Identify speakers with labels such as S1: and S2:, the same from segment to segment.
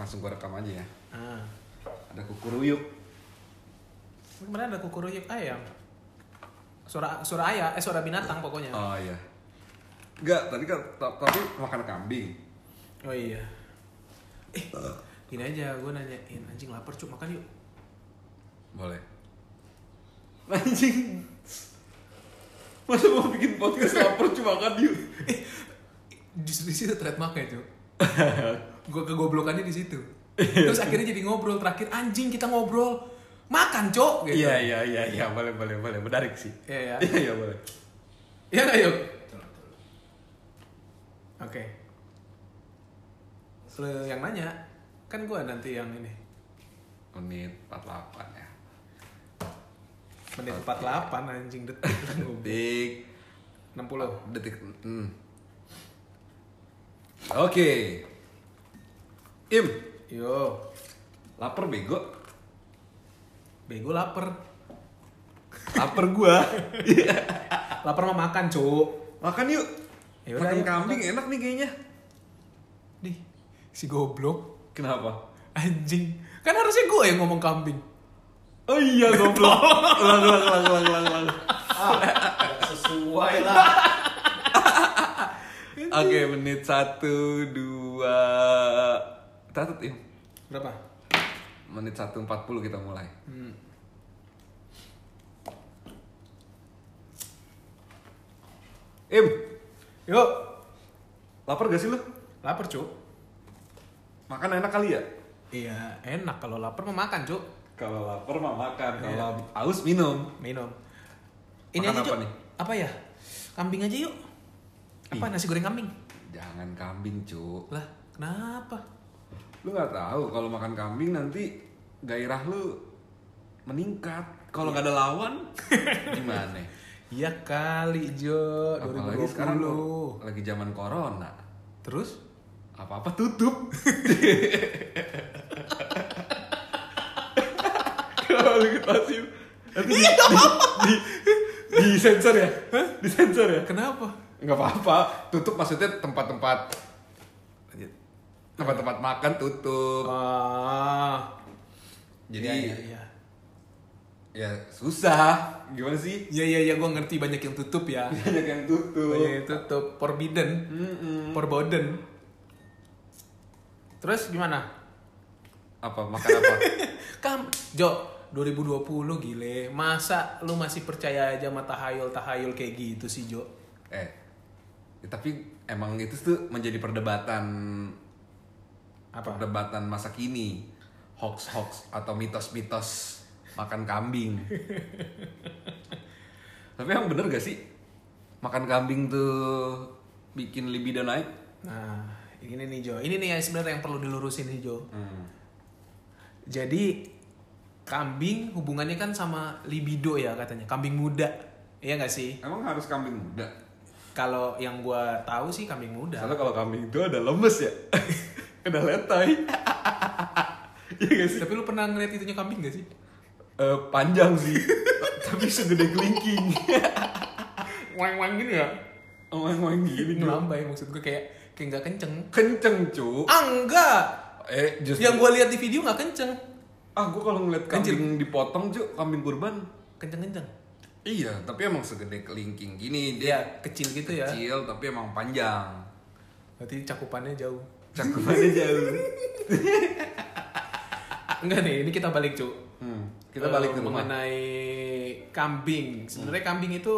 S1: Langsung gue rekam aja ya.
S2: Ah.
S1: Ada kukuruyuk.
S2: Kemarin ada kukuruyuk ayam. Suara suara ayam, eh suara binatang pokoknya.
S1: Oh iya. Enggak, tadi kan ta- tapi makan kambing.
S2: Oh iya. Eh, gini aja, gue nanyain anjing lapar cuk makan yuk.
S1: Boleh. Anjing. Masa mau bikin podcast lapar cuma makan yuk.
S2: Justru di situ trademarknya cuk. gue kegoblokannya di situ. Terus akhirnya jadi ngobrol terakhir anjing kita ngobrol makan cuk. Gitu.
S1: Iya iya iya iya boleh boleh boleh menarik sih.
S2: Iya ya.
S1: Iya iya boleh.
S2: Iya nggak yuk. Oke. Lu yang nanya kan gue nanti yang ini
S1: Menit 48 ya.
S2: menit 48 anjing detik
S1: Detik
S2: 60
S1: detik. Hmm. Oke. Im,
S2: yo
S1: lapar bego.
S2: bego lapar
S1: Lapar gua.
S2: lapar mau makan cuk
S1: Makan yuk.
S2: Ya udah,
S1: Makan
S2: yuk,
S1: kambing enak nih kayaknya.
S2: nih si goblok
S1: Kenapa?
S2: anjing kan harusnya gue yang ngomong kambing
S1: Oh iya goblok. Ulang ulang ulang ulang ulang. ulang.
S3: Nggak sesuai lah.
S1: Oke, menit satu dua. Catat Im.
S2: berapa
S1: Menit satu empat puluh kita mulai.
S2: hmm.
S1: Im,
S2: yuk
S1: lapar gak sih lu?
S2: lapar cuk
S1: Makan enak kali ya?
S2: iya enak kalau lapar mau makan cuk
S1: Kalau lapar mah makan,
S2: Iya.
S1: kalau haus minum.
S2: minum ini
S1: Makan
S2: aja
S1: apa
S2: cuk
S1: nih?
S2: apa ya kambing aja yuk apa
S1: Ih.
S2: nasi goreng kambing
S1: Jangan kambing, cu.
S2: lah kenapa
S1: Lu nggak tahu kalau makan kambing nanti gairah lu meningkat. Kalau nggak ada lawan, gimana?
S2: Iya kali Jo
S1: Apalagi
S2: 2020
S1: sekarang lu lagi zaman corona.
S2: Terus?
S1: Apa-apa tutup. Kalau lu ketasin, nanti di, di, di, di sensor ya? Di sensor ya?
S2: Kenapa?
S1: Nggak apa-apa. Tutup maksudnya tempat-tempat tempat-tempat makan tutup.
S2: Ah,
S1: Jadi
S2: iya, iya, iya.
S1: ya susah. Gimana sih?
S2: Iya iya iya gue ngerti banyak yang tutup ya.
S1: Banyak yang tutup.
S2: Banyak yang tutup. Forbidden,
S1: Mm-mm.
S2: forbidden. Terus gimana?
S1: Apa makan apa?
S2: Kam, Jo, 2020 gile. Masa lu masih percaya aja sama tahayul-tahayul kayak gitu sih, Jo?
S1: eh, ya, tapi emang itu tuh menjadi perdebatan
S2: Apa?
S1: perdebatan masa kini. Hoax-hoax atau mitos-mitos makan kambing. tapi emang bener gak sih? Makan kambing tuh bikin libido naik?
S2: Nah, ini nih Jo. Ini nih yang sebenarnya yang perlu dilurusin nih Jo.
S1: Hmm.
S2: Jadi kambing hubungannya kan sama libido ya katanya. Kambing muda. Iya gak sih?
S1: Emang harus kambing muda?
S2: Kalau yang gua tahu sih kambing muda.
S1: Soalnya kalau kambing itu ada lemes ya. ada letai. Iya gak sih?
S2: Tapi lu pernah ngeliat itunya kambing gak sih?
S1: Eh, panjang sih. Tapi segede kelingking.
S2: Wang-wang gini ya?
S1: Oeng-oeng gini. Ju.
S2: Ngelambai maksud gue kayak kayak nggak kenceng.
S1: Kenceng, cu.
S2: Ah enggak.
S1: Eh, justru.
S2: Yang gua lihat di video nggak kenceng.
S1: Ah, gua kalau ngeliat kambing dipotong, cu, kambing kurban.
S2: Kenceng-kenceng.
S1: Iya, tapi emang segede kelingking gini.
S2: Dia
S1: Dia
S2: kecil gitu ya.
S1: kecil, tapi emang panjang.
S2: Berarti cakupannya jauh.
S1: Cakupannya jauh.
S2: Enggak nih, ini kita balik, Cu.
S1: Hmm, kita balik ke
S2: Eh,
S1: rumah.
S2: mengenai kambing. Sebenarnya kambing itu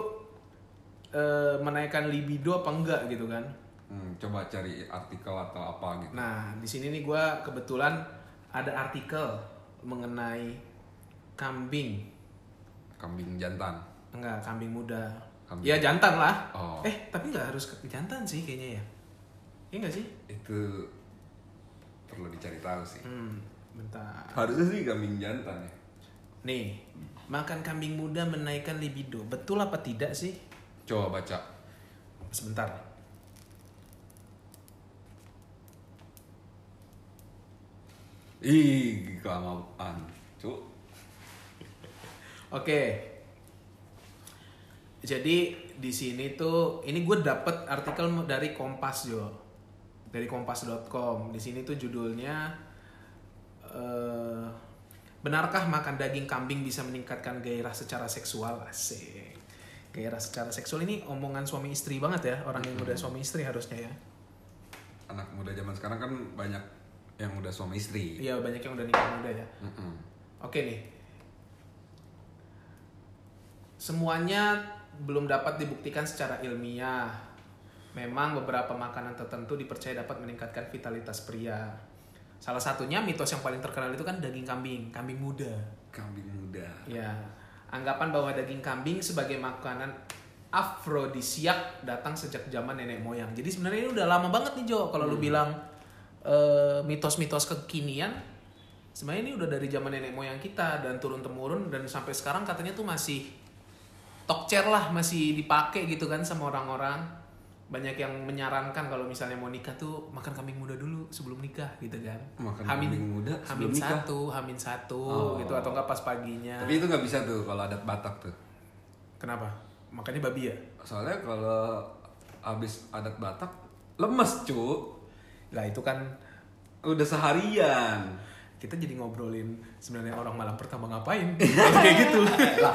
S2: eh, menaikkan libido apa enggak gitu kan?
S1: Hmm, coba cari artikel atau apa gitu.
S2: Nah, di sini nih gua kebetulan ada artikel mengenai kambing.
S1: Kambing jantan.
S2: Enggak, kambing muda.
S1: Kambing.
S2: Ya jantan lah.
S1: Oh.
S2: Eh, tapi nggak harus ke- jantan sih kayaknya ya. Iya nggak sih?
S1: Itu perlu dicari tahu sih.
S2: Hmm, bentar.
S1: Harusnya sih kambing jantan ya.
S2: Nih, makan kambing muda menaikkan libido. Betul apa tidak sih?
S1: Coba baca.
S2: Sebentar.
S1: Ih, kelamaan. Cuk.
S2: Oke. Jadi di sini tuh ini gue dapet artikel dari Kompas Jo. Dari kompas.com. Di sini tuh judulnya Benarkah makan daging kambing bisa meningkatkan gairah secara seksual? Asik. Gairah secara seksual ini omongan suami istri banget ya. Orang yang udah suami istri harusnya ya.
S1: Anak muda zaman sekarang kan banyak yang udah suami istri.
S2: Iya banyak yang udah nikah muda ya.
S1: Mm-mm.
S2: Oke nih. Semuanya belum dapat dibuktikan secara ilmiah. Memang beberapa makanan tertentu dipercaya dapat meningkatkan vitalitas pria. Salah satunya mitos yang paling terkenal itu kan daging kambing, kambing muda.
S1: Kambing muda.
S2: Ya, anggapan bahwa daging kambing sebagai makanan afrodisiak datang sejak zaman nenek moyang. Jadi sebenarnya ini udah lama banget nih Jo. Kalau lu bilang eh, mitos-mitos kekinian, sebenarnya ini udah dari zaman nenek moyang kita dan turun temurun dan sampai sekarang katanya tuh masih tokcer lah, masih dipakai gitu kan sama orang-orang. Banyak yang menyarankan kalau misalnya mau nikah tuh makan kambing muda dulu sebelum nikah gitu kan.
S1: Makan
S2: Hamin-
S1: kambing muda
S2: Hamin
S1: nikah.
S2: satu, hamin satu
S1: Oh.
S2: gitu atau enggak pas paginya.
S1: Tapi itu nggak bisa tuh kalau adat Batak tuh.
S2: Kenapa? Makanya babi ya?
S1: Soalnya kalau abis adat Batak lemes cu.
S2: Lah itu kan
S1: Udah seharian.
S2: kita jadi ngobrolin sebenarnya orang malam pertama ngapain kayak gitu
S1: lah,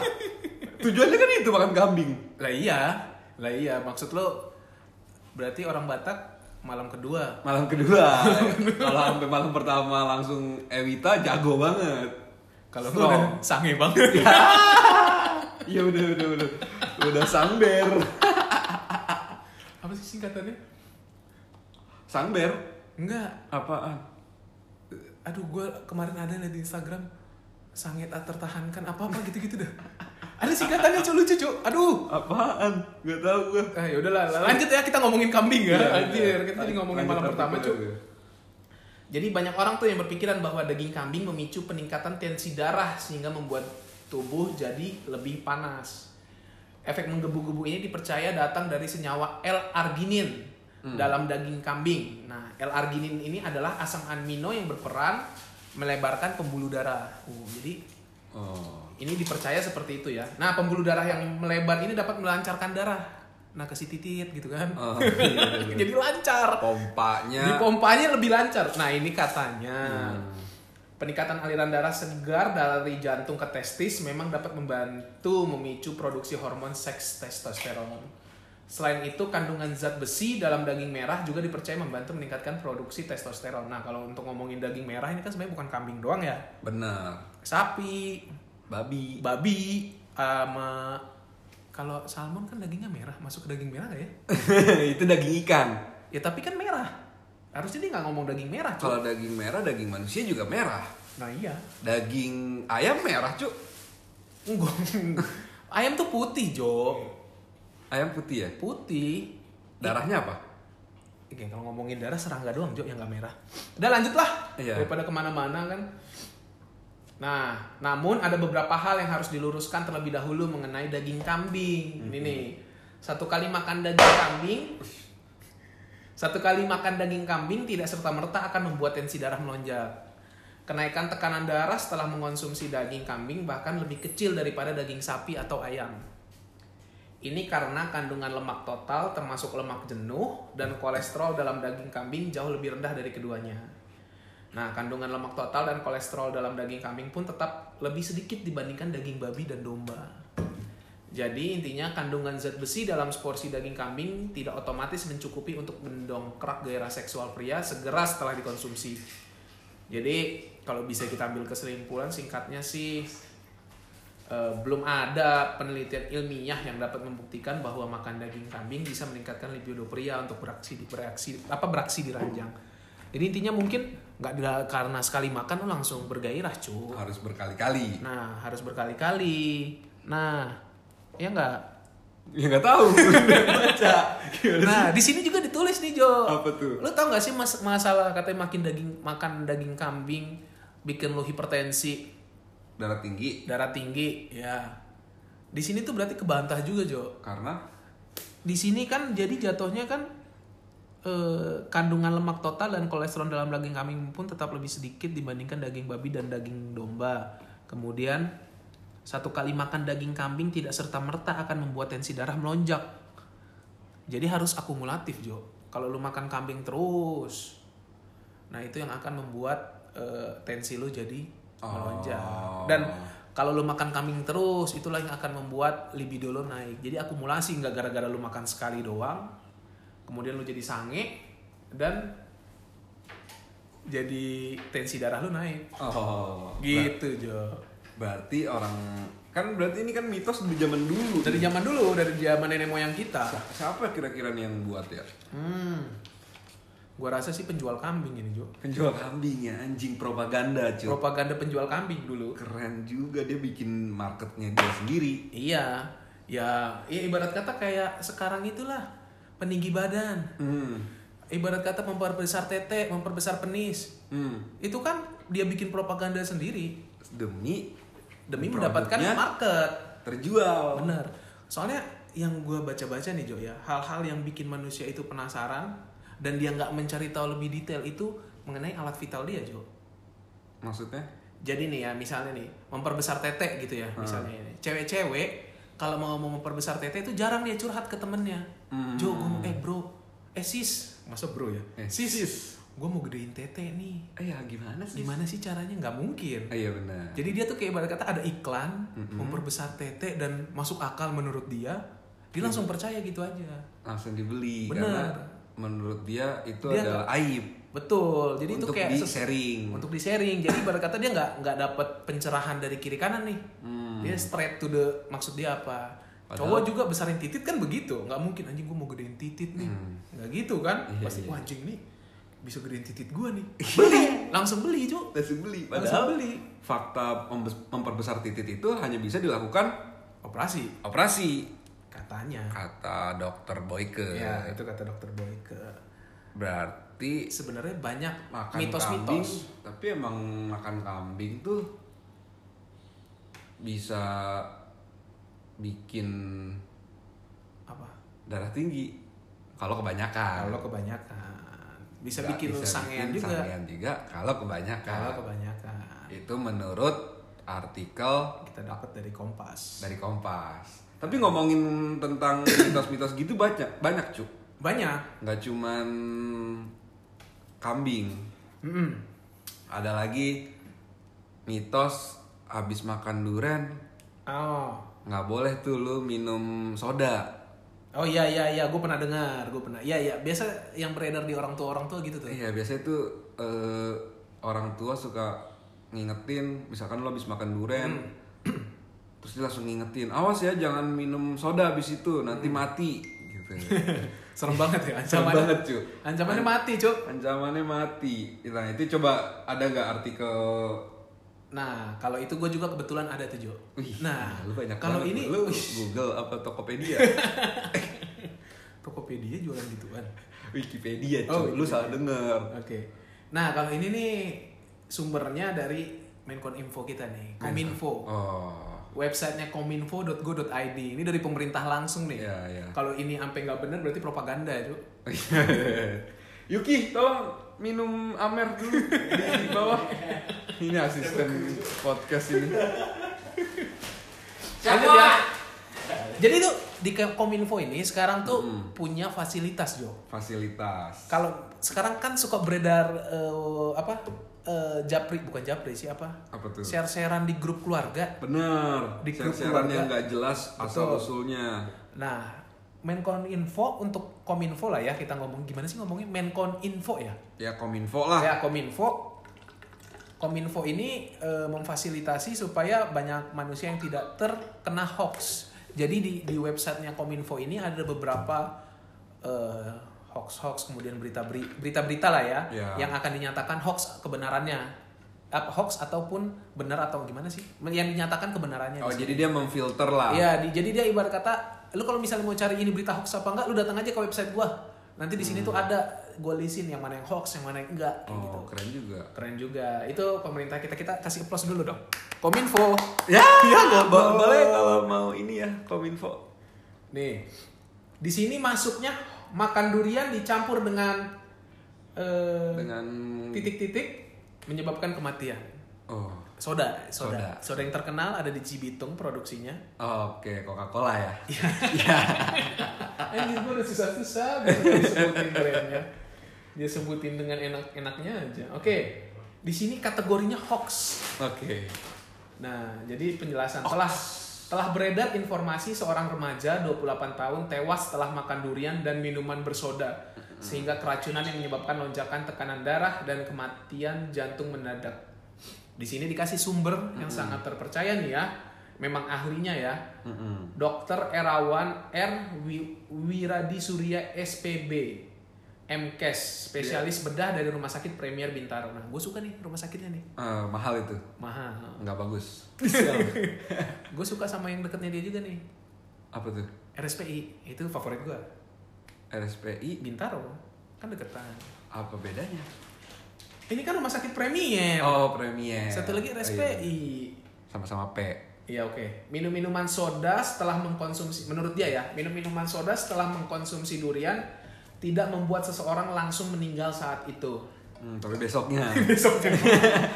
S1: tujuannya kan itu makan kambing.
S2: lah iya lah iya maksud lo berarti orang Batak malam kedua.
S1: Malam kedua, kalau sampai malam pertama langsung Ewita jago banget.
S2: kalau lo udah sange banget.
S1: Iya udah udah udah. Udah sangber.
S2: apa sih singkatannya?
S1: Sangber?
S2: Enggak.
S1: Apaan?
S2: aduh gue kemarin ada di Instagram sange tak tertahankan apa apa gitu gitu dah ada singkatannya cuy lucu cuy aduh
S1: Apaan? Gak tau gue.
S2: ah ya udahlah lanjut ya kita ngomongin kambing ya
S1: Iya,
S2: anjir
S1: iya.
S2: kita jadi ngomongin malam pertama cuy. Jadi banyak orang tuh yang berpikiran bahwa daging kambing memicu peningkatan tensi darah sehingga membuat tubuh jadi lebih panas. Efek menggebu-gebu ini dipercaya datang dari senyawa L-arginin dalam daging kambing. Nah, L-arginin ini adalah asam amino yang berperan melebarkan pembuluh darah. Uh, jadi
S1: Oh.
S2: Ini dipercaya seperti itu ya. Nah, pembuluh darah yang melebar ini dapat melancarkan darah. Nah, ke si titit gitu kan.
S1: Oh, iya, iya.
S2: jadi lancar.
S1: Pompanya.
S2: Di pompanya lebih lancar. Nah ini katanya
S1: Hmm.
S2: peningkatan aliran darah segar dari jantung ke testis memang dapat membantu memicu produksi hormon seks testosteron. Selain itu kandungan zat besi dalam daging merah juga dipercaya membantu meningkatkan produksi testosteron. Nah kalau untuk ngomongin daging merah ini kan sebenarnya bukan kambing doang ya,
S1: Bener.
S2: sapi,
S1: Babi.
S2: babi, sama kalau salmon kan dagingnya merah, masuk ke daging merah nggak ya?
S1: itu daging ikan.
S2: Ya tapi kan merah. Harusnya dia nggak ngomong daging merah.
S1: Kalau daging merah, daging manusia juga merah.
S2: Nah iya.
S1: Daging ayam merah, cuk.
S2: Enggak. Ayam tuh putih, Jo.
S1: Ayam putih ya?
S2: Putih.
S1: Darahnya apa?
S2: Oke, kalau ngomongin darah serangga doang, Jo, yang nggak merah. Udah lanjut lah.
S1: Iya.
S2: Daripada ke mana-mana kan. Nah, namun ada beberapa hal yang harus diluruskan terlebih dahulu mengenai daging kambing. Ini nih, satu kali makan daging kambing, satu kali makan daging kambing tidak serta merta akan membuat tensi darah melonjak. Kenaikan tekanan darah setelah mengonsumsi daging kambing bahkan lebih kecil daripada daging sapi atau ayam. Ini karena kandungan lemak total termasuk lemak jenuh dan kolesterol dalam daging kambing jauh lebih rendah dari keduanya. Nah, kandungan lemak total dan kolesterol dalam daging kambing pun tetap lebih sedikit dibandingkan daging babi dan domba. Jadi intinya kandungan zat besi dalam seporsi daging kambing tidak otomatis mencukupi untuk mendongkrak gairah seksual pria segera setelah dikonsumsi. Jadi kalau bisa kita ambil kesimpulan singkatnya sih eh, belum ada penelitian ilmiah yang dapat membuktikan bahwa makan daging kambing bisa meningkatkan libido pria untuk beraksi di bereaksi apa beraksi di ranjang. Jadi intinya mungkin nggak karena sekali makan lo langsung bergairah cu.
S1: Harus berkali-kali.
S2: Nah harus berkali-kali. Nah ya nggak.
S1: Ya nggak tahu. Baca.
S2: Nah di sini juga ditulis nih Jo.
S1: Apa tuh?
S2: Lo tau gak sih mas- masalah katanya makin daging makan daging kambing bikin lo hipertensi,
S1: Darah tinggi
S2: darah tinggi, ya. Di sini tuh berarti kebantah juga Jo.
S1: karena
S2: Di sini kan jadi jatuhnya kan eh, kandungan lemak total dan kolesterol dalam daging kambing pun tetap lebih sedikit dibandingkan daging babi dan daging domba. Kemudian satu kali makan daging kambing tidak serta merta akan membuat tensi darah melonjak. Jadi harus akumulatif Jo. Kalau lu makan kambing terus, nah itu yang akan membuat eh, tensi lu jadi
S1: Oh.
S2: melonjak. Dan kalau lu makan kambing terus, itulah yang akan membuat libido lo naik. Jadi akumulasi nggak gara-gara lu makan sekali doang, kemudian lu jadi sange dan jadi tensi darah lu naik.
S1: Oh.
S2: Gitu, Jo.
S1: Berarti orang kan berarti ini kan mitos dari zaman dulu.
S2: Dari zaman dulu, dari zaman nenek moyang kita.
S1: Siapa kira-kira nih yang buat ya?
S2: Hmm. Gua rasa sih penjual kambing ini, Jo.
S1: Penjual kambing ya, anjing propaganda cuy.
S2: Propaganda penjual kambing dulu.
S1: Keren juga dia bikin marketnya dia sendiri.
S2: Iya, ya, ya ibarat kata kayak sekarang itulah peninggi badan.
S1: Hmm.
S2: Ibarat kata memperbesar tete, memperbesar penis.
S1: Hmm.
S2: Itu kan dia bikin propaganda sendiri
S1: Demi
S2: demi mendapatkan market.
S1: terjual.
S2: Bener. Soalnya yang gua baca-baca nih Jo ya, hal-hal yang bikin manusia itu penasaran dan dia nggak mencari tahu lebih detail itu mengenai alat vital dia Jo.
S1: Maksudnya?
S2: Jadi nih ya misalnya nih memperbesar tete gitu ya
S1: Hmm.
S2: misalnya. Cewek-cewek kalau mau mau memperbesar tete itu jarang dia curhat ke temennya.
S1: Hmm.
S2: Jo, gue mau eh bro, eh sis, masa bro ya?
S1: Eh,
S2: sis,
S1: sis.
S2: gue mau gedein tete nih.
S1: Eh ya gimana sih?
S2: Gimana sih caranya? Nggak mungkin.
S1: Ah, iya benar.
S2: Jadi dia tuh kayak ibarat kata ada iklan
S1: Mm-mm.
S2: memperbesar tete dan masuk akal menurut dia, dia langsung percaya gitu aja.
S1: Langsung dibeli
S2: Bener.
S1: karena menurut dia itu
S2: Dia
S1: adalah aib
S2: Betul. Jadi
S1: untuk
S2: itu kayak
S1: di sharing.
S2: untuk di sharing. Jadi ibarat kata dia nggak nggak dapat pencerahan dari kiri kanan nih.
S1: Hmm.
S2: Dia straight to the maksud dia apa?
S1: Padahal-
S2: Cowok juga besarin titit kan begitu, nggak mungkin anjing gue mau gedein titit nih,
S1: Hmm.
S2: nggak gitu kan?
S1: Iya,
S2: Pasti
S1: iya.
S2: wah anjing nih bisa gedein titit gue nih, beli, langsung beli cu,
S1: Langsung beli.
S2: langsung
S1: Padahal
S2: beli,
S1: fakta memperbesar titik itu hanya bisa dilakukan
S2: operasi
S1: operasi
S2: katanya.
S1: kata dokter Boyke.
S2: Ya itu kata dokter Boyke.
S1: Berarti
S2: Sebenarnya banyak mitos-mitos.
S1: tapi emang makan kambing tuh bisa bikin
S2: Apa?
S1: darah tinggi kalau kebanyakan.
S2: Kalau kebanyakan bisa
S1: Nggak
S2: bikin
S1: bisa
S2: sangean
S1: bikin
S2: juga.
S1: sangean juga kalau kebanyakan.
S2: Kalau kebanyakan
S1: Itu menurut artikel
S2: kita dapat dari Kompas.
S1: dari Kompas. Tapi ngomongin tentang mitos-mitos gitu banyak, banyak cuk.
S2: Banyak.
S1: Nggak cuman kambing.
S2: Mm-mm.
S1: Ada lagi mitos habis makan durian
S2: Oh.
S1: nggak boleh tuh lu minum soda.
S2: Oh iya iya iya, gue pernah dengar, gue pernah. Iya iya, biasa yang beredar di orang tua orang tua gitu tuh.
S1: Iya biasanya tuh eh, orang tua suka ngingetin, misalkan lo habis makan durian, terus dia langsung ngingetin, awas ya jangan minum soda habis itu, nanti mati. Gitu.
S2: Serem banget ya
S1: Serem
S2: ancamannya.
S1: banget cuy.
S2: Ancamannya mati, Cuk.
S1: Ancamannya mati. Nah itu coba ada nggak artikel?
S2: Nah, kalau itu gue juga kebetulan ada tuh, Jo.
S1: Wih,
S2: Nah,
S1: lu banyak
S2: kalau ini
S1: lu Google apa Tokopedia?
S2: Tokopedia jualan gituan.
S1: Wikipedia
S2: Oh,
S1: cuy. lu salah denger.
S2: Oke. Nah, kalau ini nih sumbernya dari Menkon Info kita nih, Kominfo.
S1: Oh.
S2: Websitenya kominfo.go.id. Ini dari pemerintah langsung nih.
S1: Iya, iya.
S2: Kalau ini sampai nggak bener berarti propaganda, Cuk.
S1: Yuki, tolong minum Amer dulu di bawah. Ini asisten podcast ini.
S2: Lanjut ya. Jadi tuh di Kominfo ini sekarang tuh
S1: Mm-mm.
S2: punya fasilitas Jo.
S1: Fasilitas.
S2: Kalau sekarang kan suka beredar eh, apa eh, japri bukan japri sih apa?
S1: Apa tuh?
S2: Share-sharean di grup keluarga.
S1: Bener.
S2: Di grup
S1: Share-sharean
S2: keluarga.
S1: yang nggak jelas asal
S2: Betul.
S1: usulnya.
S2: Nah, Menkon Info untuk Kominfo lah ya kita ngomong gimana sih ngomongnya Menkon Info ya?
S1: Ya kominfo lah.
S2: Ya Kominfo. Kominfo ini eh, memfasilitasi supaya banyak manusia yang tidak terkena hoax. Jadi di di websitenya Kominfo ini ada beberapa eh, hoax-hoax kemudian berita berita-berita lah ya,
S1: Ya.
S2: yang akan dinyatakan hoax kebenarannya. Apa hoax ataupun benar atau gimana sih? Yang dinyatakan kebenarannya.
S1: Oh jadi dia memfilter lah.
S2: Iya, di- jadi dia ibarat kata, lu kalau misalnya mau cari ini berita hoax apa enggak, lu datang aja ke website gua. Nanti di sini tuh ada gua lisin yang mana yang hoax, yang mana yang enggak, kayak gitu.
S1: Oh keren juga.
S2: Keren juga. Itu pemerintah kita kita kasih applause dulu dong. Kominfo.
S1: Ya, ya nggak bo- boleh kalau mau ini ya kominfo.
S2: Nih. Di sini masuknya makan durian dicampur dengan eh,
S1: Dengan
S2: titik-titik menyebabkan kematian.
S1: oh
S2: Soda, soda,
S1: Soda.
S2: soda yang terkenal ada di Cibitung produksinya.
S1: oke Coca Cola ya.
S2: Anjir gue udah susah-susah bisa disebutin brandnya. Dia sebutin dengan enak-enaknya aja. Oke. Di sini kategorinya hoax.
S1: Oke.
S2: Nah, jadi penjelasan telah telah beredar informasi seorang remaja 28 tahun tewas setelah makan durian dan minuman bersoda sehingga keracunan yang menyebabkan lonjakan tekanan darah dan kematian jantung mendadak. Di sini dikasih sumber yang sangat terpercaya nih ya. Memang ahlinya ya.
S1: Mm-mm.
S2: Dr. Erawan R. Wi- Wiradi Surya SPB MKes spesialis bedah dari Rumah Sakit Premier Bintaro. Nah, gue suka nih rumah sakitnya nih.
S1: Eh, mahal itu.
S2: Mahal.
S1: Nggak bagus.
S2: gue suka sama yang deketnya dia juga nih.
S1: Apa tuh?
S2: RSPI itu favorit gue.
S1: RSPI
S2: Bintaro kan deketan.
S1: apa bedanya?
S2: Ini kan rumah sakit Premier.
S1: Oh, premier.
S2: Satu lagi
S1: Oh, iya.
S2: RSPI.
S1: Sama-sama P.
S2: Iya oke. Minum-minuman soda setelah mengkonsumsi, menurut dia ya, minum-minuman soda setelah mengkonsumsi durian tidak membuat seseorang langsung meninggal saat itu.
S1: Hmm, tapi besoknya.
S2: Besoknya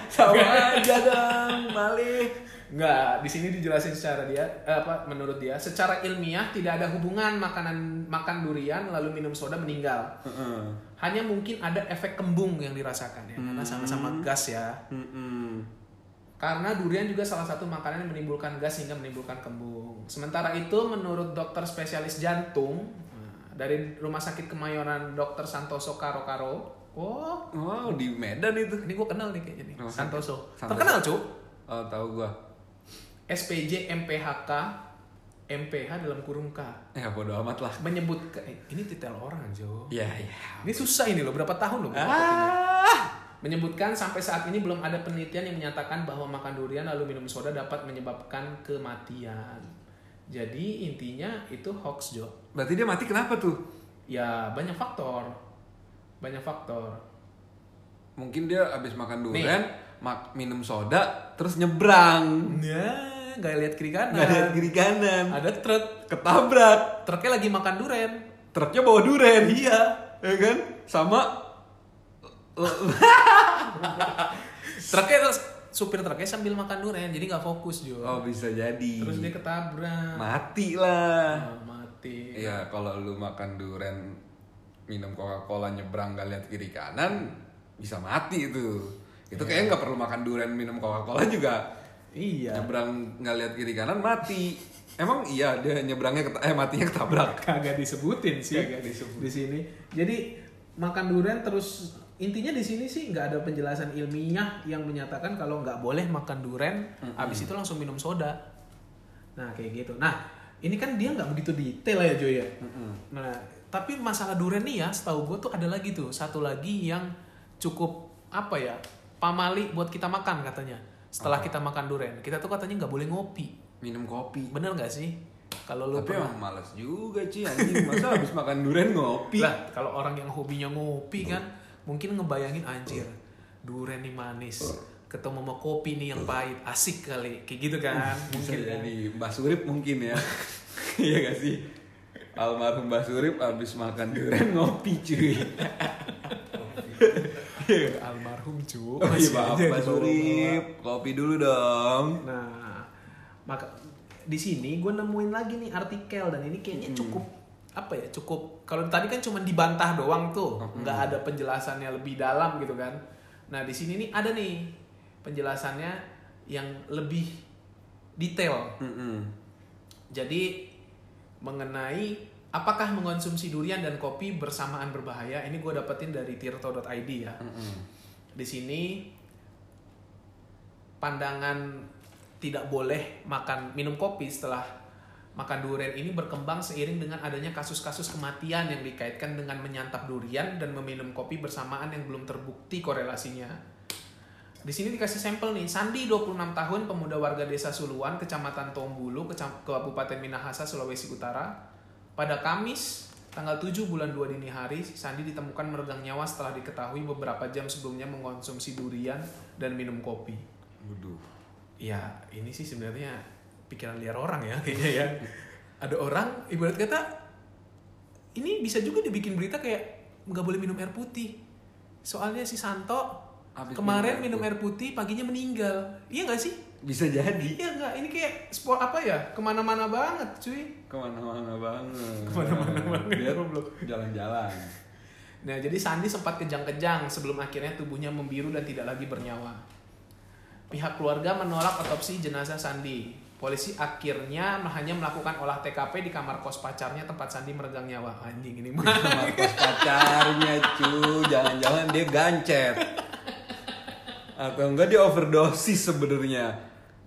S2: sama aja dong, malih. Enggak, di sini dijelasin secara dia eh, apa menurut dia secara ilmiah tidak ada hubungan makanan makan durian lalu minum soda meninggal.
S1: Heeh.
S2: Hanya mungkin ada efek kembung yang dirasakan ya karena sama-sama gas ya.
S1: Mm-mm.
S2: Karena durian juga salah satu makanan yang menimbulkan gas hingga menimbulkan kembung. Sementara itu, menurut dokter spesialis jantung nah, dari Rumah Sakit Kemayoran Dr. Santoso Karo Karo, oh,
S1: Wow, di Medan itu.
S2: ini gue kenal nih kayaknya nih,
S1: Rumah
S2: Santoso.
S1: Santoso.
S2: Terkenal cu,
S1: Oh, tahu gua.
S2: SPJ MPHK, MPH dalam kurung K,
S1: Ya bodo amat lah.
S2: menyebut eh, ini titel orang Jo.
S1: Iya, iya.
S2: Ini susah ini loh, berapa tahun loh?
S1: Ah.
S2: Menyebutkan sampai saat ini belum ada penelitian yang menyatakan bahwa makan durian lalu minum soda dapat menyebabkan kematian. Jadi intinya itu hoax Jo.
S1: Berarti dia mati kenapa tuh?
S2: Ya banyak faktor, banyak faktor.
S1: Mungkin dia habis makan durian, mak minum soda, terus nyebrang.
S2: Ya nggak lihat kiri kanan.
S1: Nggak ada kiri kanan.
S2: Ada truk,
S1: Ketabrak.
S2: truknya lagi makan durian.
S1: Truknya bawa durian.
S2: Iya.
S1: Ya kan? Sama
S2: Truknya terus supir truknya sambil makan durian, jadi nggak fokus Jo.
S1: Oh, bisa jadi.
S2: Terus dia ketabrak.
S1: mati lah.
S2: Ah, mati.
S1: Iya, kalau lu makan durian, minum Coca-Cola nyebrang gak lihat kiri kanan, bisa mati itu. Itu kayaknya nggak perlu makan durian minum Coca-Cola juga.
S2: Iya.
S1: Nyebrang nggak lihat kiri kanan mati. Emang iya dia nyebrangnya keta- eh matinya ketabrak.
S2: kagak disebutin sih
S1: Kagak disebut.
S2: di sini. Jadi makan durian terus intinya di sini sih nggak ada penjelasan ilmiah yang menyatakan kalau nggak boleh makan durian habis itu langsung minum soda. Nah kayak gitu. Nah ini kan dia nggak begitu detail ya Joy ya. Nah tapi masalah durian nih ya, setahu gue tuh ada lagi tuh satu lagi yang cukup apa ya pamali buat kita makan katanya. Setelah kita makan durian, kita tuh katanya nggak boleh ngopi.
S1: Minum kopi.
S2: Bener nggak sih? Kalau lu
S1: Tapi
S2: pernah-
S1: emang males juga Ci anjing. Masa habis makan durian ngopi?
S2: lah kalau orang yang hobinya ngopi kan mungkin ngebayangin anjir durian nih manis ketemu sama kopi nih yang pahit asik kali kayak gitu kan
S1: Bisa
S2: mungkin kan.
S1: jadi Mbak Surip mungkin ya. Iya gak sih? Almarhum Mbak Surip habis makan durian ngopi cuy.
S2: almarhum cu
S1: Oh iya maaf
S2: dibawa-bawa.
S1: Surip. Kopi dulu dong.
S2: nah maka di sini gue nemuin lagi nih artikel dan ini kayaknya cukup apa ya cukup kalau tadi kan cuma dibantah doang tuh nggak ada penjelasannya lebih dalam gitu kan nah di sini nih ada nih penjelasannya yang lebih detail
S1: Mm-mm.
S2: Jadi mengenai apakah mengonsumsi durian dan kopi bersamaan berbahaya, ini gue dapetin dari tirto.id ya.
S1: Mm-mm.
S2: Di sini pandangan tidak boleh makan minum kopi setelah makan durian ini berkembang seiring dengan adanya kasus-kasus kematian yang dikaitkan dengan menyantap durian dan meminum kopi bersamaan yang belum terbukti korelasinya. Di sini dikasih sampel nih, Sandi 26 tahun, pemuda warga desa Suluan, kecamatan Tombulu, Kabupaten Minahasa, Sulawesi Utara. Pada Kamis, tanggal 7 bulan 2 dini hari, Sandi ditemukan meregang nyawa setelah diketahui beberapa jam sebelumnya mengonsumsi durian dan minum kopi.
S1: Waduh.
S2: Ya, ini sih sebenarnya pikiran liar orang ya kayaknya ya. Ada orang ibarat kata ini bisa juga dibikin berita kayak nggak boleh minum air putih. Soalnya si Santo
S1: Habis
S2: kemarin
S1: minum
S2: minum
S1: air
S2: air putih paginya meninggal. Iya nggak sih?
S1: Bisa jadi.
S2: Iya nggak? Ini kayak sport apa ya? Ke mana-mana banget, cuy.
S1: Ke mana-mana banget.
S2: Ke mana-mana banget,
S1: Biar
S2: goblok.
S1: jalan-jalan.
S2: Nah, jadi Sandi sempat kejang-kejang sebelum akhirnya tubuhnya membiru dan tidak lagi bernyawa. Pihak keluarga menolak otopsi jenazah Sandi. Polisi akhirnya hanya melakukan olah TKP di kamar kos pacarnya tempat Sandi meregang nyawa. Anjing ini mah.
S1: Marcos pacarnya cu jangan-jangan dia gancet atau enggak dia overdosis sebenarnya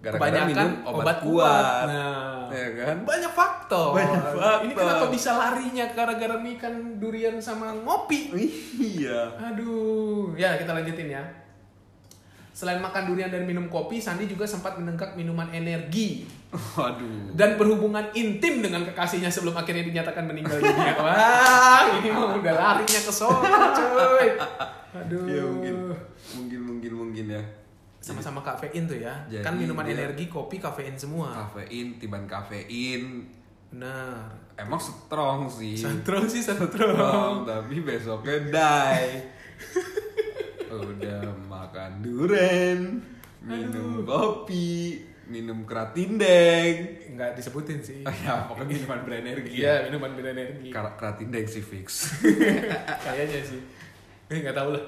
S1: gara-gara
S2: Kebanyakan
S1: minum obat,
S2: obat
S1: kuat,
S2: kuat. Nah.
S1: ya kan
S2: Banyak faktor.
S1: Banyak faktor.
S2: Ini kenapa bisa larinya gara-gara makan durian sama ngopi?
S1: iya
S2: Aduh, ya kita lanjutin ya. Selain makan durian dan minum kopi, Sandi juga sempat menenggak minuman energi
S1: waduh
S2: dan berhubungan intim dengan kekasihnya sebelum akhirnya dinyatakan meninggal dunia. Wah, ini mah udah larinya ke sono, cuy. Aduh.
S1: ya mungkin mungkin mungkin mungkin ya
S2: Sama-sama kafein tuh ya.
S1: Jadi
S2: kan minuman
S1: dia-
S2: energi, kopi, kafein semua.
S1: kafein tiban kafein
S2: Benar.
S1: emang strong sih
S2: Strong sih
S1: strong
S2: strong.
S1: tapi besoknya die udah makan duren minum kopi minum keratindeng
S2: Enggak disebutin sih.
S1: Oh ya, pokoknya minuman berenergi
S2: Iya, minuman berenergi.
S1: Kar- Keratindeng sih fix.
S2: Kayaknya sih. Eh, nggak tahu lah.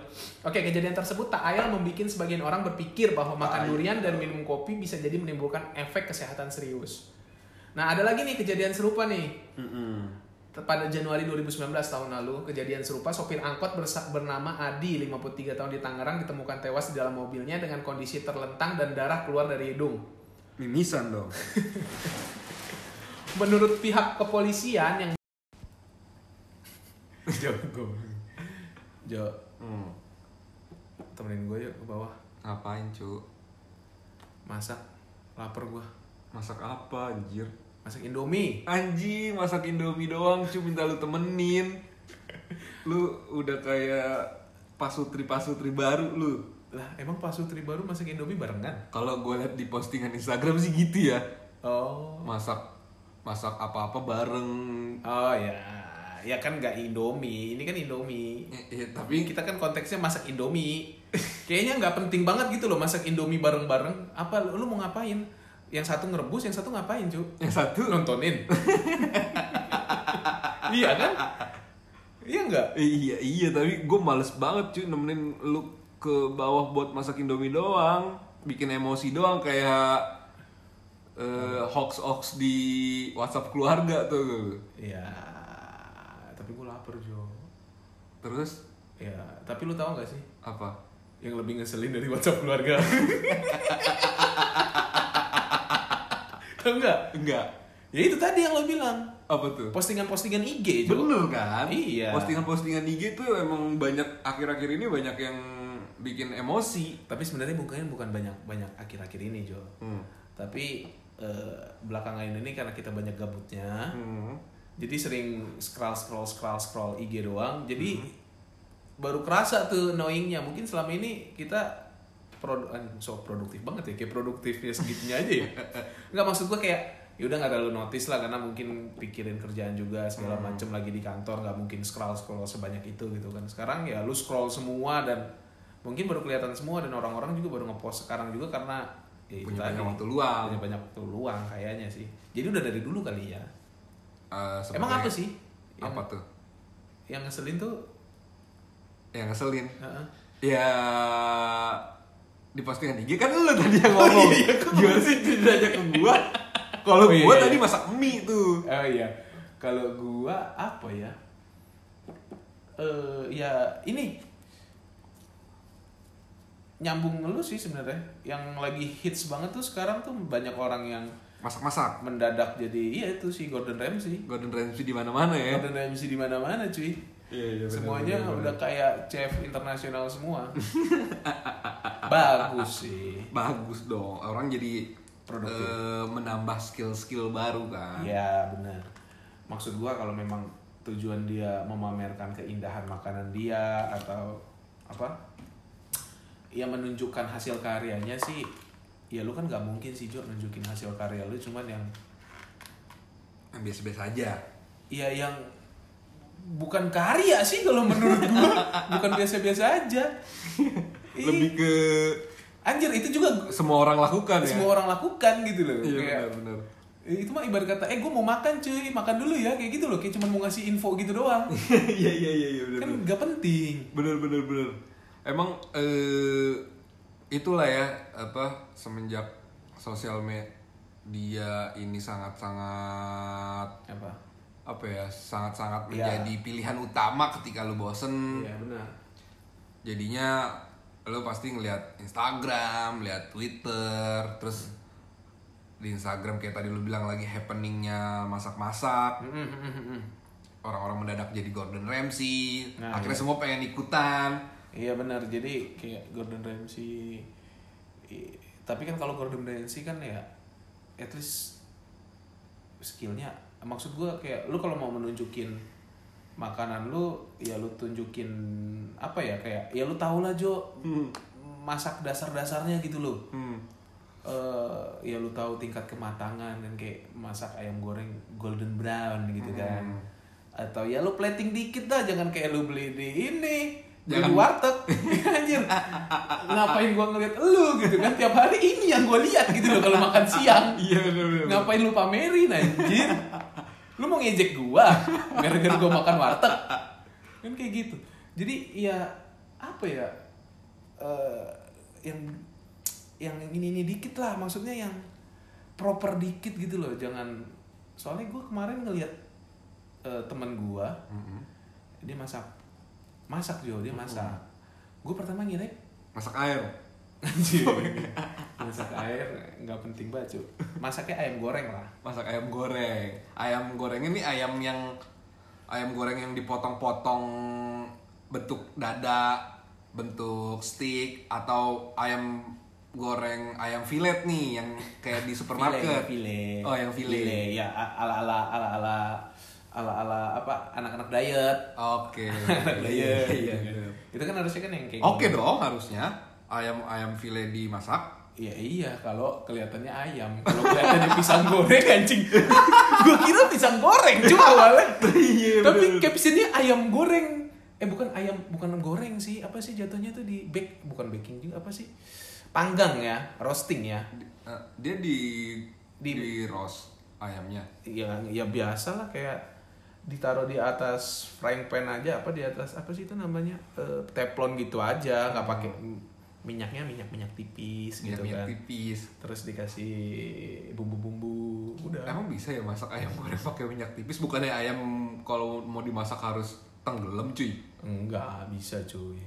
S2: Oke, kejadian tersebut tak ayal membuat sebagian orang berpikir bahwa makan durian dan minum kopi bisa jadi menimbulkan efek kesehatan serius. Nah, ada lagi nih kejadian serupa nih. Pada Januari 2019 tahun lalu, kejadian serupa sopir angkot bersa- bernama Adi, 53 tahun di Tangerang ditemukan tewas di dalam mobilnya dengan kondisi terlentang dan darah keluar dari hidung.
S1: Mimisan dong.
S2: Menurut pihak kepolisian yang Jo, Jo,
S1: Hmm.
S2: temenin gue yuk ke bawah.
S1: Ngapain cu?
S2: Masak, lapar gue.
S1: Masak apa anjir?
S2: Masak Indomie.
S1: Anjing masak indomie doang cu minta lu temenin. Lu udah kayak pasutri-pasutri baru lu.
S2: Lah, emang Pak Sutri baru masak Indomie barengan?
S1: Kalau gue liat di postingan Instagram sih gitu ya.
S2: Oh.
S1: Masak masak apa-apa bareng.
S2: Oh ya. Ya kan nggak Indomie, ini kan Indomie.
S1: Ya, ya, tapi
S2: Kita kan konteksnya masak Indomie. Kayaknya nggak penting banget gitu loh masak Indomie bareng-bareng. Apa lu, lu mau ngapain? Yang satu ngerebus, yang satu ngapain, cu?
S1: yang satu
S2: Nontonin. iya kan? Iya nggak?
S1: Iya iya tapi gue males banget cuy nemenin lu ke bawah buat masak indomie doang bikin emosi doang kayak eh, hoax hoax di WhatsApp keluarga tuh
S2: Iya. Tapi gue lapar, Jo.
S1: Terus
S2: Ya, tapi lu tahu nggak sih?
S1: apa
S2: Yang lebih ngeselin dari WhatsApp keluarga. Tahu nggak?
S1: enggak
S2: Ya itu tadi yang lo bilang.
S1: apa tuh
S2: Postingan-postingan IG, Jo.
S1: bener kan
S2: Iya.
S1: postingan-postingan IG tuh emang banyak akhir-akhir ini banyak yang bikin emosi
S2: Tapi sebenarnya mungkin bukan banyak banyak akhir-akhir ini, Jo.
S1: hmm.
S2: Tapi eh, belakangan ini karena kita banyak gabutnya,
S1: Hmm.
S2: Jadi sering scroll scroll scroll scroll IG doang. Jadi baru kerasa tuh knowingnya. Mungkin selama ini kita produ ah, so produktif banget ya, kayak produktifnya segitunya aja ya. Nggak maksud gua kayak ya udah nggak terlalu notice lah karena mungkin pikirin kerjaan juga segala macem lagi di kantor nggak mungkin scroll scroll sebanyak itu gitu kan sekarang ya lu scroll semua dan mungkin baru kelihatan semua dan orang-orang juga baru ngepost sekarang juga karena ya
S1: Punya
S2: tadi,
S1: banyak waktu luang.
S2: punya banyak waktu luang kayaknya sih jadi udah dari dulu kali ya
S1: Eh,
S2: emang apa sih yang,
S1: apa tuh
S2: yang ngeselin tuh
S1: yang ngeselin
S2: Heeh.
S1: Ya di postingan IG kan lu tadi yang ngomong. Gimana sih ditanya ke gua? Kalau
S2: Oh, iya,
S1: gua
S2: iya.
S1: tadi masak mie tuh.
S2: Oh iya, kalau gua apa ya? Eh ya ini nyambung lu sih sebenarnya. Yang lagi hits banget tuh sekarang tuh banyak orang yang
S1: Masak-masak.
S2: mendadak jadi iya itu si Gordon Ramsay.
S1: Gordon Ramsay di mana-mana ya.
S2: Gordon Ramsay di mana-mana cuy.
S1: Iya, iya,
S2: Semuanya
S1: benar, benar.
S2: udah kayak chef internasional semua. Bagus sih.
S1: Bagus dong. Orang jadi
S2: Produktif.
S1: eh, menambah skill-skill baru kan.
S2: Iya benar. Maksud gua kalau memang tujuan dia memamerkan keindahan makanan dia atau apa? Ya menunjukkan hasil karyanya sih. Ya lu kan nggak mungkin sih Jo nunjukin hasil karya lu cuman yang
S1: Yang biasa-biasa aja.
S2: ya yang bukan karya sih kalau menurut gua bukan biasa-biasa aja. Ih,
S1: Lebih ke
S2: anjir itu juga
S1: semua orang lakukan ya.
S2: semua orang lakukan gitu loh.
S1: Iya
S2: Kayak. Eh, itu mah ibarat kata eh gue mau makan cuy makan dulu ya kayak gitu loh kayak cuma mau ngasih info gitu doang
S1: Iya iya iya iya bener
S2: kan
S1: bener.
S2: nggak penting
S1: Bener bener bener. Emang eh itulah ya apa semenjak sosial media ini sangat-sangat
S2: apa
S1: apa ya sangat-sangat
S2: Iya.
S1: menjadi pilihan utama ketika lu bosen
S2: iya benar
S1: jadinya lo pasti ngeliat Instagram, lihat Twitter, terus di Instagram kayak tadi lu bilang lagi happeningnya masak-masak, orang-orang mendadak jadi Gordon Ramsay,
S2: Nah,
S1: akhirnya
S2: iya.
S1: semua pengen ikutan.
S2: Iya benar. Jadi kayak Gordon Ramsay i- tapi kan kalau Gordon Ramsay kan ya at least skillnya maksud gue kayak lu kalau mau menunjukin makanan lu ya lu tunjukin apa ya kayak ya lu tau lah Jo masak dasar-dasarnya gitu loh.
S1: Hmm.
S2: eh ya lu tahu tingkat kematangan dan kayak masak ayam goreng golden brown gitu kan. Atau ya lu plating dikit dah jangan kayak lu beli di ini
S1: Jangan-
S2: di warteg. Anjir. Ngapain gua ngeliat lu gitu kan? Tiap hari ini yang gua lihat gitu loh kalau makan siang.
S1: Iya
S2: ngapain lu pamerin anjir? Lu mau ngejek gua? Gara-gara gua makan warteg. Kan kayak gitu. Jadi ya apa ya? Eh yang yang ini ini dikit lah. Maksudnya yang proper dikit gitu loh. Jangan soalnya gua kemarin ngeliat eh, teman gua. Dia masak masak Jo dia masak gue pertama ngira
S1: Masak air.
S2: anjir masak air nggak penting banget cuy masaknya ayam goreng lah
S1: Masak ayam goreng. Ayam goreng ini ayam yang ayam goreng yang dipotong-potong bentuk dada, bentuk stick atau ayam goreng ayam filet nih yang kayak di supermarket.
S2: File,
S1: Oh, yang file.
S2: ya ala ala ala ala ala ala apa anak-anak diet
S1: Oke.
S2: anak diet
S1: Iya,
S2: gitu.
S1: iya.
S2: itu kan harusnya kan yang kayak
S1: Oke
S2: gitu.
S1: dong harusnya ayam ayam file dimasak.
S2: Iya iya kalau kelihatannya ayam kalau kelihatannya pisang goreng anjing gue kira pisang goreng cuma awalnya
S1: Iya,
S2: tapi captionnya ayam goreng eh bukan ayam bukan goreng sih apa sih jatuhnya tuh di bake bukan baking juga apa sih panggang ya roasting ya
S1: Eh, dia di
S2: Di-
S1: di, roast ayamnya.
S2: ya ya biasa lah kayak ditaruh di atas frying pan aja apa di atas apa sih itu namanya? Eh, teflon gitu aja nggak pakai minyaknya minyak minyak tipis gitu
S1: Minyak
S2: kan.
S1: tipis.
S2: terus dikasih bumbu-bumbu udah.
S1: Emang bisa ya masak ayam goreng pakai minyak tipis? Bukannya ayam kalau mau dimasak harus tenggelam cuy?
S2: enggak bisa cuy.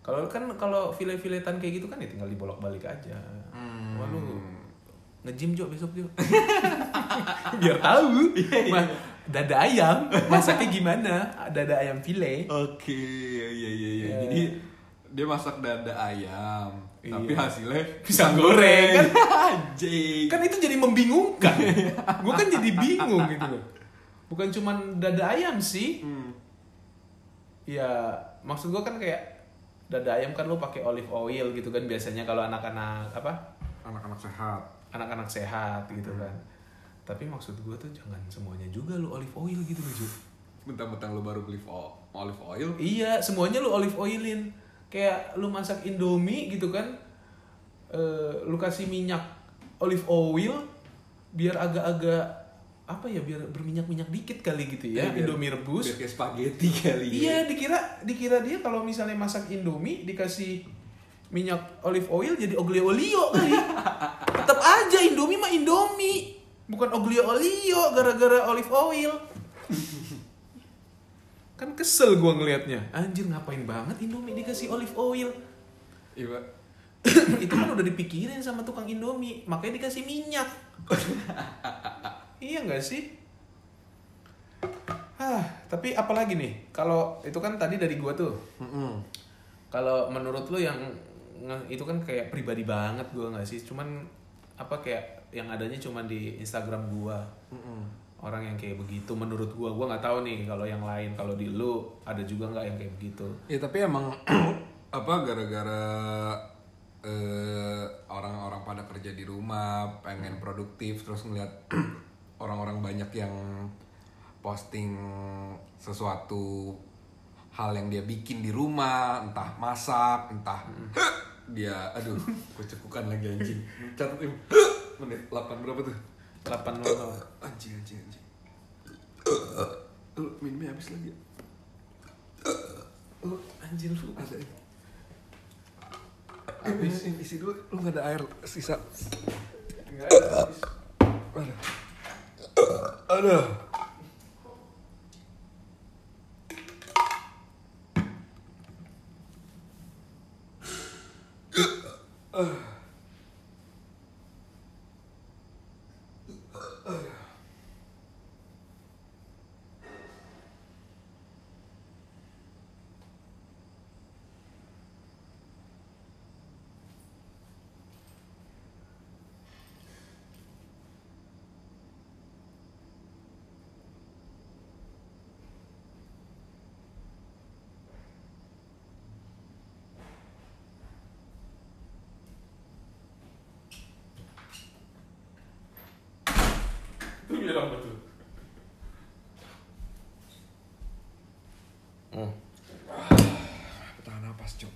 S2: Kalau kan kalau file-filetan kayak gitu kan ya tinggal dibolak-balik aja.
S1: Hmm.
S2: Wah, lu nge-gym Jo besok Jo. Biar tahu. Ma- dada ayam masaknya gimana dada ayam file
S1: Oke, iya iya iya.
S2: Iya.
S1: Jadi dia masak dada ayam, tapi
S2: Iya.
S1: hasilnya
S2: Pisang goreng, kan?
S1: Anjing.
S2: kan itu jadi membingungkan gue kan jadi bingung gitu loh bukan cuman dada ayam sih
S1: Hmm.
S2: ya maksud gue kan kayak dada ayam kan lu pakai olive oil gitu kan biasanya kalau anak-anak apa
S1: Anak-anak sehat.
S2: anak-anak sehat gitu kan tapi maksud gue tuh jangan semuanya juga lu olive oil gitu loh Ju.
S1: Mentang-mentang lu baru beli olive oil.
S2: iya semuanya lu olive oilin kayak lu masak indomie gitu kan eh lu kasih minyak olive oil biar agak-agak apa ya biar berminyak-minyak dikit kali gitu ya
S1: biar-
S2: indomie rebus
S1: Biar kayak spaghetti kali ya.
S2: Iya, dikira dikira dia kalau misalnya masak Indomie dikasih minyak olive oil jadi oglio olio kali. Tetap aja Indomie mah Indomie, bukan oglio olio gara-gara olive oil. Kan kesel gua ngelihatnya. Anjir ngapain banget Indomie dikasih olive oil?
S1: Iya.
S2: Itu kan udah dipikirin sama tukang Indomie, makanya dikasih minyak. iya nggak sih? Ah, tapi apalagi nih? Kalau itu kan tadi dari gua tuh.
S1: Mm-mm.
S2: Kalau menurut lu yang itu kan kayak pribadi banget gua nggak sih? Cuman apa kayak yang adanya cuman di Instagram gua.
S1: Mm-mm.
S2: Orang yang kayak begitu menurut gua, gua nggak tahu nih kalau yang lain kalau di lu ada juga nggak yang kayak begitu.
S1: Ya tapi emang apa gara-gara eh, orang-orang pada kerja di rumah pengen produktif terus ngeliat orang-orang banyak yang posting sesuatu hal yang dia bikin di rumah entah masak entah dia aduh gue cekukan lagi anjing catat menit 8 berapa tuh
S2: 800.
S1: Anjing anjing anjing. Lu minumnya habis lagi. Lu
S2: Anjir lu.
S1: ada.
S2: Habis.
S1: Ini, isi dulu. Lu nggak ada air sisa.
S2: Enggak habis.
S1: Aduh. Aduh.
S2: Itu bilang betul.
S1: Hmm. Tahan napas, Cuk.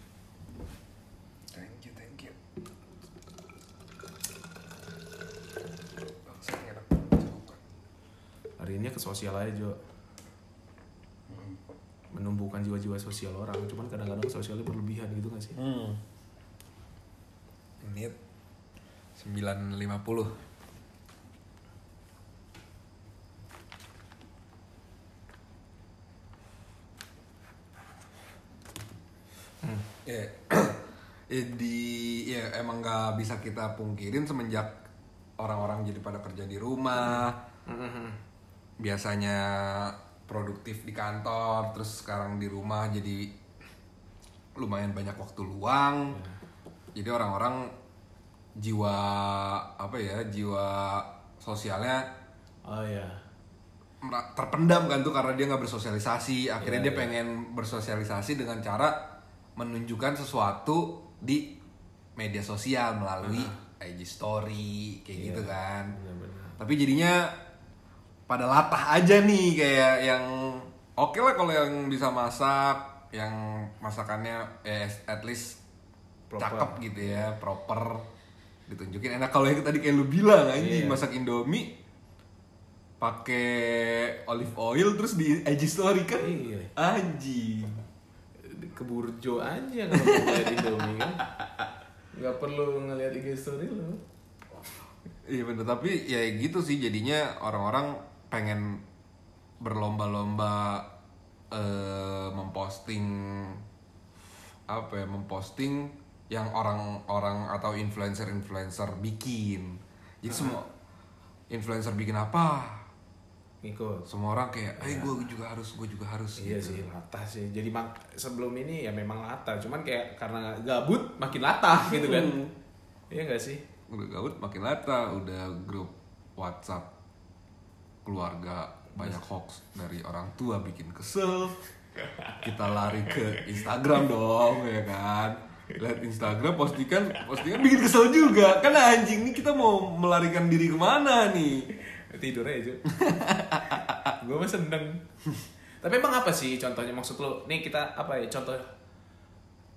S1: Thank you, thank you. Bangsat, enak. Cukup.
S2: Hari ini ke sosial aja, Jo. Menumbuhkan jiwa-jiwa sosial orang. Cuman kadang-kadang sosialnya berlebihan gitu gak sih?
S1: Hmm. Menit 9.50 Ya, eh, di ya emang nggak bisa kita pungkirin semenjak orang-orang jadi pada kerja di rumah, biasanya produktif di kantor, terus sekarang di rumah jadi lumayan banyak waktu luang. Jadi orang-orang jiwa apa ya, jiwa sosialnya
S2: Oh iya.
S1: mera- terpendam kan tuh karena dia nggak bersosialisasi. Akhirnya
S2: Iya,
S1: dia
S2: iya.
S1: pengen bersosialisasi dengan cara menunjukkan sesuatu di media sosial melalui IG story kayak
S2: Iya,
S1: gitu kan.
S2: Benar-benar.
S1: Tapi jadinya pada latah aja nih kayak yang oke lah kalau yang bisa masak, yang masakannya eh, at least
S2: Proper.
S1: cakep gitu ya, proper ditunjukin enak kalau yang tadi kayak lu bilang anjing
S2: Iya.
S1: masak Indomie pakai olive oil terus di IG story kan
S2: Iya.
S1: anjing
S2: ke burjo aja kalau mau ngeliat Indomie kan nggak perlu ngeliat IG story lo
S1: Iya bener tapi ya gitu sih jadinya orang-orang pengen berlomba-lomba eh, memposting apa ya memposting yang orang-orang atau influencer-influencer bikin. Jadi semua influencer bikin apa?
S2: ngikut
S1: Semua orang kayak, eh gue juga harus, gue juga harus.
S2: iya
S1: gitu.
S2: sih latah sih jadi mak sebelum ini ya memang latah cuman kayak karena gabut makin latah gitu kan iya gak sih
S1: Udah gaut makin lata, udah grup WhatsApp keluarga banyak hoax dari orang tua bikin kesel. Kita lari ke Instagram dong ya kan. Lihat Instagram postingan postingan bikin kesel juga. Kan anjing nih kita mau melarikan diri ke mana nih?
S2: tidur aja gue mah seneng tapi emang apa sih contohnya maksud lo nih kita apa ya contoh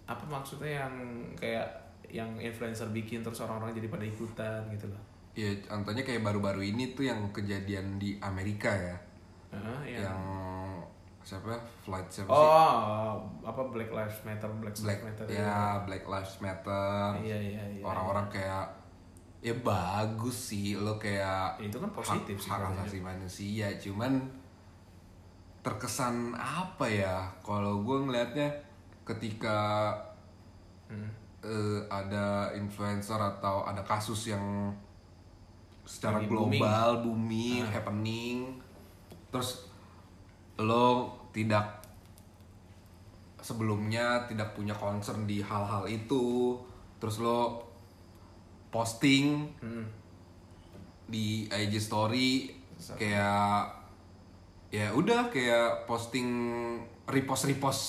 S2: apa maksudnya yang kayak yang influencer bikin terus orang-orang jadi pada ikutan gitu loh
S1: Ya contohnya kayak baru-baru ini tuh yang kejadian di Amerika ya.
S2: Heeh, yang,
S1: Yang siapa? Flight siapa sih?
S2: oh apa Black Lives Matter Black,
S1: Black
S2: Lives Matter
S1: ya Black Lives Matter.
S2: iya iya iya
S1: orang-orang kayak ya bagus sih lo kayak
S2: Ya, itu kan positif
S1: hak,
S2: sih
S1: hak asasi manusia cuman terkesan apa ya kalau gue ngelihatnya ketika
S2: Hmm.
S1: eh, ada influencer atau ada kasus yang secara
S2: Lagi
S1: global booming, happening. Terus lo tidak sebelumnya tidak punya concern di hal-hal itu. Terus lo posting
S2: Hmm.
S1: di IG story kayak ya udah kayak posting repost repost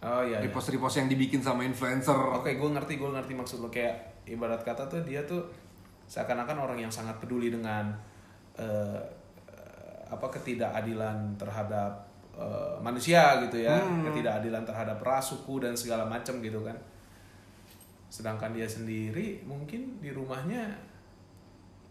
S2: oh iya, iya.
S1: repost repost yang dibikin sama influencer.
S2: Oke, gue ngerti, gue ngerti maksud lo. Kayak ibarat kata tuh dia tuh seakan-akan orang yang sangat peduli dengan eh, apa ketidakadilan terhadap eh, manusia gitu ya, ketidakadilan terhadap ras, suku dan segala macam gitu kan. Sedangkan dia sendiri mungkin di rumahnya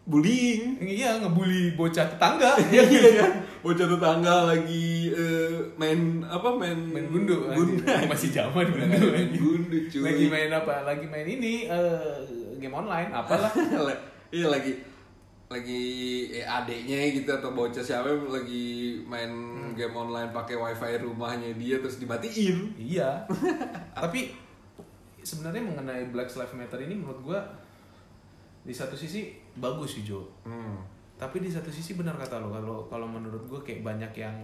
S1: bullying
S2: Iya, ngebully bocah tetangga.
S1: iya iya bocah tetangga lagi eh, main apa main
S2: main gundu,
S1: gundu
S2: masih zaman gundu.
S1: gundu cuy
S2: Lagi main apa? Lagi main ini eh, game online apalah.
S1: iya lagi lagi eh, adeknya gitu atau bocah siapa lagi main
S2: Hmm.
S1: game online pakai wifi rumahnya dia terus dimatiin
S2: iya. Tapi sebenarnya mengenai Black Lives Matter ini menurut gua di satu sisi bagus sih Jo.
S1: hmm.
S2: Tapi di satu sisi benar kata lo kalau kalau menurut gua kayak banyak yang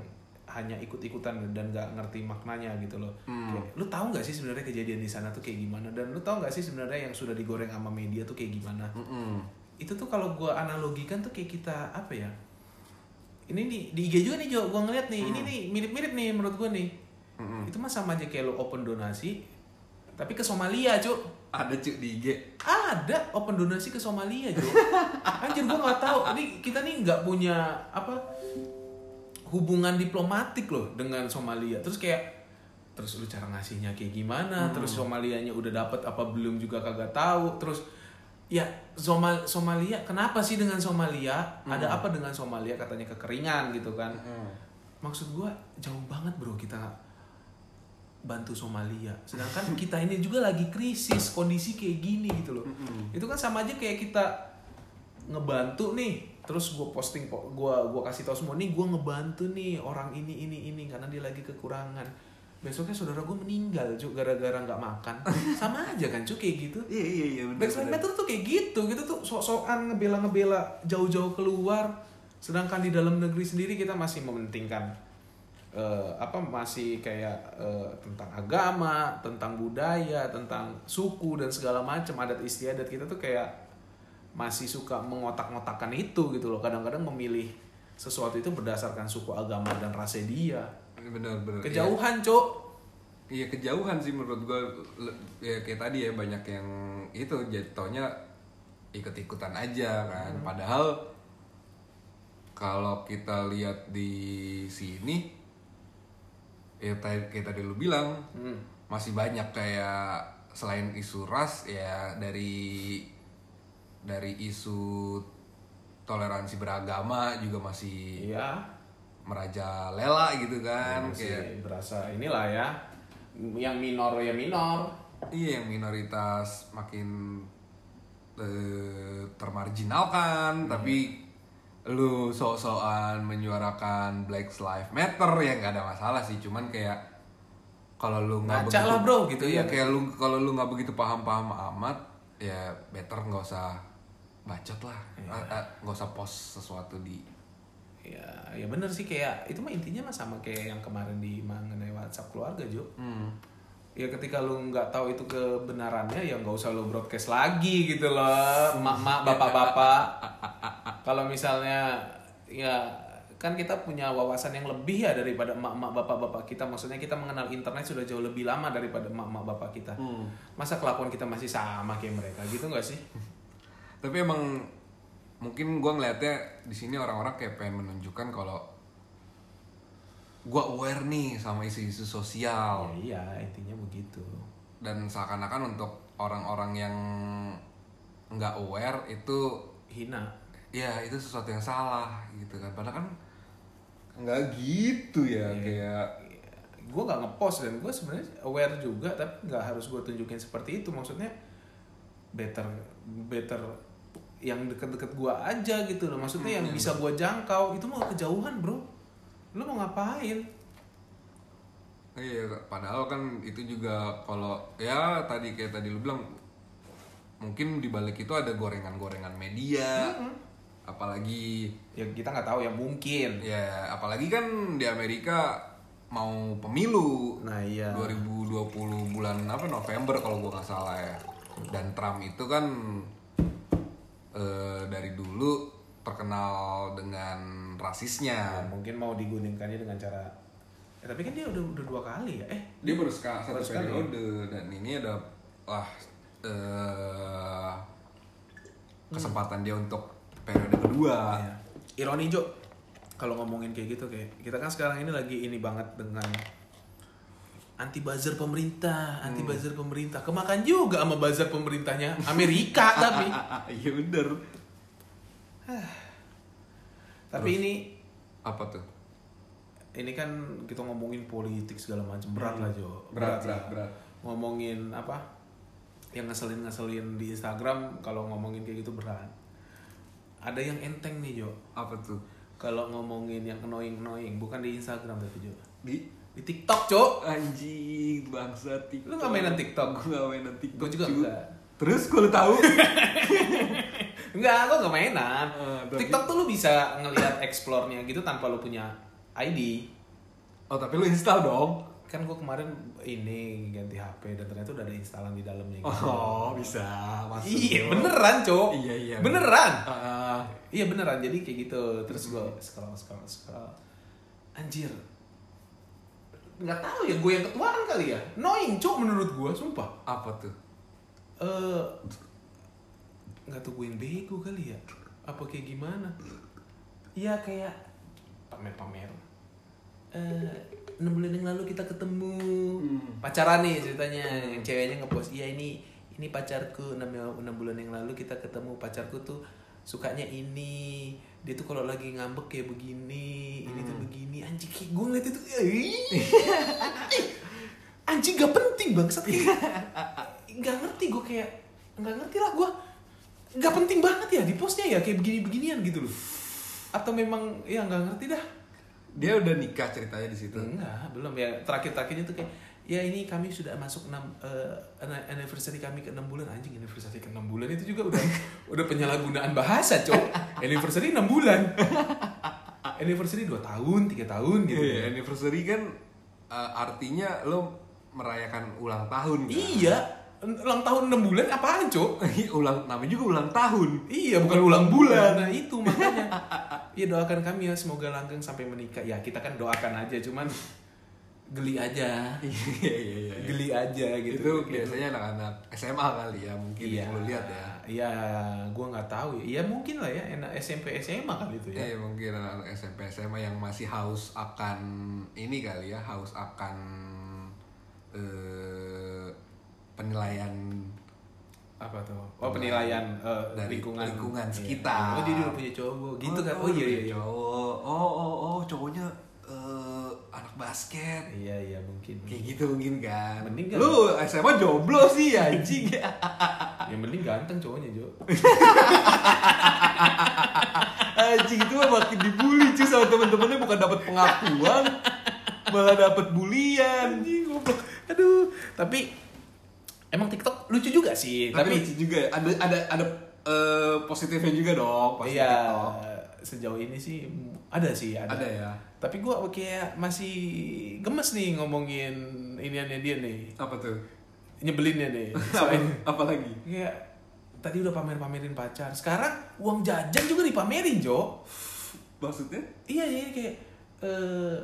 S2: hanya ikut-ikutan dan gak ngerti maknanya gitu loh.
S1: Hmm.
S2: Kayak, lu tahu nggak sih sebenarnya kejadian di sana tuh kayak gimana dan lu tahu nggak sih sebenarnya yang sudah digoreng sama media tuh kayak gimana?
S1: Mm-mm.
S2: Itu tuh kalau gua analogikan tuh kayak kita apa ya? Ini nih di IG juga nih Jo gua ngeliat nih ini nih mirip-mirip nih menurut gua nih.
S1: Mm-mm.
S2: itu mah sama aja kayak lo open donasi tapi ke Somalia Cuk
S1: ada cuy di IG
S2: ada open donasi ke Somalia Jo. Anjir gua nggak tahu. Ini kita nih nggak punya apa hubungan diplomatik loh dengan Somalia. Terus kayak terus lu cara ngasihnya kayak gimana? Terus Somalianya udah dapet apa belum juga kagak tahu. Terus ya Somal Somalia kenapa sih dengan Somalia? Ada apa dengan Somalia? Katanya kekeringan gitu kan. Maksud gua jauh banget bro kita bantu Somalia. Sedangkan kita ini juga lagi krisis kondisi kayak gini gitu loh. Itu kan sama aja kayak kita ngebantu nih. Terus gue posting po- gua gua kasih tahu semua nih gue ngebantu nih orang ini ini ini karena dia lagi kekurangan besoknya saudara gue meninggal cuk gara-gara nggak makan. Sama aja kan cuk kayak gitu.
S1: Iya iya iya bener, bener.
S2: Matter tuh kayak gitu gitu tuh. Sok-sokan ngebela-ngebela jauh-jauh keluar. Sedangkan di dalam negeri sendiri kita masih mementingkan eh, apa masih kayak eh, tentang agama tentang budaya tentang suku dan segala macam. Adat istiadat kita tuh kayak masih suka mengotak-ngotakan itu gitu loh. Kadang-kadang memilih sesuatu itu berdasarkan suku agama dan rasa dia
S1: bener bener.
S2: Kejauhan cuk.
S1: Iya kejauhan sih menurut gue ya kayak tadi ya banyak yang itu jatuhnya ikut-ikutan aja kan. Padahal kalau kita lihat di sini ya kayak tadi lu bilang
S2: Hmm.
S1: masih banyak kayak selain isu ras ya dari dari isu toleransi beragama juga masih
S2: iya
S1: merajalela gitu kan
S2: masih
S1: kayak
S2: berasa inilah ya yang minor ya minor
S1: Iya yang minoritas makin eh, termarginalkan, tapi lu sok-sokan menyuarakan Black Lives Matter ya nggak ada masalah sih, cuman kayak kalau lu nggak
S2: Ngaca lah, bro, gitu
S1: iya,
S2: ya.
S1: kayak lu kalau lu nggak begitu paham-paham amat, ya better nggak usah bacot lah,
S2: Iya.
S1: Nggak usah post sesuatu di
S2: ya ya bener sih kayak itu mah intinya mah sama kayak yang kemarin di mengenai WhatsApp keluarga Jo.
S1: Hmm.
S2: ya ketika lu nggak tahu itu kebenarannya ya nggak usah lu broadcast lagi gitu loh emak-emak bapak-bapak. Kalau misalnya ya kan kita punya wawasan yang lebih ya daripada emak-emak bapak-bapak kita. Maksudnya kita mengenal internet sudah jauh lebih lama daripada emak-emak bapak kita.
S1: Hmm.
S2: masa kelakuan kita masih sama kayak mereka gitu nggak sih?
S1: Tapi emang mungkin gua ngeliatnya di sini orang-orang kayak pengen menunjukkan kalau gua aware nih sama isu-isu sosial.
S2: Ya, iya intinya begitu.
S1: Dan seakan-akan untuk orang-orang yang nggak aware itu
S2: hina.
S1: Ya itu sesuatu yang salah gitu kan. Padahal kan nggak gitu ya
S2: Iya.
S1: kayak
S2: gue gak ngepost dan gue sebenarnya aware juga tapi nggak harus gue tunjukin seperti itu. Maksudnya better better yang deket-deket gue aja gitu loh. Maksudnya yang bisa gue jangkau itu mau kejauhan bro. Lu mau ngapain?
S1: Iya, padahal kan itu juga kalau ya tadi kayak tadi lu bilang mungkin di balik itu ada gorengan-gorengan media. Apalagi
S2: ya kita nggak tahu ya mungkin.
S1: Ya apalagi kan di Amerika mau pemilu.
S2: Nah iya.
S1: 2020 bulan apa November kalau gua nggak salah ya. Dan Trump itu kan eh, dari dulu terkenal dengan rasisnya.
S2: Ya, mungkin mau digulingkannya dengan cara ya, tapi kan dia udah udah dua kali ya eh
S1: dia baru sekali satu
S2: Baru sekali,
S1: periode dan ini ada lah eh, kesempatan dia untuk periode kedua
S2: Ya. Ironi Jo, kalau ngomongin kayak gitu kayak kita kan sekarang ini lagi ini banget dengan anti buzzer pemerintah, anti buzzer pemerintah. Kemakan juga sama buzzer pemerintahnya Amerika tapi
S1: iya bener
S2: Tapi ini
S1: Apa tuh?
S2: ini kan kita ngomongin politik segala macam berat lah Jo.
S1: Hmm. Berat, berat,
S2: lah.
S1: berat.
S2: Ngomongin apa? Yang ngeselin ngeselin di Instagram kalau ngomongin kayak gitu berat. Ada yang enteng nih Jo.
S1: Apa tuh?
S2: Kalau ngomongin yang annoying annoying bukan di Instagram tapi Jo.
S1: Di
S2: Di TikTok Jo.
S1: anjing bangsa TikTok.
S2: Lu nggak mainan TikTok?
S1: Gue gak mainan TikTok.
S2: Gue juga enggak.
S1: Terus kalau tahu
S2: Enggak, gue gak mainan.
S1: Tapi-
S2: TikTok tuh lu bisa ngelihat explore-nya gitu tanpa lu punya ID.
S1: Oh, tapi lu install dong.
S2: Kan gue kemarin ini ganti HP dan ternyata udah ada instalan di dalamnya. gitu.
S1: Oh, bisa. Masuk.
S2: Iya beneran cok
S1: Iya, iya.
S2: Beneran
S1: Ah,
S2: Iya beneran jadi kayak gitu Terus gue scroll scroll scroll Anjir nggak tahu ya gue yang ketuaan kali ya. Annoying cok menurut gue sumpah.
S1: Apa tuh?
S2: eh nggak tahu gue yang bego kali ya. Apa kayak gimana? Iya kayak pamer-pamer. Eh enam bulan yang lalu kita ketemu.
S1: Hmm.
S2: pacaran nih ceritanya. Yang ceweknya ngepost iya ini ini pacarku. Enam enam bulan yang lalu kita ketemu pacarku tuh sukanya ini dia tuh kalau lagi ngambek kayak begini ini tuh begini anjing kayak gue ngeliat itu ih, anjing gak penting bangsat kayak nggak ngerti gue kayak nggak ngerti lah gue nggak penting banget ya di postnya ya kayak begini beginian gitu loh. Atau memang ya nggak ngerti dah.
S1: Dia udah nikah ceritanya di situ.
S2: enggak belum ya. Terakhir terakhirnya tuh kayak ya ini kami sudah masuk enam eh, ana- anniversary kami ke enam bulan anjing anniversary ke enam bulan itu juga udah udah penyalahgunaan bahasa cok anniversary enam bulan anniversary dua tahun tiga tahun gitu
S1: Iya, anniversary kan uh, artinya lo merayakan ulang tahun kan?
S2: iya ulang tahun enam bulan apaan cok
S1: ulang namanya juga ulang tahun.
S2: Iya, bukan ulang bulan. Nah, itu makanya. Iya, doakan kami ya semoga langgeng sampai menikah. Ya, kita kan doakan aja, cuman geli aja.
S1: Iya iya iya.
S2: Geli aja gitu.
S1: Itu biasanya anak-anak SMA kali ya mungkin
S2: Iya.
S1: yang lo lihat ya.
S2: Iya, gua nggak tahu ya. Iya, mungkin lah ya, enak SMP SMA kali itu ya.
S1: Iya mungkin anak SMP SMA yang masih haus akan ini kali ya haus akan eh, penilaian
S2: Apa tuh? Oh, penilaian eh,
S1: Dari
S2: lingkungan
S1: lingkungan
S2: Iya.
S1: sekitar.
S2: Oh, dia udah punya cowok. Gitu kan. Oh, iya iya. iya.
S1: cowok oh oh oh cowoknya anak basket
S2: Iya, iya mungkin.
S1: kayak gitu mungkin kan
S2: Mending kan.
S1: lu SMA jomblo sih anjing
S2: Yang penting ganteng cowoknya, Jo.
S1: anjing itu mah makin dibully cuy sama temen-temennya bukan dapat pengakuan malah dapat bulian
S2: Anjing, goblok. Aduh, tapi emang TikTok lucu juga sih,
S1: tapi,
S2: tapi
S1: lucu juga ya. ada ada ada eh, positifnya juga dong pasti
S2: Iya,
S1: TikTok.
S2: sejauh ini sih ada sih ada.
S1: ada ya
S2: Tapi gua kayak masih gemes nih ngomongin iniannya dia nih,
S1: apa tuh
S2: nyebelinnya nih.
S1: apa,
S2: Soalnya
S1: apa lagi
S2: kayak tadi udah pamer-pamerin pacar, sekarang uang jajan juga dipamerin Jo.
S1: maksudnya
S2: Iya jadi kayak eh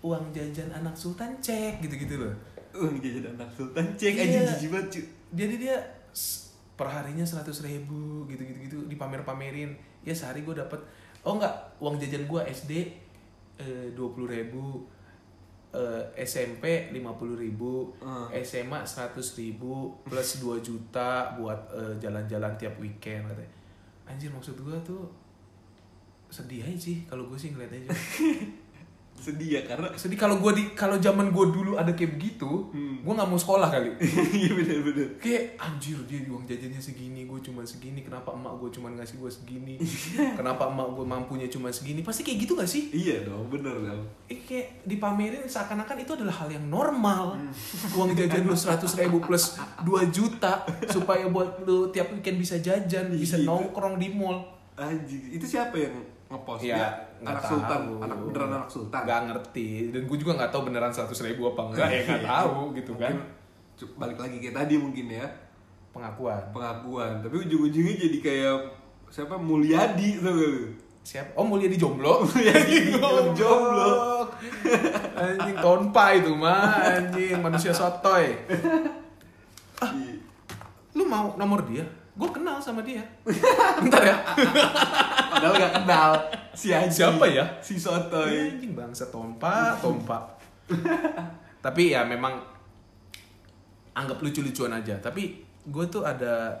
S2: uang jajan anak sultan cek gitu-gitu loh.
S1: uang jajan anak sultan cek
S2: Iya.
S1: anjing jijik banget
S2: Jadi dia perharinya seratus ribu gitu-gitu gitu dipamer-pamerin. Ya sehari gue dapet oh enggak uang jajan gue SD dua puluh ribu eh, SMP lima puluh ribu
S1: Hmm.
S2: SMA seratus ribu plus 2 juta buat eh, jalan-jalan tiap weekend katanya. Anjir maksud gue tuh sedih aja sih kalau gue sih ngeliatnya juga.
S1: sedih ya karena
S2: sedih kalau gue di kalau zaman gue dulu ada kayak begitu
S1: Hmm.
S2: gue nggak mau sekolah kali.
S1: Iya bener bener.
S2: Kayak anjir dia uang jajannya segini gue cuma segini kenapa emak gue cuma ngasih gue segini? Kenapa emak gue mampunya cuma segini? Pasti kayak gitu gak sih?
S1: Iya dong bener dong.
S2: Eh, kayak dipamerin seakan-akan itu adalah hal yang normal. Uang jajan lu 100 ribu plus 2 juta supaya buat lu tiap weekend bisa jajan bisa
S1: Iya.
S2: nongkrong di mall.
S1: Anjing itu siapa yang ngepost?
S2: Ya, nggak
S1: anak
S2: tahu.
S1: sultan anak beneran anak sultan
S2: nggak ngerti dan gue juga nggak tahu beneran 100 ribu apa enggak ya nggak tahu gitu kan
S1: Mungkin balik lagi kayak tadi mungkin ya
S2: pengakuan
S1: pengakuan tapi ujung-ujungnya jadi kayak siapa Mulyadi tuh gak lu
S2: Siapa? Oh Mulyadi jomblo?
S1: Mulyadi
S2: Goblok.
S1: jomblo.
S2: Anjing tonpa itu mah anjing manusia sotoy.
S1: Iya.
S2: Lu mau nomor dia? Gue kenal sama dia. Bentar ya.
S1: padahal gak kenal si anjing
S2: Siapa ya?
S1: si sotoy
S2: Anjing bangsa tompa, tompa. Tapi ya memang anggap lucu-lucuan aja. Tapi gue tuh ada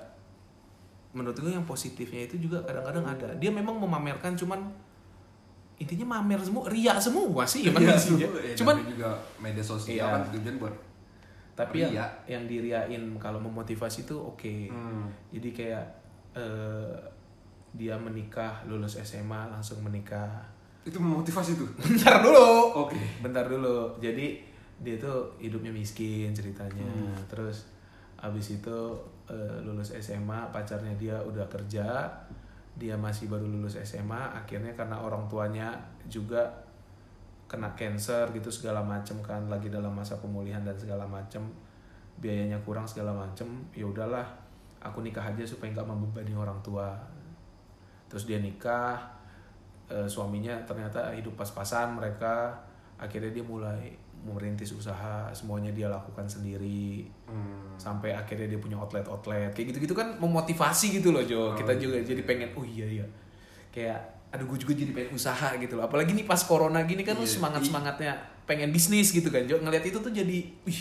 S2: menurut gue yang positifnya itu juga kadang-kadang ada dia memang memamerkan cuman intinya mamer semua ria semua sih
S1: semua. Ya,
S2: cuman
S1: juga media sosial
S2: Iya.
S1: kan tujuan buat
S2: tapi yang,
S1: ria.
S2: yang diriain kalau memotivasi itu oke
S1: Hmm.
S2: jadi kayak eh, dia menikah lulus SMA langsung menikah
S1: itu memotivasi tuh.
S2: bentar dulu
S1: Oke.
S2: bentar dulu jadi dia tuh hidupnya miskin ceritanya
S1: Hmm.
S2: terus abis itu eh, lulus SMA pacarnya dia udah kerja dia masih baru lulus SMA akhirnya karena orang tuanya juga kena cancer gitu segala macem kan lagi dalam masa pemulihan dan segala macem biayanya kurang segala macem ya udahlah aku nikah aja supaya nggak membebani orang tua terus dia nikah eh, suaminya ternyata hidup pas-pasan mereka akhirnya dia mulai merintis usaha semuanya dia lakukan sendiri
S1: Hmm.
S2: sampai akhirnya dia punya outlet outlet kayak gitu gitu kan memotivasi gitu loh Jo
S1: Oh,
S2: kita juga
S1: gitu
S2: jadi
S1: ya.
S2: pengen oh iya iya kayak aduh gue juga jadi pengen usaha gitu loh apalagi nih pas corona gini kan lu
S1: Iya.
S2: semangat semangatnya pengen bisnis gitu kan Jo ngeliat itu tuh jadi wih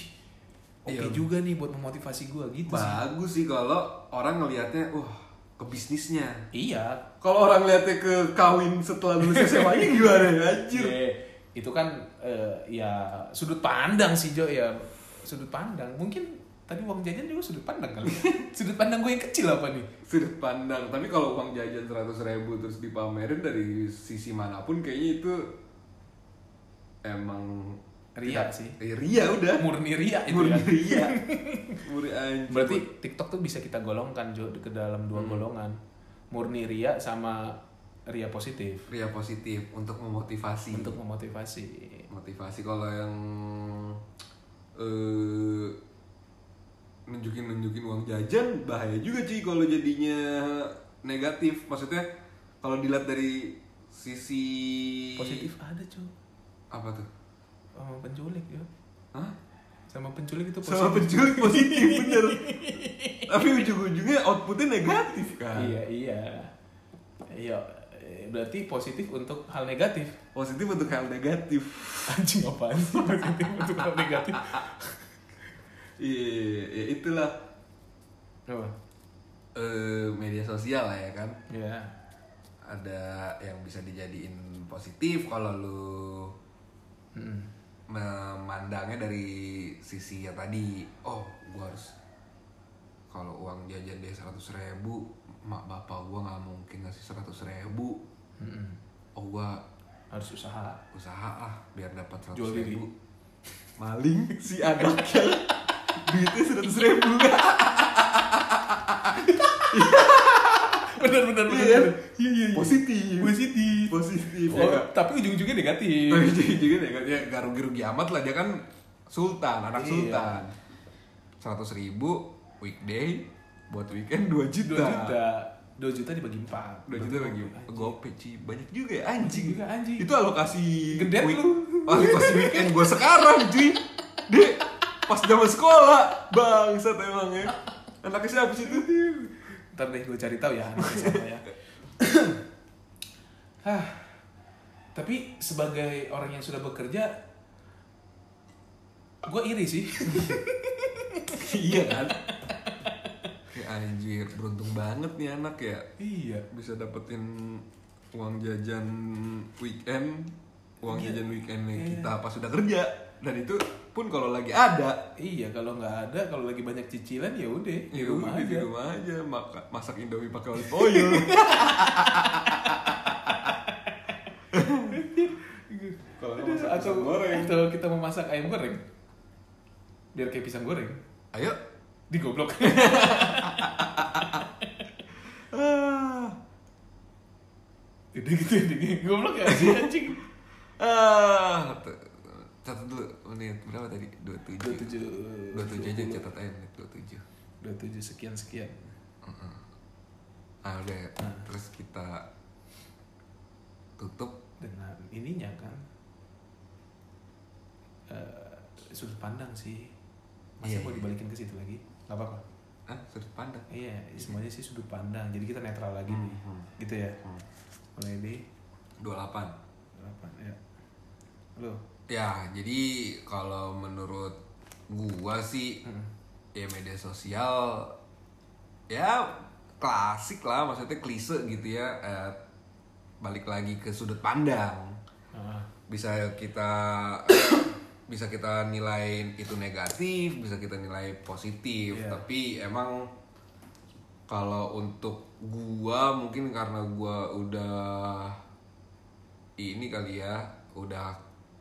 S2: oke
S1: Iya.
S2: juga nih buat memotivasi gue gitu sih
S1: Bagus sih kalau orang ngelihatnya, wah ke bisnisnya.
S2: iya
S1: Kalau orang lihatnya ke kawin setelah lulus SMA-nya gimana ya, anjir?
S2: Iya, itu kan eh, ya sudut pandang sih Jo ya sudut pandang mungkin tadi uang jajan juga sudut pandang kali ya. sudut pandang gue yang kecil apa nih
S1: Sudut pandang. Tapi kalau uang jajan 100 ribu terus dipamerin dari sisi mana pun kayaknya itu emang
S2: Ria
S1: tidak-
S2: sih.
S1: Eh, ria udah.
S2: murni ria itu
S1: Murni
S2: ya
S1: ria. Murni anjir.
S2: berarti TikTok tuh bisa kita golongkan Jo ke dalam dua golongan murni ria sama ria positif
S1: ria positif untuk memotivasi.
S2: untuk memotivasi
S1: motivasi kalau yang eh nunjukin nunjukin uang jajan bahaya juga sih kalau jadinya negatif. Maksudnya kalau dilihat dari sisi
S2: positif ada cuy.
S1: Apa tuh?
S2: Sama penculik ya.
S1: Hah?
S2: sama penculik itu
S1: sama
S2: positif.
S1: penculik positif bener. Tapi ujung-ujungnya outputnya negatif kan?
S2: Iya iya. Iya eh, berarti positif untuk hal negatif.
S1: Positif untuk hal negatif.
S2: Anjing apaan sih positif untuk hal negatif
S1: iya ya itulah.
S2: Apa?
S1: Eh media sosial lah ya kan.
S2: Ya
S1: ada yang bisa dijadiin positif kalau lu
S2: Mm.
S1: memandangnya dari sisi ya tadi. Oh gua harus kalau uang jajan dia seratus ribu mak bapak gua nggak mungkin ngasih seratus ribu.
S2: Mm-mm.
S1: oh gua
S2: harus usaha.
S1: usaha lah biar dapat seratus ribu. Maling si anaknya duitnya seratus ribu
S2: benar benar benar
S1: Iya.
S2: iya iya
S1: positif
S2: positif
S1: positif
S2: oh,
S1: ya
S2: tapi ujung-ujungnya negatif
S1: Tapi juga ya, ya gak rugi-rugi amat lah dia kan sultan, anak
S2: Iya.
S1: sultan. Seratus ribu weekday buat weekend 2 juta.
S2: 2 juta 2 juta dibagi 4
S1: 2 juta bagi gope Ci. banyak juga ya anjing.
S2: juga anjing
S1: Itu alokasi week-
S2: lu.
S1: Alokasi weekend gua sekarang cuy. Dek, pas zaman sekolah. Bangsat emang ya. Anaknya siapa sih itu?
S2: ntar deh gue cari tahu ya anaknya siapa ya Hah. tapi sebagai orang yang sudah bekerja gue iri sih
S1: iya kan? Kayak anjir, beruntung banget nih anak ya.
S2: iya
S1: bisa dapetin uang jajan weekend uang
S2: Iya.
S1: jajan weekendnya
S2: Iya.
S1: kita pas sudah kerja dan itu pun kalau lagi ada
S2: iya kalau nggak ada kalau lagi banyak cicilan ya udah di
S1: ya
S2: rumah aja
S1: di rumah aja maka- masak indomie pakai olive oil. Kalau masak
S2: atau
S1: goreng.
S2: atau kita mau masak ayam goreng? Biar kayak pisang goreng.
S1: Ayo.
S2: Digoblok.
S1: Ah,
S2: udah gitu. Ya goblok ya sih anjing.
S1: Ah. Catat dulu menit berapa tadi? 27
S2: 27
S1: 27 aja catat aja menit 27
S2: 27 sekian sekian
S1: ah udah
S2: Nah.
S1: terus kita tutup.
S2: Dengan ininya kan. Eh, sudut pandang sih. Masa
S1: Iya,
S2: mau
S1: iya.
S2: dibalikin ke situ lagi? Nggak apa-apa.
S1: Ah sudut pandang?
S2: Iya semuanya sih sudut pandang. Jadi kita netral lagi nih.
S1: Hmm.
S2: gitu ya.
S1: Hmm.
S2: mulai di
S1: 28
S2: berapa ya. Lo
S1: Ya, jadi kalau menurut gua sih
S2: Hmm.
S1: ya media sosial ya klasik lah maksudnya klise gitu ya eh, balik lagi ke sudut pandang
S2: Ah.
S1: bisa kita bisa kita nilai itu negatif bisa kita nilai positif
S2: Iya.
S1: tapi emang kalau untuk gua mungkin karena gua udah ini kali ya udah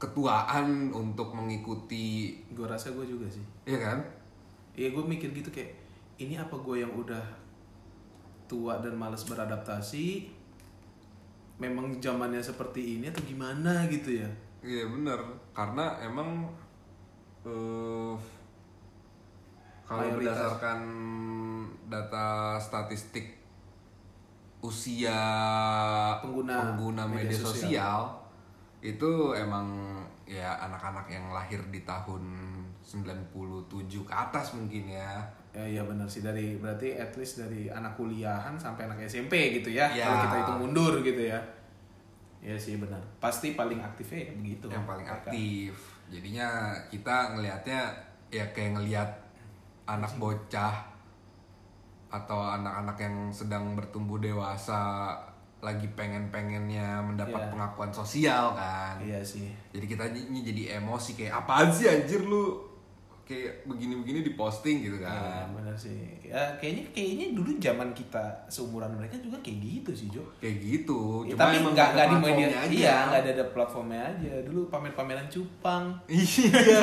S1: ketuaan untuk mengikuti
S2: gue rasa gue juga sih.
S1: Ya kan?
S2: Iya gue mikir gitu kayak ini apa gue yang udah tua dan males beradaptasi? Memang zamannya seperti ini atau gimana gitu ya?
S1: Iya bener. Karena emang eh kalau
S2: Mayoritas.
S1: berdasarkan data statistik usia
S2: Pengguna
S1: media,
S2: media
S1: sosial. itu emang ya anak-anak yang lahir di tahun 97 ke atas mungkin ya.
S2: ya iya benar sih dari berarti at least dari anak kuliahan sampai anak SMP gitu ya
S1: Ya.
S2: kalau kita hitung mundur gitu ya Iya sih benar pasti paling aktifnya ya begitu
S1: yang paling
S2: Mereka.
S1: aktif. Jadinya kita ngelihatnya ya kayak ngelihat anak bocah atau anak-anak yang sedang bertumbuh dewasa lagi pengen-pengennya mendapat
S2: Iya.
S1: pengakuan sosial kan.
S2: iya sih
S1: Jadi kita jadi emosi kayak apaan sih anjir lu kayak begini-begini diposting gitu
S2: ya
S1: kan.
S2: benar sih ya kayaknya kayaknya dulu zaman kita seumuran mereka juga kayak gitu sih Jo
S1: Kayak gitu.
S2: Ya,
S1: Cuma
S2: tapi nggak nggak di media
S1: aja.
S2: iya nggak ada, ada platformnya aja dulu pamer-pameran cupang
S1: Iya.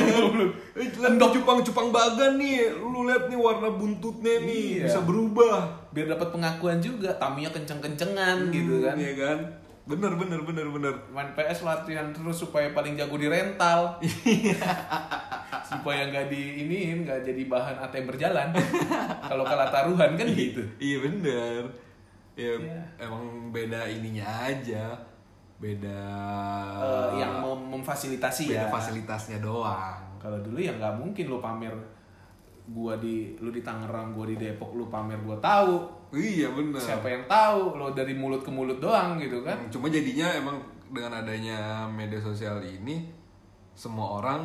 S1: Eh, Lihat cupang-cupang bagan nih. Lu lihat nih warna buntutnya nih
S2: Iya.
S1: bisa berubah.
S2: biar dapat pengakuan juga Tamiya kenceng-kencengan gitu kan
S1: Iya kan? Bener bener bener bener.
S2: main PS latihan terus supaya paling jago di rental supaya nggak di ini nggak jadi bahan ATM berjalan kalau kalah taruhan kan gitu
S1: Iya bener. Ya
S2: Iya.
S1: emang beda ininya aja. Beda.
S2: Eh, yang mem- memfasilitasi
S1: beda
S2: ya
S1: fasilitasnya doang.
S2: kalau dulu ya nggak mungkin lo pamer gua di lu di Tangerang gua di Depok lu pamer gua tahu.
S1: Iya bener.
S2: siapa yang tahu? Lo dari mulut ke mulut doang gitu kan?
S1: Hmm, Cuma jadinya emang dengan adanya media sosial ini semua orang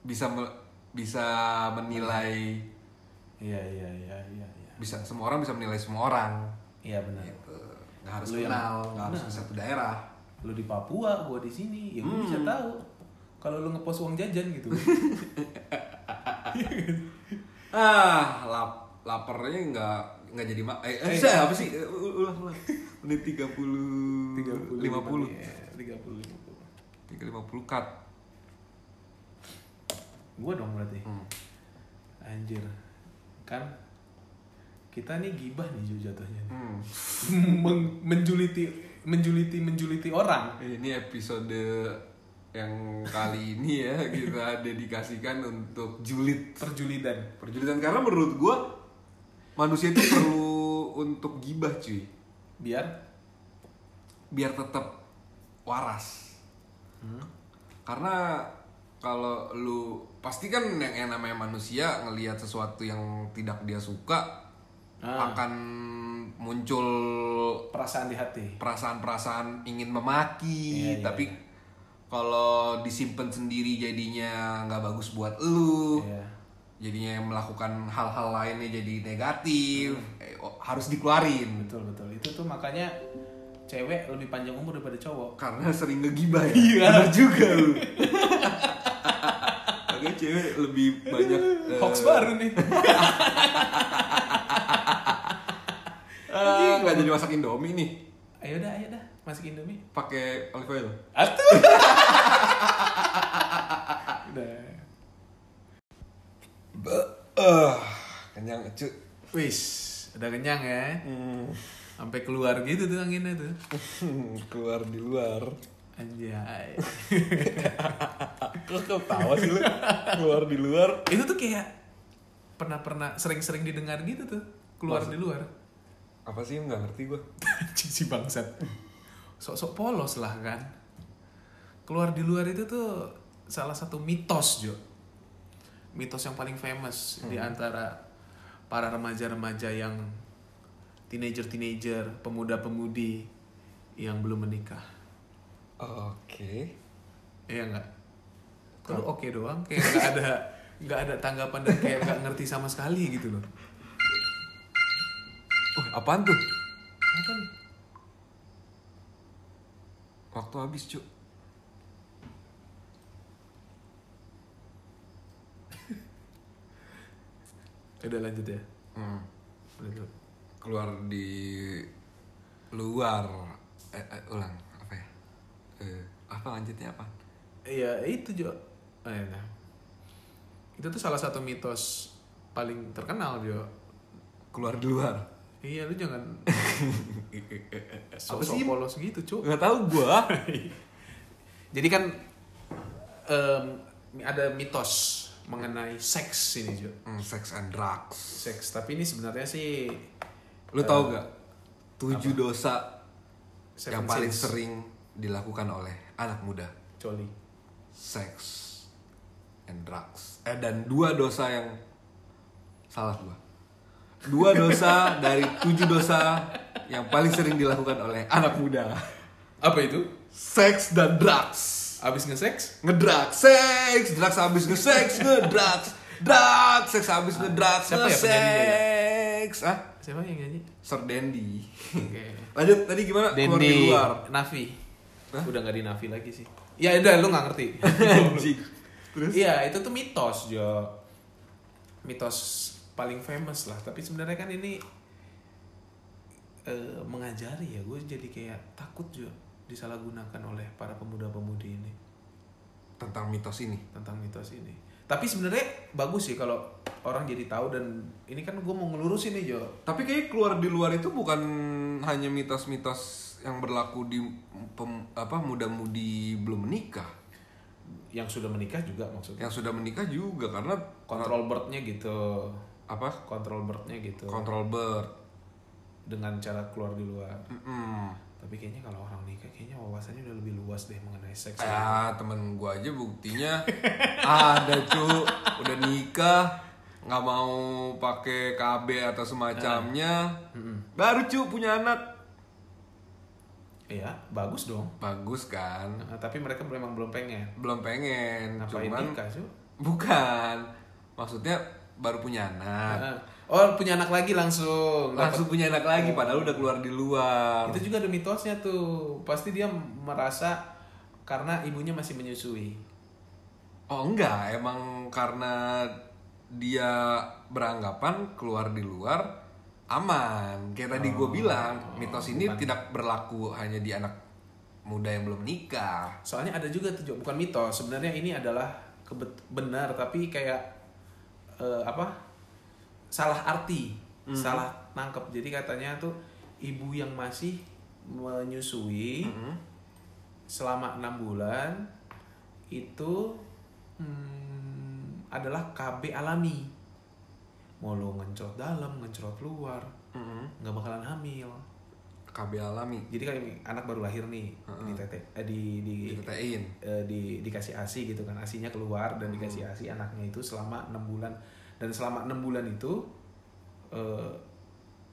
S1: bisa me- bisa menilai
S2: iya iya iya iya iya.
S1: bisa semua orang bisa menilai semua orang.
S2: Iya benar
S1: gitu. Nggak harus
S2: Lu yang-
S1: kenal nggak harus
S2: Nah.
S1: satu daerah.
S2: Lu di Papua gua di sini ya gua bisa tahu. Kalau lu ngepost uang jajan gitu
S1: ah lap laparnya nggak nggak jadi mak eh, eh, saya apa sih? Eh, ulah ulah menit tiga puluh lima puluh.
S2: tiga puluh lima puluh.
S1: Tiga lima puluh cut.
S2: Gua dong berarti.
S1: Hmm.
S2: anjir. Kan kita nih gibah nih Ju, jatuhnya.
S1: Hmm.
S2: Men- menjuliti menjuliti menjuliti orang.
S1: Ini episode yang kali ini ya kita dedikasikan untuk julid.
S2: Perjulidan.
S1: Perjulitan karena menurut gua manusia itu perlu untuk gibah cuy.
S2: Biar?
S1: Biar tetap waras. Karena kalau lu pasti kan yang, yang namanya manusia ngelihat sesuatu yang tidak dia suka
S2: Ah.
S1: akan muncul
S2: perasaan di hati.
S1: perasaan-perasaan ingin memaki
S2: Iya, iya,
S1: tapi kalau disimpan sendiri jadinya nggak bagus buat lu.
S2: Iya.
S1: jadinya melakukan hal-hal lainnya jadi negatif. Eh, oh, harus dikeluarin.
S2: Betul betul. Itu tuh makanya cewek lebih panjang umur daripada cowok.
S1: Karena sering ngegibah ya?
S2: Iya.
S1: Bener juga lu. Makanya cewek lebih banyak eh,
S2: hoax baru nih.
S1: Ah, nggak jadi masak indomie nih.
S2: Ayo dah ayo dah masuk Indomie?
S1: Pakai olive oil.
S2: Atuh udah.
S1: Ah kenyang cu.
S2: Wis udah kenyang ya. Sampai keluar gitu tuh anginnya tuh.
S1: Keluar di luar.
S2: Anjay.
S1: Kok ketawa sih lu? Keluar di luar.
S2: Itu tuh kayak pernah pernah sering-sering didengar gitu tuh. Keluar di luar.
S1: apa sih? Nggak ngerti gua.
S2: Anjing si bangsat sok-sok polos lah kan keluar di luar itu tuh salah satu mitos Jo mitos yang paling famous di antara para remaja-remaja yang teenager-teenager pemuda-pemudi yang belum menikah
S1: oke
S2: Iya nggak? Kalau oke doang, kayak nggak ada nggak ada tanggapan dan kayak nggak ngerti sama sekali gitu loh.
S1: Apaan tuh?
S2: Apa nih?
S1: Waktu habis, Cuk.
S2: Udah lanjut ya.
S1: Hmm.
S2: Lanjut.
S1: Keluar di luar. Eh, eh, ulang apa ya? Eh, apa lanjutnya apa?
S2: Iya itu Jo. Eh, nah. Itu tuh salah satu mitos paling terkenal Jo.
S1: Keluar di luar.
S2: Iya lu jangan
S1: Apa
S2: sok
S1: sih?
S2: polos gitu cu.
S1: Nggak tahu gua.
S2: Jadi kan em, ada mitos mengenai seks ini Jo.
S1: Hmm, sex and drugs.
S2: Seks tapi ini sebenarnya sih
S1: Lu tahu gak? Tujuh dosa
S2: seven
S1: yang paling
S2: sins.
S1: sering dilakukan oleh anak muda.
S2: coli.
S1: Sex and drugs. Eh dan dua dosa yang salah gua. Dua dosa dari tujuh dosa yang paling sering dilakukan oleh anak muda.
S2: Apa itu?
S1: Seks dan drugs.
S2: Abis nge-seks?
S1: Ngedrugs, seks, drugs habis nge-seks, ngedrugs, drugs, seks habis ngedrugs,
S2: Siapa ya penyanyinya ya?
S1: Ah,
S2: Siapa yang nyanyi?
S1: Sir Dendi.
S2: Oke.
S1: Lanjut, tadi gimana? Keluar di
S2: Dendi
S1: luar.
S2: Nafi.
S1: Hah?
S2: Udah nggak di Nafi lagi sih. Ya udah lu nggak ngerti.
S1: Terus?
S2: Iya itu tuh mitos Jo. Mitos paling famous lah. Tapi sebenarnya kan ini eh, mengajari ya. Gue jadi kayak takut Jo disalahgunakan oleh para pemuda-pemudi ini
S1: Tentang mitos ini.
S2: tentang mitos ini. Tapi sebenarnya bagus sih kalau orang jadi tahu dan ini kan gue mau ngelurusin nih Jo.
S1: Tapi kayak keluar di luar itu bukan hanya mitos-mitos yang berlaku di pem- apa muda-mudi belum menikah.
S2: Yang sudah menikah juga maksudnya.
S1: Yang sudah menikah juga karena
S2: Kontrol bird-nya gitu.
S1: Apa?
S2: Kontrol bird-nya gitu.
S1: Kontrol bird.
S2: dengan cara keluar di luar.
S1: Mm-mm.
S2: Tapi kayaknya kalau orang nikah kayaknya wawasannya udah lebih luas deh mengenai seks.
S1: Ya temen gua aja buktinya ada cu udah nikah nggak mau pakai KB atau semacamnya baru cu punya anak
S2: Iya, bagus dong.
S1: bagus kan
S2: Nah, tapi mereka memang belum pengen.
S1: belum pengen
S2: Ngapain
S1: cuman
S2: nikah,
S1: bukan maksudnya baru punya anak.
S2: Oh, punya anak lagi langsung. Dapat-
S1: langsung punya anak lagi padahal udah keluar di luar.
S2: Itu juga ada mitosnya tuh. Pasti dia merasa karena ibunya masih menyusui.
S1: oh enggak. Emang karena dia beranggapan keluar di luar aman. Kayak tadi gue bilang mitos ini tidak berlaku hanya di anak muda yang belum nikah.
S2: Soalnya ada juga tuh, bukan mitos. Sebenarnya ini adalah kebet- benar, tapi kayak eh, apa? Salah arti, salah nangkep. Jadi katanya tuh ibu yang masih menyusui selama enam bulan itu hmm, adalah KB alami. Mau lo ngencrot dalam, ngencrot luar, nggak bakalan hamil.
S1: KB alami.
S2: Jadi kayak anak baru lahir nih di tete, eh, di di
S1: ditetein.
S2: eh, di dikasih asi gitu kan asinya keluar dan dikasih asi anaknya itu selama enam bulan. Dan selama enam bulan itu eh,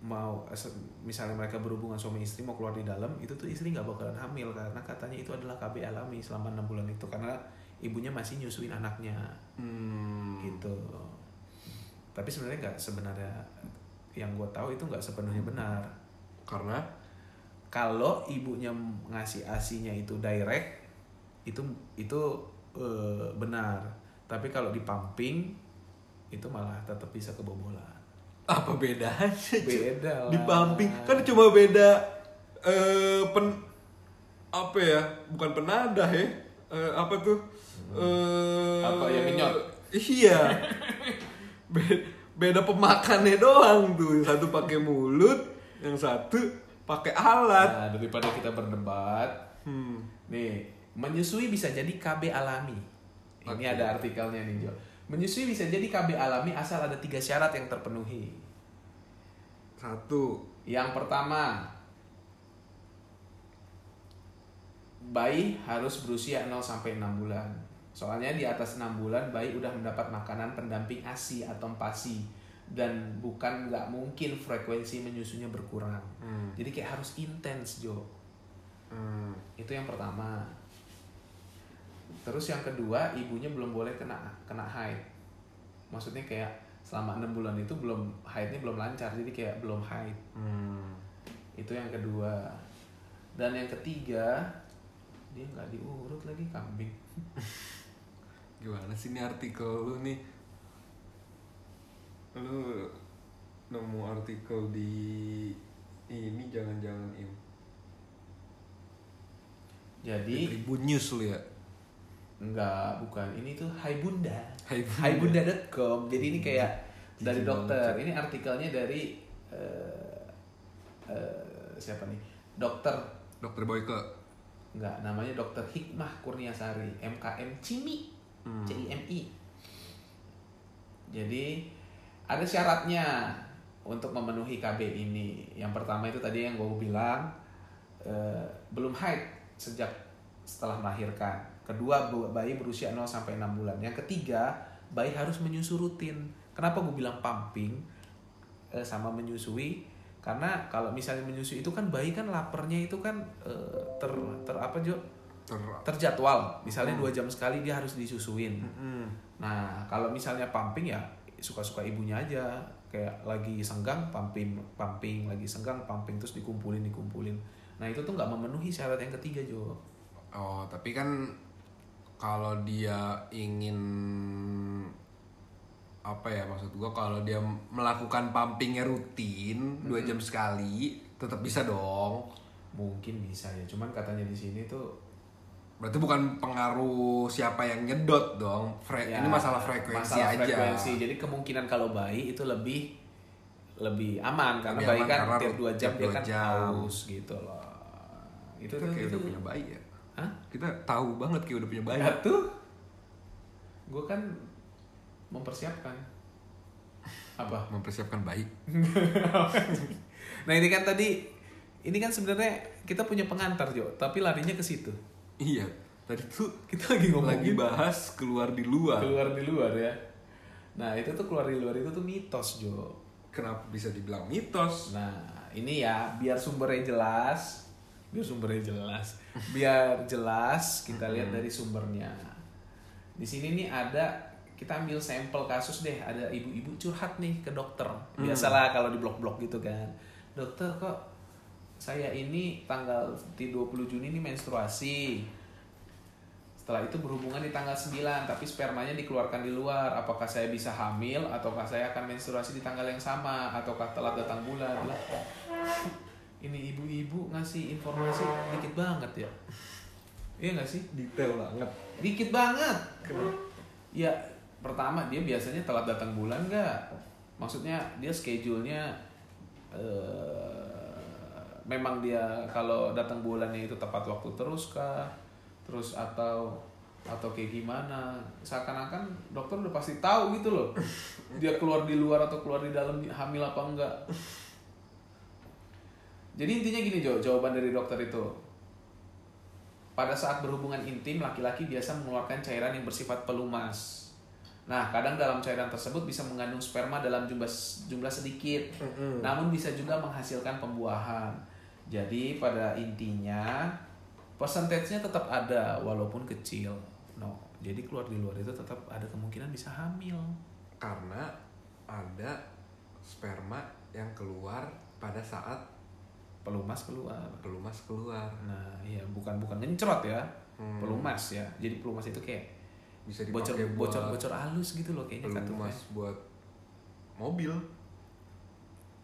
S2: mau se- misalnya mereka berhubungan suami istri mau keluar di dalam itu tuh istri nggak bakalan hamil karena katanya itu adalah KB alami selama enam bulan itu karena ibunya masih nyusuin anaknya.
S1: Hmm.
S2: gitu. Tapi sebenarnya nggak sebenarnya yang gue tahu itu nggak sepenuhnya benar.
S1: Karena
S2: kalau ibunya ngasih asinya itu direct itu itu eh, benar. Tapi kalau di pumping itu malah tetap bisa kebobolan.
S1: Apa bedanya
S2: beda lah.
S1: Di pumping kan cuma beda eh pen apa ya bukan penadah ya Eh, apa tuh eh
S2: Apa, yang ngenyot?
S1: iya. Be- beda pemakannya doang tuh satu pakai mulut yang satu pakai alat
S2: nah daripada kita berdebat
S1: hmm.
S2: nih menyusui bisa jadi KB alami ini
S1: Oke.
S2: ada artikelnya nih Jo menyusui bisa jadi KB alami asal ada tiga syarat yang terpenuhi
S1: satu
S2: Yang pertama, bayi harus berusia 0 sampai 6 bulan. Soalnya di atas 6 bulan bayi udah mendapat makanan pendamping ASI atau PASI dan bukan nggak mungkin frekuensi menyusunya berkurang.
S1: Hmm.
S2: Jadi kayak harus intens, Jo.
S1: Hmm.
S2: Itu yang pertama. Terus yang kedua, ibunya belum boleh kena kena haid. Maksudnya kayak selama enam bulan itu belum haidnya belum lancar jadi kayak belum haid
S1: Hmm.
S2: itu yang kedua dan yang ketiga dia nggak diurut lagi kambing
S1: Gimana sih ini artikel lu nih? Lu nemu artikel di ini jangan-jangan im.
S2: jadi
S1: Tribun News lu ya?
S2: Enggak, bukan. Ini tuh Hai Bunda.
S1: Hai Bunda.
S2: Haibunda.com. Jadi ini kayak
S1: Jijik
S2: dari
S1: banget.
S2: dokter. Ini artikelnya dari eh, eh, siapa nih? Dokter
S1: Dokter Boyke.
S2: enggak, namanya Dokter Hikmah Kurniasari, MKM Cimi.
S1: Hmm.
S2: CIMI. Jadi ada syaratnya untuk memenuhi KB ini. Yang pertama itu tadi yang gue bilang eh, belum haid sejak setelah melahirkan. Kedua bayi berusia 0 sampai 6 bulan. Yang ketiga bayi harus menyusu rutin. Kenapa gue bilang pumping eh, sama menyusui? Karena kalau misalnya menyusui itu kan bayi kan laparnya itu kan eh, ter ter apa Jo?
S1: Ter
S2: terjadwal. Misalnya dua jam sekali dia harus disusuin.
S1: Hmm.
S2: Nah, kalau misalnya pumping ya suka-suka ibunya aja. Kayak lagi senggang pumping, pumping, lagi senggang pumping terus dikumpulin, dikumpulin. Nah, itu tuh nggak memenuhi syarat yang ketiga, Jo.
S1: Oh, tapi kan kalau dia ingin apa ya maksud gua kalau dia melakukan pumpingnya rutin dua jam sekali tetap bisa dong
S2: Mungkin bisa ya, cuman katanya di sini tuh
S1: berarti bukan pengaruh siapa yang nyedot dong Fre-
S2: ya,
S1: ini masalah frekuensi
S2: masalah
S1: aja
S2: frekuensi. Jadi kemungkinan kalau bayi itu lebih lebih aman karena
S1: Lebih
S2: bayi
S1: aman
S2: kan
S1: karena
S2: tiap dua jam
S1: tiap
S2: dia kan
S1: jam.
S2: haus gitu loh. Itu
S1: kita
S2: tuh
S1: kayak
S2: itu.
S1: udah punya bayi ya
S2: Hah?
S1: kita tahu banget kayak udah punya bayi
S2: Ya tuh. Gue kan mempersiapkan apa?
S1: mempersiapkan bayi
S2: Nah ini kan tadi ini kan sebenarnya kita punya pengantar Jo, tapi larinya ke situ.
S1: Iya tadi tuh
S2: Kita lagi ngomongin
S1: lagi bahas keluar di luar
S2: keluar di luar ya. Nah itu tuh keluar di luar itu tuh mitos Jo.
S1: kenapa bisa dibilang mitos
S2: Nah ini ya biar sumbernya jelas, biar sumbernya jelas, biar jelas kita lihat dari sumbernya. Di sini nih ada kita ambil sampel kasus deh, ada ibu-ibu curhat nih ke dokter. Biasalah kalau di blog-blog gitu kan. Dokter kok saya ini tanggal di 20 Juni ini menstruasi. Setelah itu berhubungan di tanggal 9, tapi spermanya dikeluarkan di luar. Apakah saya bisa hamil ataukah saya akan menstruasi di tanggal yang sama ataukah telat datang bulan? Lah, Ini ibu-ibu ngasih informasi dikit banget ya. Iya nggak sih?
S1: detail banget
S2: Dikit banget. Ya, pertama dia biasanya telat datang bulan nggak? Maksudnya dia schedule-nya eh, memang dia kalau datang bulannya itu tepat waktu terus kah? Terus atau atau kayak gimana? Seakan-akan dokter udah pasti tahu gitu loh. Dia keluar di luar atau keluar di dalam hamil apa enggak. Jadi intinya gini Jo, jawaban dari dokter itu. Pada saat berhubungan intim, laki-laki biasa mengeluarkan cairan yang bersifat pelumas. Nah, kadang dalam cairan tersebut bisa mengandung sperma dalam jumlah jumlah sedikit, namun bisa juga menghasilkan pembuahan. Jadi pada intinya persentasenya tetap ada walaupun kecil. No, jadi keluar di luar itu tetap ada kemungkinan bisa hamil.
S1: karena ada sperma yang keluar pada saat
S2: Pelumas keluar.
S1: pelumas keluar
S2: Nah, iya bukan bukan ngencrot ya.
S1: Hmm.
S2: Pelumas ya. Jadi pelumas itu kayak
S1: bisa
S2: bocor
S1: dipakai
S2: bocor
S1: buat
S2: bocor halus gitu loh kayaknya
S1: pelumas buat mobil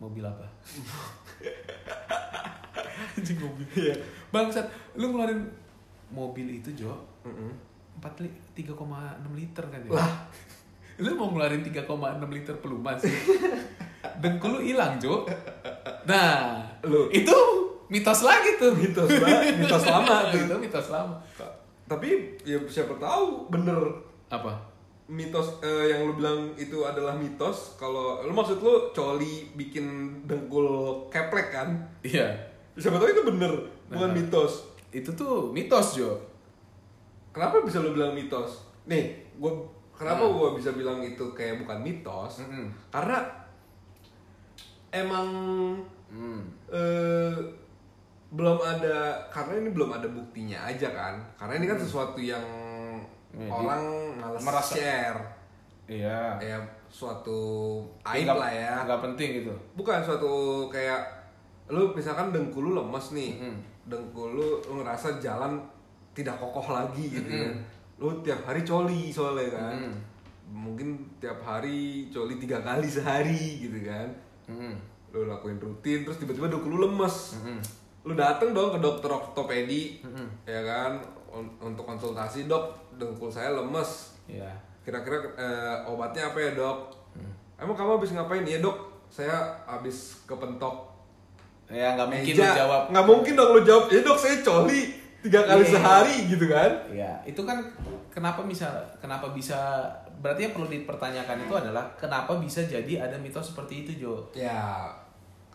S2: Mobil apa? Anjing mobil. Iya. Bangsat, lu ngeluarin mobil itu, Jo. 4 li 3,6 liter kan ya?
S1: Lah.
S2: Lu mau ngeluarin 3,6 liter pelumas. Dengkul lu hilang, Jo. Nah,
S1: Lu.
S2: itu mitos lagi tuh.
S1: Mitos banget, mitos lama tuh.
S2: itu mitos lama.
S1: tapi ya siapa tahu bener
S2: Apa?
S1: mitos eh, yang lu bilang itu adalah mitos kalau lu maksud lu coli bikin dengkul keplek kan
S2: Iya.
S1: Siapa tahu itu bener bukan
S2: Nah.
S1: mitos
S2: Itu tuh mitos, Jo.
S1: kenapa bisa lu bilang mitos nih gua kenapa
S2: Nah.
S1: gua bisa bilang itu kayak bukan mitos
S2: Mm-mm.
S1: karena emang
S2: Hmm.
S1: eh, belum ada karena ini belum ada buktinya aja kan karena ini kan sesuatu yang
S2: Ya, di-
S1: orang males
S2: merasa-
S1: share
S2: Iya.
S1: ya suatu aib lah ya
S2: nggak penting gitu
S1: bukan suatu kayak lu misalkan dengkul lu lemes nih
S2: Mhm.
S1: dengkul lu, lu ngerasa jalan tidak kokoh lagi gitu
S2: Mhm.
S1: kan lu tiap hari coli soalnya kan
S2: Mhm.
S1: mungkin tiap hari coli tiga kali sehari gitu kan
S2: Mm-mm.
S1: lu lakuin rutin terus tiba-tiba dengkul lu lemes
S2: Mm-mm.
S1: lu dateng dong ke dokter ortopedi
S2: Mhm.
S1: ya kan un- untuk konsultasi dok dengkul saya lemes
S2: ya
S1: kira-kira eh, obatnya apa ya dok
S2: Hmm.
S1: emang kamu habis ngapain ya dok saya habis kepentok
S2: ya nggak mungkin
S1: meja
S2: lu jawab
S1: nggak mungkin dong lu jawab ya dok saya coli tiga kali
S2: Iya.
S1: sehari gitu kan
S2: Ya, itu kan kenapa bisa kenapa bisa berarti yang perlu dipertanyakan itu adalah kenapa bisa jadi ada mitos seperti itu, Jo?
S1: ya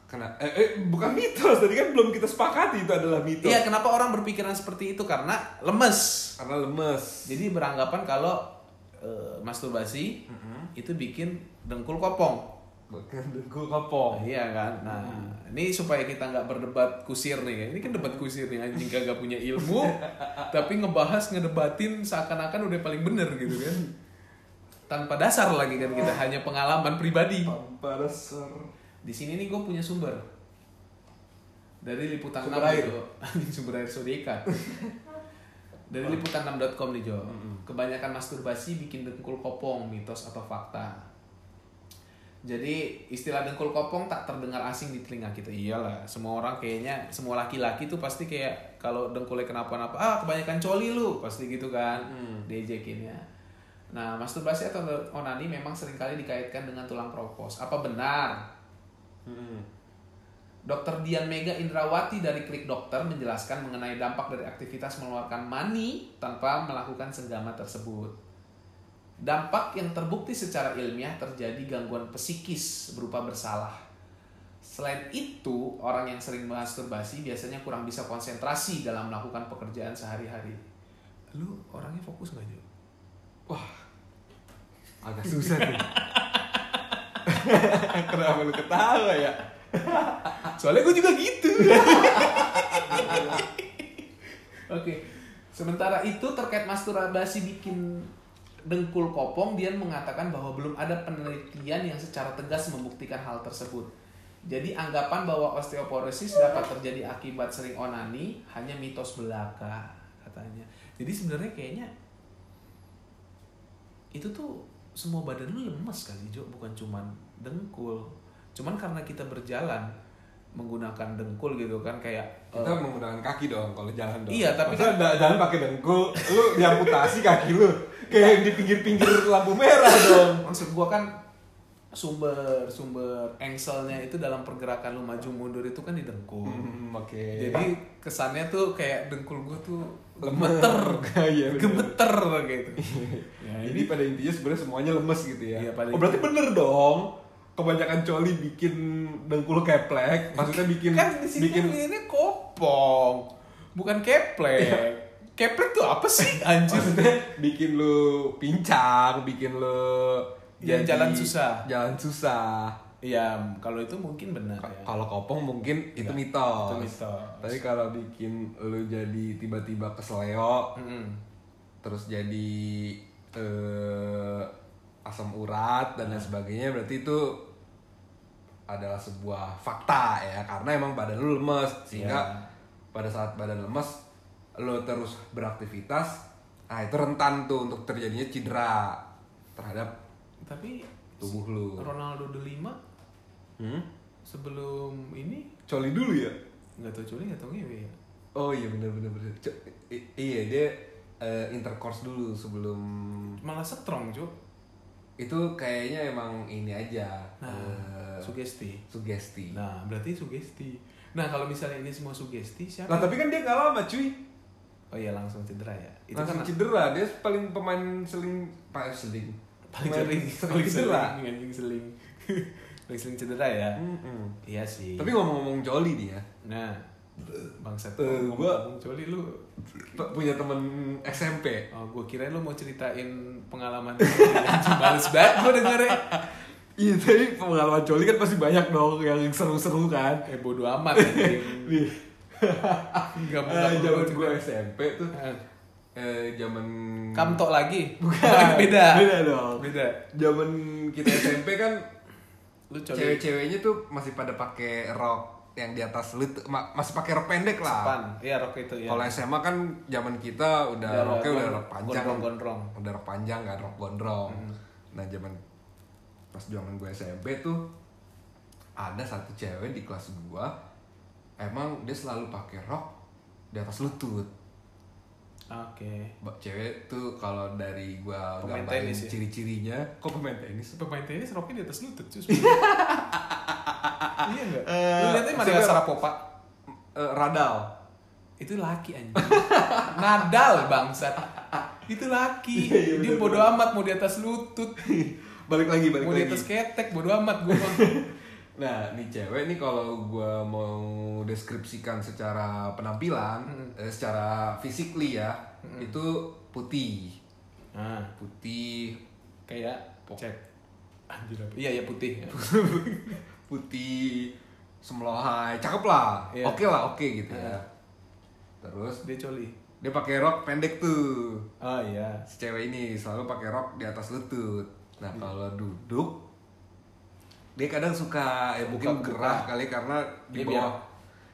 S1: kena eh, eh, bukan mitos tadi kan belum kita sepakati itu adalah mitos
S2: Iya, kenapa orang berpikiran seperti itu karena lemes.
S1: karena lemes
S2: Jadi beranggapan kalau eh, masturbasi itu bikin dengkul kopong.
S1: Dengkul kopong
S2: Iya kan? Nah, ini supaya kita nggak berdebat kusir nih. Ini kan debat kusir nih anjing kagak punya ilmu tapi ngebahas ngedebatin seakan-akan udah paling bener gitu kan. Tanpa dasar lagi kan kita hanya pengalaman pribadi.
S1: tanpa dasar
S2: Di sini nih gue punya sumber. Dari liputan
S1: Sumber
S2: 6
S1: air?
S2: Anjing sumber air Sodeka. Dari liputan6.com nih Jo. Kebanyakan masturbasi bikin dengkul kopong, mitos atau fakta. Jadi istilah dengkul kopong tak terdengar asing di telinga kita. Iyalah, semua orang kayaknya semua laki-laki tuh pasti kayak kalau dengkulnya kenapa-napa, ah kebanyakan coli lu, pasti gitu kan. Diajakin ya. Nah, masturbasi atau onani memang sering kali dikaitkan dengan tulang kropos. Apa benar? Dr. Dian Mega Indrawati dari Klik Dokter menjelaskan mengenai dampak dari aktivitas mengeluarkan mani tanpa melakukan senggama tersebut. Dampak yang terbukti secara ilmiah terjadi gangguan psikis berupa bersalah. Selain itu, orang yang sering masturbasi biasanya kurang bisa konsentrasi dalam melakukan pekerjaan sehari-hari. Lu orangnya fokus nggak, Jo?
S1: wah agak susah nih kenapa lu ketawa ya
S2: Soalnya gue juga gitu. Oke. Sementara itu terkait masturbasi bikin dengkul kopong, dia mengatakan bahwa belum ada penelitian yang secara tegas membuktikan hal tersebut. Jadi anggapan bahwa osteoporosis dapat terjadi akibat sering onani hanya mitos belaka katanya. Jadi sebenarnya kayaknya itu tuh semua badan lu lemes kali Jo, bukan cuman dengkul. Cuman karena kita berjalan menggunakan dengkul gitu kan kayak
S1: kita
S2: eh,
S1: menggunakan kaki dong kalau jalan dong
S2: Iya, tapi
S1: Masa da- jalan pakai dengkul lu diamputasi kaki lu kayak di pinggir-pinggir lampu merah dong
S2: maksud gua kan sumber sumber engselnya itu dalam pergerakan lu maju mundur itu kan di dengkul.
S1: Hmm, oke
S2: Jadi kesannya tuh kayak dengkul gua tuh gemeter,
S1: bener.
S2: gemeter gitu. ya,
S1: Jadi pada intinya sebenarnya semuanya lemes gitu ya.
S2: Pada
S1: oh berarti bener dong. Kebanyakan coli bikin dengkul keplek, maksudnya bikin
S2: kan di sini
S1: bikin
S2: ini kopong, bukan keplek. Keplek tuh apa sih anjir?
S1: maksudnya bikin lu pincang, bikin lu
S2: Ya,
S1: jadi-
S2: jalan susah.
S1: Jalan susah.
S2: Ya kalau itu mungkin benar ya.
S1: Kalau kopong mungkin itu
S2: Iya,
S1: mitos.
S2: itu mitos.
S1: Tapi kalau bikin lu jadi tiba-tiba kesleo,
S2: Mm-mm.
S1: terus jadi eh, asam urat dan lain sebagainya berarti itu adalah sebuah fakta ya karena emang badan lu lemes sehingga
S2: Iya.
S1: pada saat badan lemes lu terus beraktivitas nah itu rentan tuh untuk terjadinya cedera terhadap
S2: Tapi
S1: tubuh lu
S2: Ronaldo de Lima
S1: hmm?
S2: sebelum ini
S1: coli dulu ya
S2: nggak tahu coli nggak tahu ngewe ya.
S1: oh iya bener bener bener Co- i- iya dia eh, intercourse dulu sebelum
S2: Malah strong cuy.
S1: itu kayaknya emang ini aja
S2: Nah,
S1: eh,
S2: sugesti.
S1: sugesti
S2: Nah, berarti sugesti. Nah, kalau misalnya ini semua sugesti siapa?
S1: Lah tapi kan dia nggak lama cuy.
S2: Oh iya langsung cedera ya. Itu
S1: Langsung
S2: kan
S1: cedera. Dia paling pemain seling paling seling.
S2: paling sering
S1: seling
S2: paling
S1: cedera.
S2: anjing seling. paling sering cedera ya.
S1: Mm-mm.
S2: Iya sih.
S1: Tapi ngomong-ngomong joli nih ya.
S2: nah, bangsat.
S1: Eh, gua-
S2: ngomong coli lu.
S1: punya temen SMP.
S2: Oh, gue kirain lu mau ceritain pengalaman males banget gue dengernya.
S1: Iya, tapi pengalaman joli kan pasti banyak dong yang seru-seru kan.
S2: Eh bodo amat anjing. Enggak
S1: eh, zaman gue SMP tuh
S2: Eh,
S1: eh zaman
S2: Kamto lagi.
S1: Bukan.
S2: Beda.
S1: Beda dong.
S2: Beda.
S1: Zaman kita SMP kan
S2: Lu
S1: cewek-ceweknya tuh masih pada pakai rok yang di atas lutut ma- masih pakai rok pendek lah.
S2: Pan. Iya rok itu ya.
S1: Kalau SMA kan zaman kita udah
S2: Udah
S1: roknya udah rok panjang.
S2: gondrong-gondrong.
S1: Udah rok panjang kan rok gondrong.
S2: Hmm.
S1: Nah, zaman pas zaman gue SMP tuh ada satu cewek di kelas gua emang dia selalu pakai rok di atas lutut.
S2: Oke.
S1: Ba- Cewek tuh kalau dari gua
S2: Pemain
S1: gambarin
S2: tenis ya?
S1: ciri-cirinya, kok pemain tenis?
S2: Pemain tenis roknya di atas lutut cus. iya enggak?
S1: Eh,
S2: Lu lihatnya
S1: siapa?
S2: Sarapopa.
S1: Eh, radal.
S2: Itu laki anjing. Nadal bangsat. Itu laki.
S1: Iya,
S2: Dia
S1: bener,
S2: bodo amat mau di atas lutut.
S1: balik lagi, balik
S2: Mau di
S1: lagi.
S2: atas ketek bodo amat gue mah.
S1: Nah, nih cewek nih kalau gua mau deskripsikan secara penampilan,
S2: Hmm.
S1: eh, secara physically ya, itu putih.
S2: Nah,
S1: Putih,
S2: kayak cek. Anjir apa? Iya, iya putih.
S1: putih, semlohai, cakep lah.
S2: Iya.
S1: Oke lah, oke gitu ya.
S2: Heeh.
S1: Terus
S2: Dia coli.
S1: dia pakai rok pendek tuh.
S2: Oh iya.
S1: Si cewek ini selalu pakai rok di atas lutut. Nah,
S2: Hmm.
S1: kalau duduk dia kadang suka ya mungkin
S2: Buka-buka.
S1: gerah kali karena di
S2: Dia
S1: bawah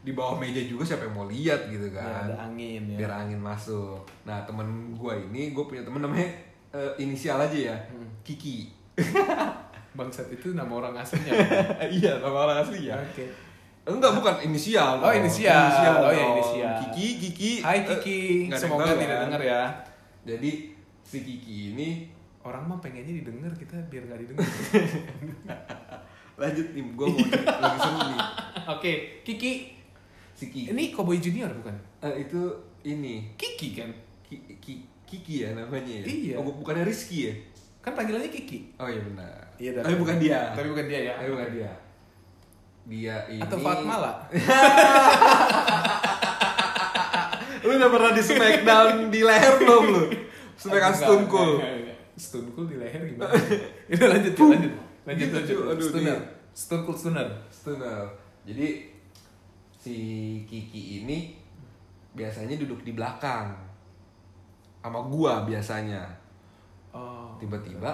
S1: di bawah meja juga siapa yang mau lihat gitu
S2: Ya,
S1: kan.
S2: ada angin ya.
S1: biar angin masuk. Nah temen gue ini, gue punya temen namanya eh, inisial aja ya,
S2: Hmm.
S1: Kiki.
S2: Bangsat itu nama orang aslinya.
S1: iya, nama orang asli ya.
S2: Oke.
S1: Enggak, bukan inisial.
S2: Oh,
S1: dong.
S2: inisial. Oh, ya, inisial.
S1: Kiki, Kiki.
S2: Hai Kiki,
S1: yang
S2: semoga tidak
S1: kan?
S2: dengar ya.
S1: Jadi si Kiki ini
S2: Orang mah pengennya didengar kita biar nggak didengar.
S1: lanjut nih, gue mau lagi seru nih.
S2: Oke, Kiki.
S1: Si Kiki.
S2: Ini Cowboy Junior bukan?
S1: Eh, itu ini
S2: Kiki kan?
S1: Ki- Ki- Kiki ya namanya ya.
S2: Iya.
S1: Oh, bu- bukannya Rizky ya?
S2: Kan panggilannya Kiki.
S1: Oh iya benar.
S2: Iya,
S1: Tapi bukan dia.
S2: Tapi bukan dia ya.
S1: Tapi bukan dia. Dia ini.
S2: Atau Fatmala.
S1: Lu udah pernah di Smackdown di leher belum lu? Smackdown. Stone Cold
S2: di leher gimana? Itu lanjut, lanjut. Lanjut,
S1: Gitu,
S2: lanjut.
S1: Aduh,
S2: Stunner. Cold Stunner.
S1: Stunner. Jadi si Kiki ini biasanya duduk di belakang. Sama gua biasanya.
S2: Oh.
S1: Tiba-tiba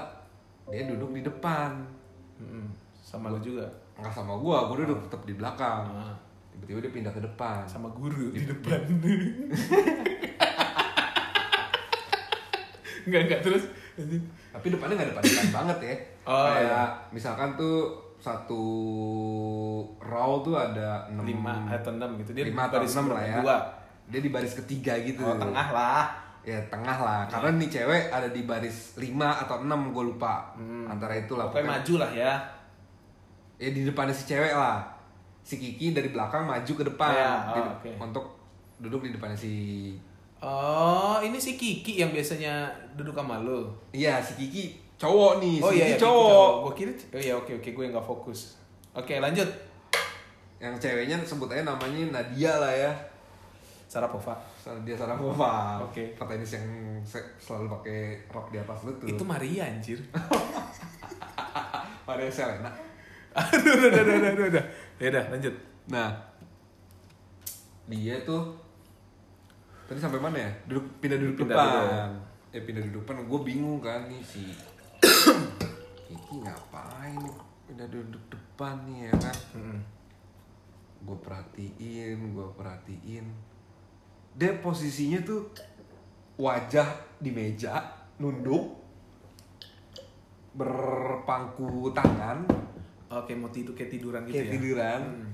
S1: dia duduk di depan.
S2: Mm-mm. Sama lu juga.
S1: Enggak sama gua, gua duduk tetap di belakang.
S2: Ah.
S1: Tiba-tiba dia pindah ke depan.
S2: Sama guru di depan. Enggak, enggak terus.
S1: Tapi depannya nggak depan-depan banget ya.
S2: Oh,
S1: Kayak
S2: iya.
S1: misalkan tuh satu row tuh ada 6
S2: lima atau enam gitu dia
S1: lima atau
S2: baris
S1: enam lah ya.
S2: dua
S1: Dia di baris ketiga gitu.
S2: oh tengah lah
S1: Ya tengah lah. Karena nih cewek ada di baris 5 atau 6 gue lupa. Antara itulah.
S2: Hmm. pokoknya maju lah ya
S1: Ya di depannya si cewek lah. Si Kiki dari belakang maju ke depan.
S2: Ya, oh,
S1: Di-
S2: oke.
S1: Untuk duduk di depannya si
S2: oh ini si Kiki yang biasanya duduk sama lu
S1: Iya, si Kiki cowok nih.
S2: oh
S1: si
S2: iya,
S1: Kiki
S2: iya
S1: cowok.
S2: gue kira oh iya oke oke gue nggak fokus oke lanjut
S1: Yang ceweknya sebut aja namanya Nadia lah ya.
S2: Sarapova
S1: Dia Sarapova.
S2: Oke.
S1: Petenis yang se- selalu pakai rok di atas lutut.
S2: itu Maria anjir
S1: Maria Selena.
S2: aduh udah udah udah udah udah ya udah lanjut
S1: Nah, dia tuh tadi sampai mana ya? Duduk pindah duduk
S2: Pindah
S1: depan. Eh pindah duduk depan. Gue bingung kan nih si Kiki ngapain pindah duduk depan nih ya kan?
S2: Mm-mm.
S1: Gue perhatiin, gue perhatiin. Dia posisinya tuh wajah di meja, nunduk, berpangku tangan,
S2: oke mau tidur kayak tiduran gitu
S1: kayak
S2: ya
S1: tiduran.
S2: Hmm.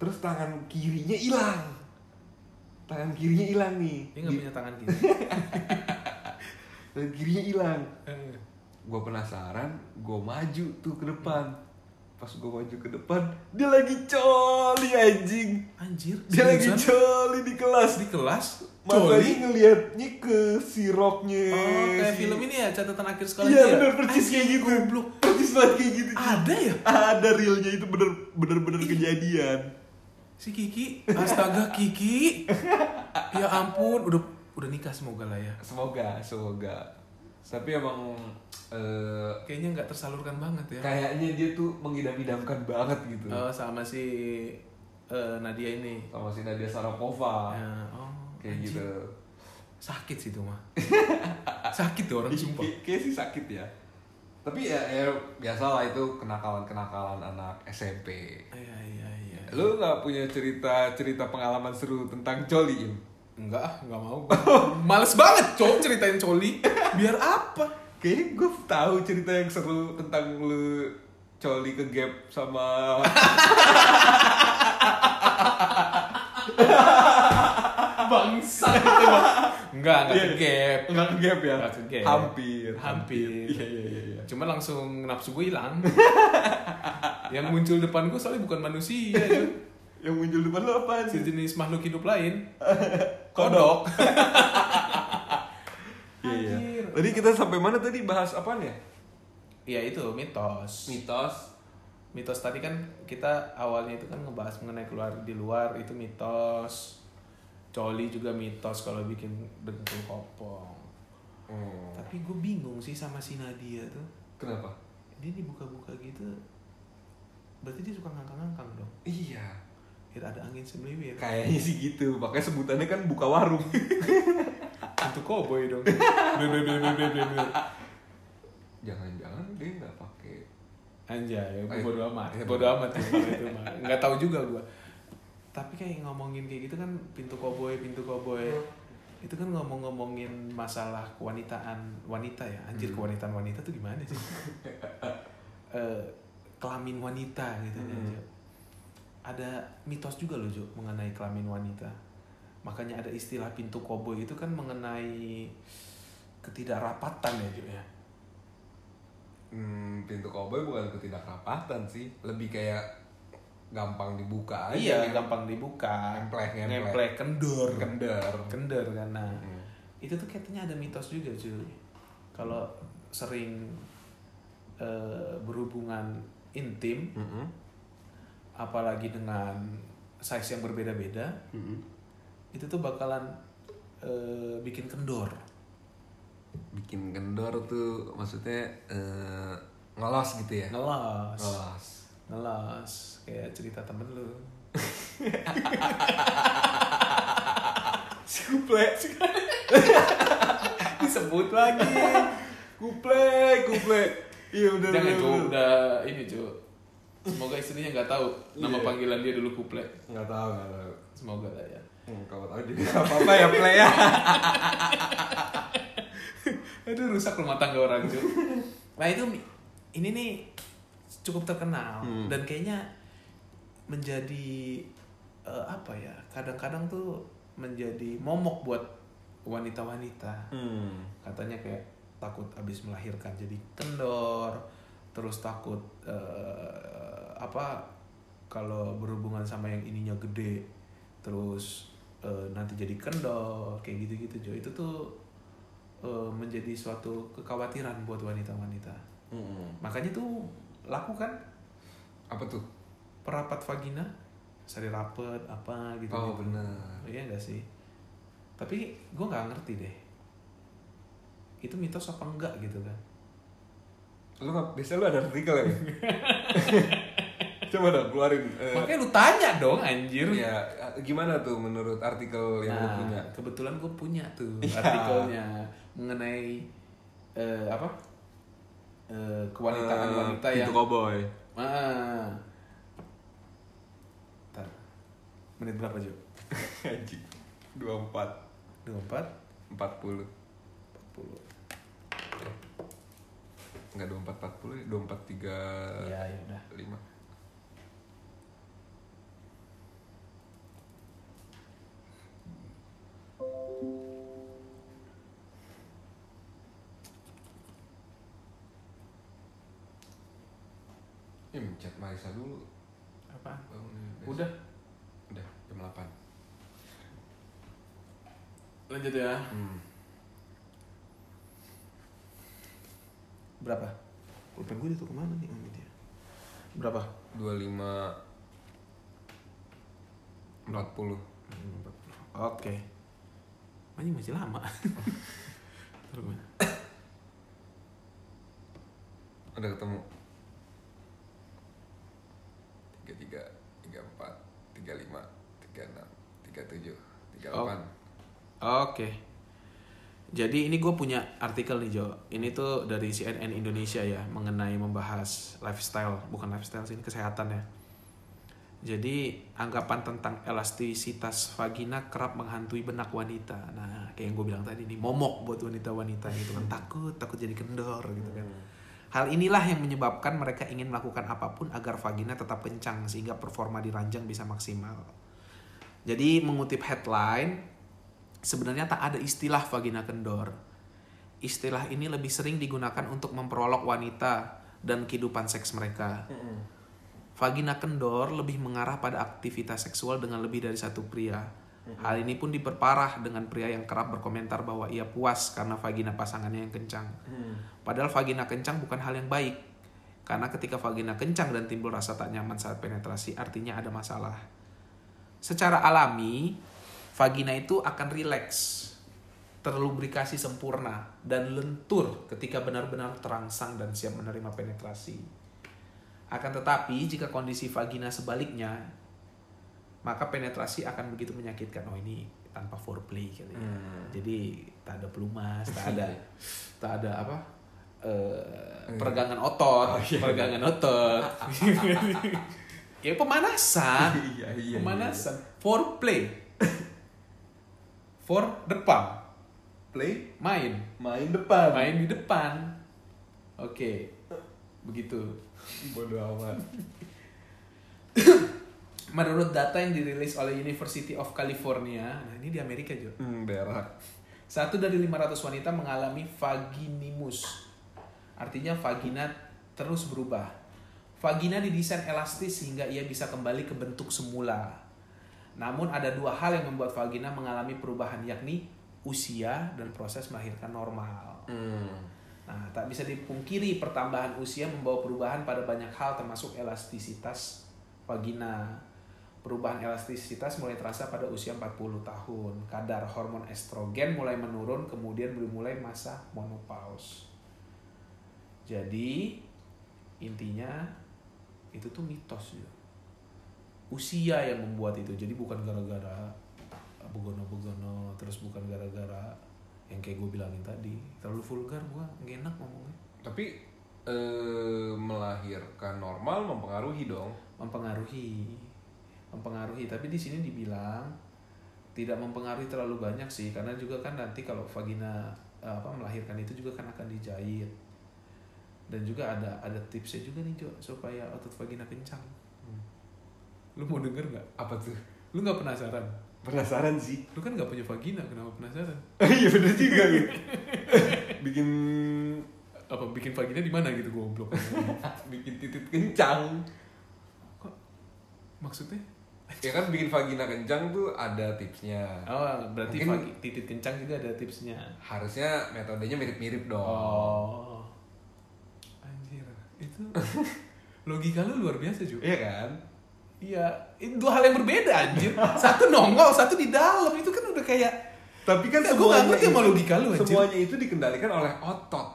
S1: Terus tangan kirinya hilang. Tangan kirinya hilang nih.
S2: dia nggak punya tangan gitu
S1: Tangan kirinya hilang.
S2: Eh.
S1: Gue penasaran, gue maju tuh ke depan. Pas gue maju ke depan, dia lagi coli anjing.
S2: anjir
S1: Dia lagi coli di kelas.
S2: di kelas Coli?
S1: ngeliatnya ke si roknya.
S2: Oh, kayak
S1: si-
S2: film ini ya, catatan akhir sekolah
S1: Iya
S2: ya?
S1: bener persis kayak gitu.
S2: Goblok.
S1: Persis banget kayak gitu.
S2: Ada ya?
S1: Ada realnya itu bener bener bener kejadian.
S2: Si Kiki, astaga Kiki. Ya ampun, udah udah nikah semoga lah ya.
S1: Semoga, semoga. Tapi emang eh,
S2: Kayaknya nggak tersalurkan banget ya.
S1: kayaknya dia tuh mengidam-idamkan banget gitu.
S2: Oh, sama si eh, Nadia ini.
S1: Sama si Nadia Sarapova.
S2: Ya, oh,
S1: kayak gitu.
S2: Sakit sih itu mah. Sakit tuh orang sumpah.
S1: Kayak kayak sih sakit ya. Tapi ya, ya biasa lah itu kenakalan-kenakalan anak SMP.
S2: Iya iya iya.
S1: Lu nggak punya cerita-cerita pengalaman seru tentang coli? Im?
S2: Enggak, enggak mau. Males banget cowok ceritain coli. Biar apa?
S1: Kayaknya gue tahu cerita yang seru tentang lu coli ke gap sama
S2: Bangsa gitu Bang. Enggak, enggak
S1: Iya,
S2: ke gap.
S1: Enggak ke gap ya?
S2: Enggak ke gap.
S1: Hampir.
S2: Hampir.
S1: Iya iya iya. iya.
S2: Cuma langsung nafsu gue hilang. yang muncul depan gue soalnya bukan manusia itu.
S1: Yang muncul depan lu apaan sih?
S2: Sejenis makhluk hidup lain. Kodok.
S1: Iya iya. Tadi kita sampai mana tadi bahas apaan ya?
S2: Iya itu mitos.
S1: Mitos.
S2: Mitos tadi kan kita awalnya itu kan ngebahas mengenai keluar di luar itu mitos. Coli juga mitos kalau bikin dengkul kopong.
S1: Oh.
S2: Tapi gue bingung sih sama si Nadia tuh.
S1: Kenapa?
S2: Dia dibuka-buka gitu. Berarti dia suka ngangkang-ngangkang dong.
S1: Iya.
S2: Biar ada angin semeliwir.
S1: Kayaknya sih gitu. Makanya sebutannya kan buka warung.
S2: Untuk koboi dong. Be, be, be, be, be, be, be.
S1: Jangan-jangan dia nggak pakai.
S2: Anjay, gue
S1: Ayo.
S2: bodo amat.
S1: Ayo.
S2: Bodo amat ya kalau itu mah. Nggak tahu juga gue. Tapi kayak ngomongin kayak gitu kan pintu koboi, pintu koboi. Itu kan ngomong-ngomongin masalah kewanitaan wanita ya. Anjir
S1: Hmm.
S2: kewanitaan wanita tuh gimana sih? Eh, kelamin wanita gitu ya.
S1: Hmm.
S2: Jo. Ada mitos juga loh Jo mengenai kelamin wanita. Makanya ada istilah pintu koboi itu kan mengenai ketidakrapatan ya Jo ya.
S1: Hmm, pintu koboi bukan ketidakrapatan sih. Lebih kayak gampang dibuka aja.
S2: Iya, gampang dibuka.
S1: Ngemplek. Ngemplek,
S2: kendor.
S1: Kendor.
S2: Kendor karena
S1: Hmm.
S2: itu tuh katanya ada mitos juga cuy. Kalau sering eh, berhubungan intim,
S1: Mm-mm.
S2: apalagi dengan size yang berbeda-beda,
S1: Mm-mm.
S2: itu tuh bakalan eh, bikin kendor.
S1: Bikin kendor tuh maksudnya eh, ngelos gitu ya?
S2: Ngelos.
S1: Ngelos.
S2: Ngelos. Kayak cerita temen lu.
S1: Si kuple.
S2: Disebut lagi.
S1: kuple, kuple. Iya udah.
S2: Jangan
S1: udah,
S2: itu
S1: udah.
S2: ini cuy. Semoga istrinya nggak tahu nama
S1: Iya.
S2: panggilan dia dulu kuple.
S1: Nggak tahu, nggak tahu.
S2: Semoga lah ya.
S1: Hmm, kalau tahu juga nggak apa-apa ya play ya.
S2: Aduh rusak rumah tangga orang cuy. Nah itu ini nih cukup terkenal
S1: Hmm.
S2: dan kayaknya menjadi eh, apa ya? Kadang-kadang tuh menjadi momok buat wanita-wanita.
S1: Hmm.
S2: Katanya kayak takut habis melahirkan jadi kendor, terus takut eh, apa kalau berhubungan sama yang ininya gede, terus eh, nanti jadi kendor kayak gitu-gitu Jo. Itu tuh eh, menjadi suatu kekhawatiran buat wanita-wanita.
S1: Hmm.
S2: Makanya tuh lakukan
S1: Apa tuh?
S2: perapat vagina, sari rapet apa gitu.
S1: Oh benar.
S2: Iya gak sih? Tapi gue nggak ngerti deh. Itu mitos apa enggak gitu kan?
S1: Lu nggak biasa lu ada artikel ya? Coba dong keluarin. eh,
S2: Makanya lu tanya dong anjir.
S1: ya gimana tuh menurut artikel yang lu
S2: Nah,
S1: punya?
S2: kebetulan gue punya tuh
S1: Iya.
S2: artikelnya mengenai eh, apa? Eh, kewanitaan
S1: Eh,
S2: wanita yang
S1: koboi.
S2: ah. Ntar. Menit berapa, Jo?
S1: Anjing. 24
S2: 24
S1: 40
S2: 40.
S1: Enggak 24 40 ya, 24 3
S2: Ya, ya udah.
S1: 5. Ya, chat Marisa dulu.
S2: Apa?
S1: Ya.
S2: Udah.
S1: Udah, jam 8.
S2: Lanjut ya.
S1: Hmm.
S2: Berapa? Pulpen gue itu ke mana nih Om dia? Berapa?
S1: 25 40.
S2: Oke. Anjing masih lama. Terus gimana?
S1: Udah ketemu. 34 35 36 37 38.
S2: Oke. Jadi ini gue punya artikel nih Jo. Ini tuh dari CNN Indonesia ya mengenai membahas lifestyle, bukan lifestyle sih, ini kesehatan ya. Jadi anggapan tentang elastisitas vagina kerap menghantui benak wanita. Nah, kayak yang gue bilang tadi nih, momok buat wanita-wanita gitu kan takut, takut jadi kendor gitu kan. Hal inilah yang menyebabkan mereka ingin melakukan apa pun agar vagina tetap kencang sehingga performa di ranjang bisa maksimal. Jadi mengutip headline, sebenarnya tak ada istilah vagina kendor. Istilah ini lebih sering digunakan untuk memperolok wanita dan kehidupan seks mereka. Vagina kendor lebih mengarah pada aktivitas seksual dengan lebih dari satu pria. Hal ini pun diperparah dengan pria yang kerap berkomentar bahwa ia puas karena vagina pasangannya yang kencang. Padahal vagina kencang bukan hal yang baik. Karena ketika vagina kencang dan timbul rasa tak nyaman saat penetrasi, artinya ada masalah. Secara alami, vagina itu akan rileks, terlubrikasi sempurna, dan lentur ketika benar-benar terangsang dan siap menerima penetrasi. Akan tetapi, jika kondisi vagina sebaliknya, maka penetrasi akan begitu menyakitkan. Oh ini tanpa foreplay gitu ya.
S1: Hmm.
S2: Jadi tak ada pelumas, tak ada tak ada apa? eh, peregangan otot,
S1: Oh, iya.
S2: peregangan otot. ya pemanasan.
S1: Iya, iya,
S2: pemanasan. Foreplay. For depan,
S1: Play
S2: main.
S1: main depan.
S2: Main di depan. Oke. Begitu.
S1: Bodoh amat.
S2: Menurut data yang dirilis oleh University of California, nah ini di Amerika juga.
S1: Hmm, berak.
S2: Satu dari 500 wanita mengalami vaginimus. Artinya vagina terus berubah. Vagina didesain elastis sehingga ia bisa kembali ke bentuk semula. Namun ada dua hal yang membuat vagina mengalami perubahan yakni usia dan proses melahirkan normal.
S1: Hmm.
S2: Nah, tak bisa dipungkiri pertambahan usia membawa perubahan pada banyak hal termasuk elastisitas vagina. Perubahan elastisitas mulai terasa pada usia 40 tahun. Kadar hormon estrogen mulai menurun kemudian mulai masa menopause. Jadi intinya itu tuh mitos ya. Usia yang membuat itu. Jadi bukan gara-gara begono-begono terus bukan gara-gara yang kayak gue bilangin tadi terlalu vulgar gue nggak enak ngomongnya
S1: Tapi eh, melahirkan normal mempengaruhi dong.
S2: mempengaruhi mempengaruhi. Tapi di sini dibilang tidak mempengaruhi terlalu banyak sih karena juga kan nanti kalau vagina eh, apa melahirkan itu juga kan akan dijahit. Dan juga ada ada tipsnya juga nih Jo supaya otot vagina kencang. Lu mau denger nggak?
S1: Apa tuh?
S2: lu nggak penasaran?
S1: Penasaran sih.
S2: lu kan nggak punya vagina kenapa penasaran?
S1: Iya bener juga gitu. Bikin
S2: apa bikin vagina di mana gitu goblok?
S1: Bikin titik kencang.
S2: maksudnya
S1: Ya kan bikin vagina kencang tuh ada tipsnya.
S2: oh berarti
S1: Mungkin-
S2: vagi- titik kencang juga ada tipsnya
S1: Harusnya metodenya mirip-mirip dong.
S2: Oh. Anjir, itu logika lu luar biasa juga.
S1: Iya kan?
S2: Iya, itu dua hal yang berbeda anjir. Satu nongol, satu di dalam. Itu kan udah kayak
S1: Tapi kan
S2: Ya, gua nggak ngerti sama logika lu, anjir.
S1: Semuanya itu dikendalikan oleh otot.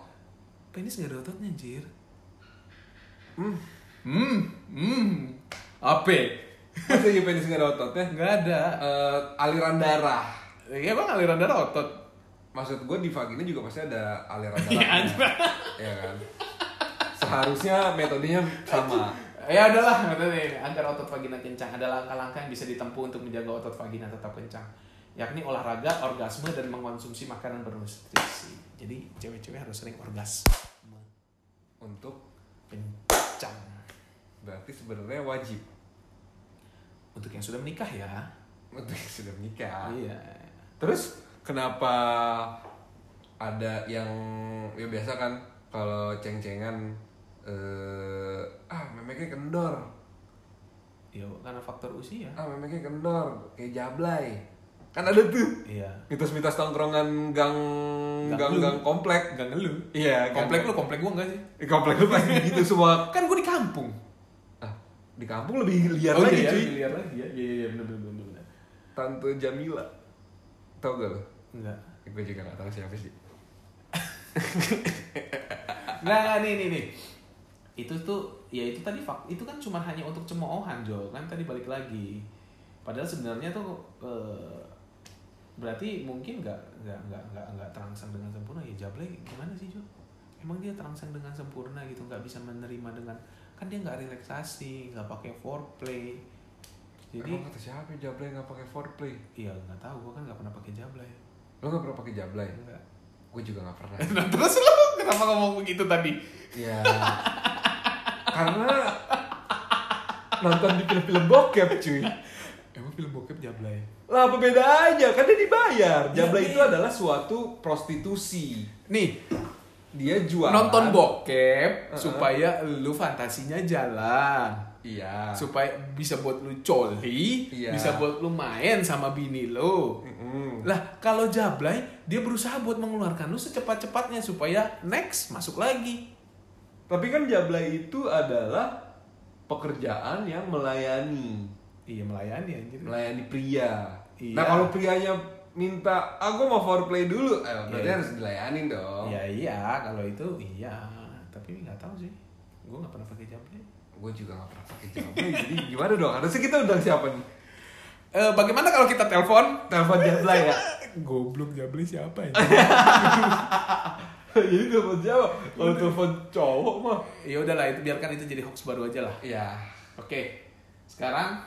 S2: penis gak ada ototnya anjir.
S1: Hmm.
S2: Hmm, hmm. Apa?
S1: Masa iya penis nggak ada ototnya?
S2: Nggak ada.
S1: Eh, aliran darah.
S2: Ya bang aliran darah otot.
S1: Maksud gue di vagina juga pasti ada aliran
S2: Iya,
S1: darah. Iya kan? Seharusnya metodenya sama.
S2: Ya adalah nih agar otot vagina kencang ada langkah-langkah yang bisa ditempuh untuk menjaga otot vagina tetap kencang yakni olahraga, orgasme dan mengkonsumsi makanan bernutrisi. Jadi cewek-cewek harus sering orgasme
S1: Untuk
S2: kencang.
S1: berarti sebenarnya wajib
S2: Untuk yang sudah menikah ya.
S1: untuk yang sudah menikah.
S2: Iya.
S1: Terus kenapa ada yang ya biasa kan kalau ceng-cengan eh ah memeknya kendor,
S2: Ya karena faktor usia.
S1: ah memeknya kendor kayak jablay. Kan ada tuh
S2: Iya.
S1: mitos-mitos tongkrongan gang
S2: Gang
S1: gang
S2: lu.
S1: gang komplek.
S2: Gak ngeluh.
S1: Iya, gang-
S2: Komplek lu, komplek gua enggak sih?
S1: Eh, komplek lu pasti gitu semua.
S2: Kan gua di kampung.
S1: Di kampung lebih liar
S2: oh
S1: lagi
S2: iya,
S1: cuy.
S2: liar lagi ya. Iya iya benar benar benar. benar.
S1: Tante Jamila. Tau gak lo?
S2: Enggak.
S1: Gue juga gak tahu siapa sih.
S2: Nah, nih nih nih. Itu tuh ya itu tadi fak itu kan cuma hanya untuk cemoohan Jo kan tadi balik lagi. Padahal sebenarnya tuh eh, berarti mungkin nggak nggak nggak nggak nggak terangsang dengan sempurna ya Jablay gimana sih Jo emang dia terangsang dengan sempurna gitu nggak bisa menerima dengan kan dia nggak relaksasi nggak pakai foreplay jadi
S1: Emang kata siapa ya Jablay nggak pakai foreplay?
S2: iya nggak tahu gue kan nggak pernah pakai Jablay
S1: Lo nggak pernah pakai Jablay?
S2: enggak
S1: Gue juga nggak pernah.
S2: nah terus lo kenapa ngomong begitu tadi
S1: Ya, karena nonton di film-film bokep cuy.
S2: emang film bokep Jablay
S1: Lah apa bedanya? Kan dia dibayar.
S2: Ya,
S1: Jablay itu
S2: beda.
S1: adalah suatu prostitusi.
S2: nih
S1: Dia jualan.
S2: nonton bokep
S1: Uh-uh.
S2: supaya lu fantasinya jalan
S1: Iya.
S2: supaya bisa buat lu coli
S1: Iya.
S2: bisa buat lu main sama bini lu
S1: Mm-mm.
S2: Lah, kalau Jablay, dia berusaha buat mengeluarkan lu secepat-cepatnya supaya next masuk lagi.
S1: Tapi kan Jablay itu adalah pekerjaan yang melayani,
S2: Iya melayani anjir.
S1: melayani pria.
S2: Iya.
S1: Nah kalau prianya minta, aku mau foreplay dulu, eh, berarti
S2: Iya.
S1: harus dilayanin dong.
S2: Iya iya, kalau itu iya. Tapi nggak tahu sih. Gue nggak pernah pakai Jablay.
S1: Gue juga gak pernah pakai Jablay, jadi gimana dong? Harusnya kita undang siapa nih?
S2: Eh, bagaimana kalau kita telepon?
S1: Telepon Jablay ya?
S2: Goblok Jablay siapa ya?
S1: jadi telepon siapa? Kalau telepon cowok mah.
S2: ya udahlah, itu biarkan itu jadi hoax baru aja lah.
S1: Iya.
S2: Oke. Sekarang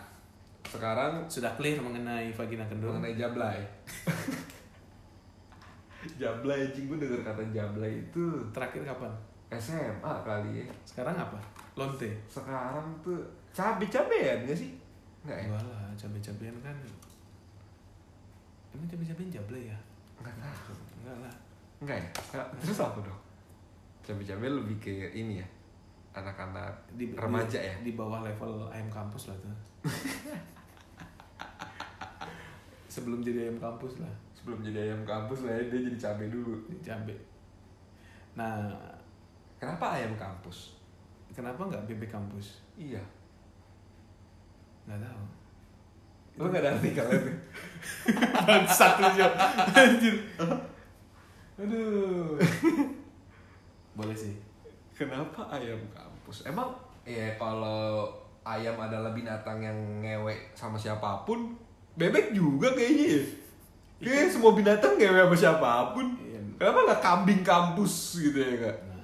S1: Sekarang
S2: sudah clear mengenai vagina kendor.
S1: mengenai Jablay. Jablay, anjing gue denger kata Jablay itu
S2: Terakhir kapan?
S1: SMA kali ya.
S2: Sekarang apa? Lonte.
S1: Sekarang tuh cabe-cabean gak sih? Enggak ya?
S2: Lah, cabai-cabian kan. Emang cabai-cabian Jablay ya?
S1: Enggak tahu.
S2: Enggak lah.
S1: Enggak ya? Enggak. Terus apa dong? Cabe-cabe lebih ke ini ya. Anak-anak
S2: di,
S1: remaja
S2: di-
S1: ya.
S2: di bawah level ayam kampus lah tuh sebelum jadi ayam kampus lah
S1: Sebelum jadi ayam kampus lah ya, dia jadi cabe dulu.
S2: di cabe nah
S1: Kenapa ayam kampus?
S2: kenapa nggak bebek kampus
S1: Iya.
S2: nggak tahu
S1: Lu gak ada artikelnya tuh?
S2: satu jam anjir aduh boleh sih
S1: Kenapa ayam kampus? Emang ya kalau ayam adalah binatang yang ngewe sama siapa pun, bebek juga kayaknya ya. Kayaknya semua binatang ngewe sama siapa pun.
S2: Iya.
S1: Kenapa nggak kambing kampus gitu ya kak?
S2: nah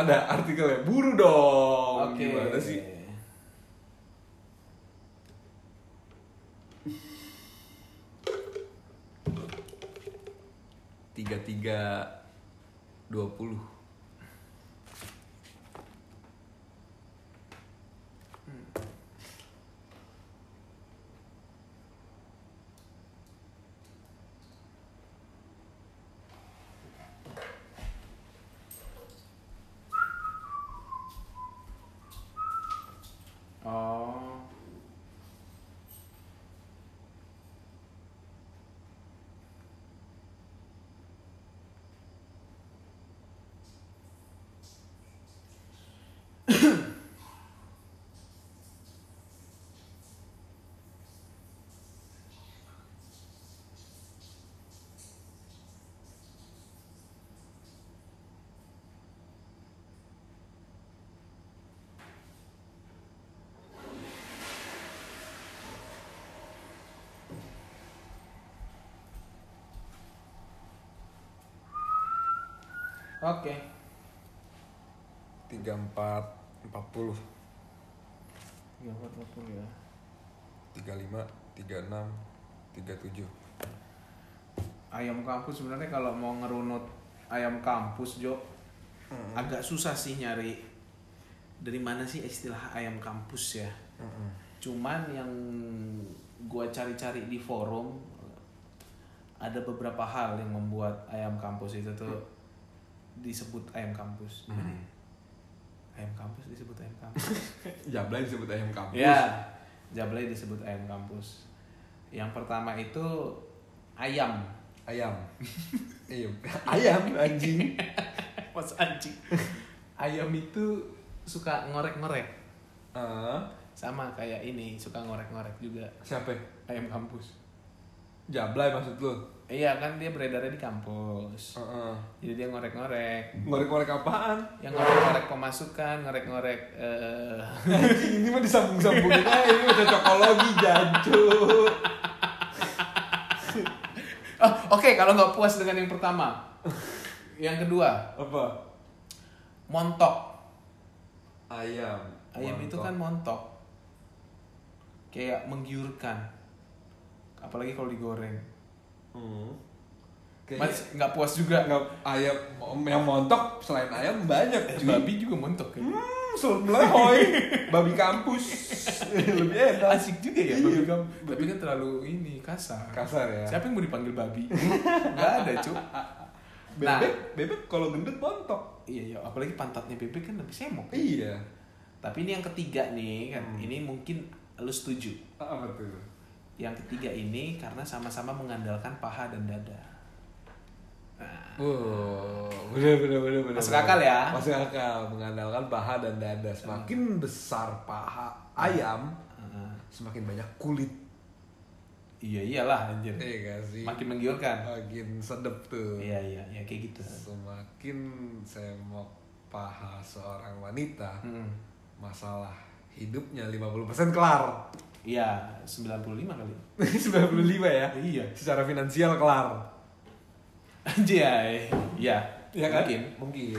S1: Ada artikelnya, buru dong.
S2: oke
S1: Gimana sih? Tiga tiga dua puluh.
S2: Oke.
S1: Tiga empat empat puluh.
S2: tiga empat empat puluh ya.
S1: 35, 36, 37
S2: ayam kampus sebenarnya kalau mau ngerunut ayam kampus Jo agak susah sih nyari dari mana sih istilah ayam kampus ya. Cuman yang gua cari-cari di forum ada beberapa hal yang membuat ayam kampus itu tuh disebut ayam kampus Gimana ya? ayam kampus disebut ayam kampus
S1: Jablay disebut ayam kampus
S2: ya Jablay disebut ayam kampus yang pertama itu ayam
S1: Ayam Iya, Ayam anjing
S2: Mas anjing. Ayam itu suka ngorek-ngorek.
S1: Ah,
S2: Sama kayak ini, suka ngorek-ngorek juga.
S1: Siapa?
S2: Ayam kampus.
S1: Jablay maksud lu?
S2: Iya kan dia beredarnya di kampus.
S1: Heeh.
S2: Jadi dia ngorek-ngorek.
S1: Ngorek-ngorek apaan?
S2: Yang ngorek-ngorek pemasukan, ngorek-ngorek
S1: Anjing, ini mah disambung-sambungin aja, ini udah cokologi jancu
S2: Oh, oke kalau nggak puas dengan yang pertama. Yang kedua,
S1: Apa?
S2: montok.
S1: Ayam.
S2: Ayam itu kan montok. Kayak menggiurkan. Apalagi kalau digoreng.
S1: Hmm. Kayaknya
S2: Mas nggak puas juga.
S1: nggak ayam yang montok selain ayam banyak. cuy.
S2: Babi juga montok kan.
S1: Hmm, sulut melehoy. Babi kampus. Lebih enak.
S2: Asik juga ya
S1: Iya.
S2: babi kamu. Tapi kan terlalu ini kasar.
S1: Kasar ya.
S2: Siapa yang mau dipanggil babi? Gak ada, Cuk. Nah.
S1: Bebek, bebek kalau gendut montok.
S2: Iya, iya, apalagi pantatnya bebek kan lebih semok.
S1: Iya.
S2: Tapi ini yang ketiga nih, kan
S1: Hmm.
S2: ini mungkin lu setuju.
S1: Apa tuh?
S2: Yang ketiga ini karena sama-sama mengandalkan paha dan dada. Nah,
S1: Wow, bener bener bener bener.
S2: Masuk akal ya?
S1: Masuk akal, mengandalkan paha dan dada. Semakin besar paha ayam,
S2: uh,
S1: semakin banyak kulit.
S2: iya iyalah anjir.
S1: Iya gak sih?
S2: Makin menggiurkan.
S1: Makin sedep tuh.
S2: Iya iya, ya kayak gitu.
S1: Semakin semok paha seorang wanita,
S2: Hmm.
S1: masalah hidupnya 50% kelar.
S2: Iya, 95 kali.
S1: 95 ya?
S2: Iya.
S1: Secara finansial kelar.
S2: Anjir, iya.
S1: Iya kan?
S2: Mungkin.
S1: Mungkin.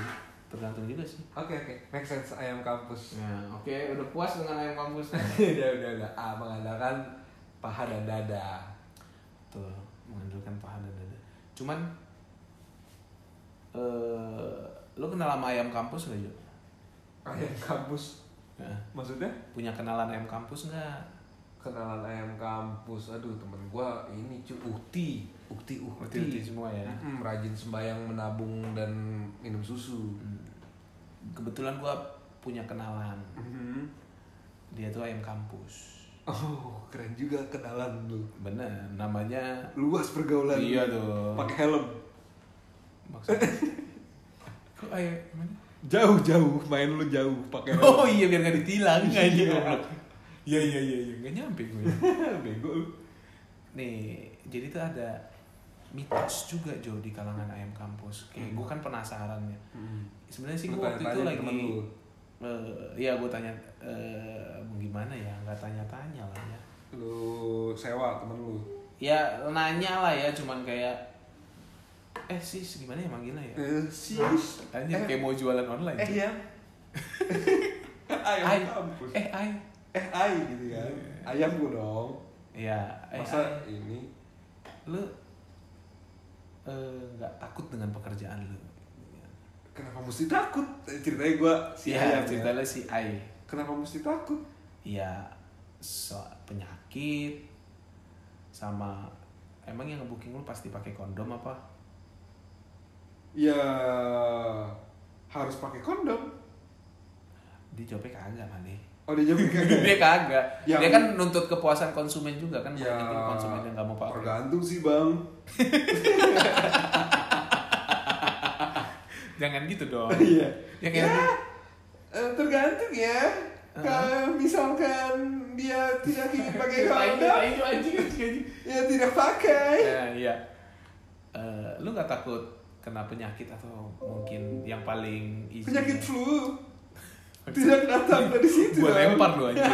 S2: Tergantung juga sih.
S1: Oke oke, make sense ayam kampus.
S2: Nah, oke, udah puas dengan ayam kampus.
S1: udah udah udah. Ah, mengandalkan paha dan dada.
S2: Tuh, mengandalkan paha dan dada. Cuman eh lo kenal sama ayam kampus gak, Jo?
S1: Ayam kampus.
S2: Nah,
S1: Maksudnya?
S2: punya kenalan ayam kampus nggak?
S1: Kenalan ayam kampus. Aduh, temen gua ini cuy ukti, ukti ukti.
S2: Ukti-ukti semua ya.
S1: Mm, rajin sembayang menabung dan minum susu.
S2: Hmm. Kebetulan gua punya kenalan.
S1: Mhm.
S2: Dia tuh ayam kampus.
S1: Oh, keren juga kenalan lu.
S2: Bener, namanya
S1: Luas pergaulan.
S2: Iya dong.
S1: Pakai helm.
S2: maksudnya. Kok ayam gimana?
S1: Jauh-jauh, main lu jauh pakai helm.
S2: Oh iya biar gak ditilang aja
S1: Iya.
S2: Iya iya iya nggak nyampe gue.
S1: Bego lu.
S2: Nih, jadi tuh ada mitos juga Jo di kalangan ayam kampus. Kayak gue kan penasaran ya. Sebenarnya sih gue waktu itu lagi
S1: temen lu.
S2: eh ya gue tanya eh gimana ya, nggak tanya-tanya lah ya.
S1: Lu sewa temen lu.
S2: Ya nanya lah ya, cuman kayak eh sis gimana ya manggilnya ya?
S1: Eh, sis.
S2: Anjir
S1: Eh,
S2: kayak mau jualan online.
S1: Eh ya. Ayam
S2: Ay.
S1: kampus.
S2: Eh ay.
S1: Eh ay gitu kan. Ayam gua dong.
S2: Ya, eh
S1: Masa
S2: ay.
S1: ini
S2: lu eh, nggak takut dengan pekerjaan lu?
S1: kenapa mesti takut? Eh, Ceritanya gua si
S2: Iya,
S1: ayam ya.
S2: ceritanya si Ai.
S1: Kenapa mesti takut?
S2: ya so, penyakit sama emang yang ngebooking lu pasti pakai kondom apa
S1: Ya harus pakai kondom.
S2: dia jawabnya kagak kali
S1: Oh dia jawab kagak.
S2: dia kagak
S1: Ya,
S2: dia kan nuntut kepuasan konsumen juga kan
S1: ya
S2: juga konsumen yang nggak mau pakai
S1: tergantung sih bang.
S2: jangan gitu dong
S1: Iya.
S2: ya
S1: Eh, tergantung ya. Kalau misalkan dia tidak ingin pakai kondom, ya tidak pakai.
S2: ya iya Eh, lu nggak takut kena penyakit atau mungkin yang paling easy
S1: Penyakit flu tidak datang dari situ. Dong.
S2: lempar lu anjir.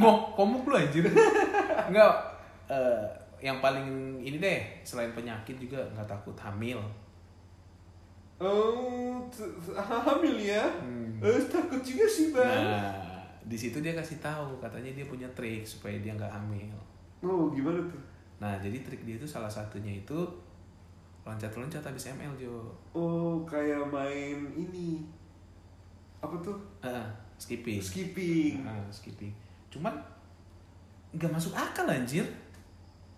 S2: Mau komuk lu anjir. Enggak eh, yang paling ini deh, selain penyakit juga nggak takut hamil.
S1: Oh, hamil ya?
S2: Hmm.
S1: Eh, takut juga sih bang.
S2: Nah, di situ dia kasih tahu katanya dia punya trik supaya dia nggak hamil.
S1: Oh, gimana tuh?
S2: Nah, jadi trik dia itu salah satunya itu loncat-loncat habis ML Jo.
S1: Oh, kayak main ini. Apa tuh?
S2: Ah, skipping.
S1: Skipping.
S2: Ah, skipping. Cuman nggak masuk akal anjir.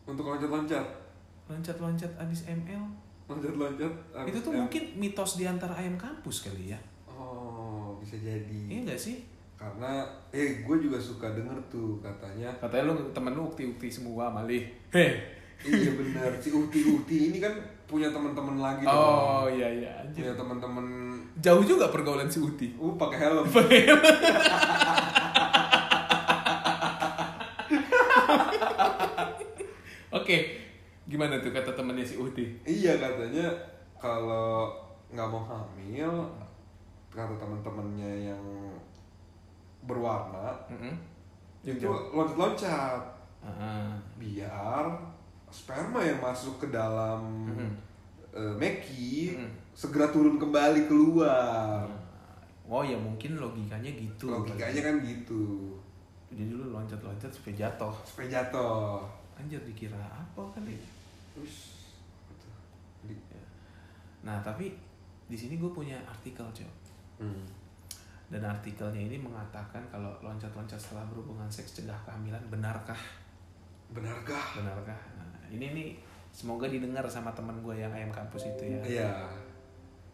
S1: Untuk loncat-loncat.
S2: Loncat-loncat habis ML.
S1: Loncat-loncat.
S2: Itu tuh
S1: Eh,
S2: mungkin mitos di antara ayam kampus kali ya.
S1: Oh, bisa jadi.
S2: Iya nggak sih?
S1: Karena, eh, gue juga suka denger tuh katanya.
S2: Katanya lu temen lu ukti-ukti semua malih. Heh.
S1: iya benar, si Uti ini kan punya teman-teman lagi
S2: Oh
S1: dong.
S2: iya iya anjir.
S1: Punya teman-teman.
S2: Jauh juga pergaulan si Uti.
S1: Uh, pakai helm.
S2: Oke. Gimana tuh kata temennya si Uti?
S1: Iya katanya kalau nggak mau hamil kata teman-temannya yang berwarna
S2: Heeh.
S1: itu loncat-loncat
S2: Heeh.
S1: biar sperma yang masuk ke dalam
S2: Mhm.
S1: eh, Meki
S2: Mhm.
S1: Segera turun kembali keluar.
S2: Oh ya mungkin logikanya gitu.
S1: Logikanya kan gitu.
S2: Jadi lu loncat-loncat supaya jatuh.
S1: Supaya jatuh.
S2: Anjir dikira apa kali?
S1: Terus gitu. Di-
S2: Nah tapi di sini gue punya artikel cok.
S1: Hmm.
S2: Dan artikelnya ini mengatakan kalau loncat-loncat setelah berhubungan seks cegah kehamilan benarkah?
S1: Benarkah?
S2: Benarkah? Nah, ini nih semoga didengar sama teman gue yang ayam kampus itu ya.
S1: Iya.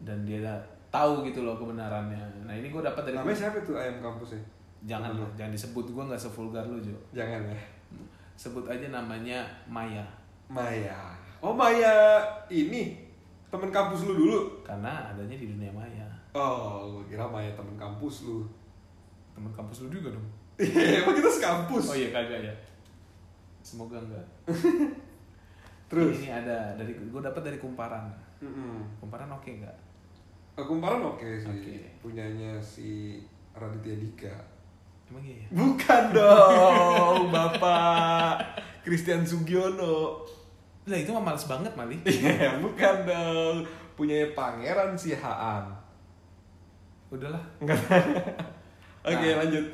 S2: Dan dia tahu gitu loh kebenarannya. Nah ini gue dapat dari
S1: Namanya siapa tuh ayam kampus ya?
S2: jangan loh, jangan disebut gue nggak sevulgar lu Jo.
S1: Jangan ya.
S2: Sebut aja namanya Maya.
S1: Maya. Oh Maya ini temen kampus lu dulu.
S2: Karena adanya di dunia maya.
S1: Oh, gua kira Maya temen kampus lu.
S2: Teman kampus lu juga dong.
S1: Iya, emang kita sekampus.
S2: Oh iya kagak ya. Semoga enggak.
S1: Terus?
S2: Ini ada dari gue dapat dari kumparan.
S1: Mm-mm.
S2: Kumparan oke nggak?
S1: Kumparan oke sih.
S2: Oke.
S1: Punyanya si Raditya Dika.
S2: Emang iya ya?
S1: Bukan dong, Bapak Christian Sugiono.
S2: Lah itu mah males banget Mali.
S1: Iya, bukan dong. Punyanya Pangeran Sihaan.
S2: Udahlah.
S1: Oke,
S2: Nah,
S1: lanjut.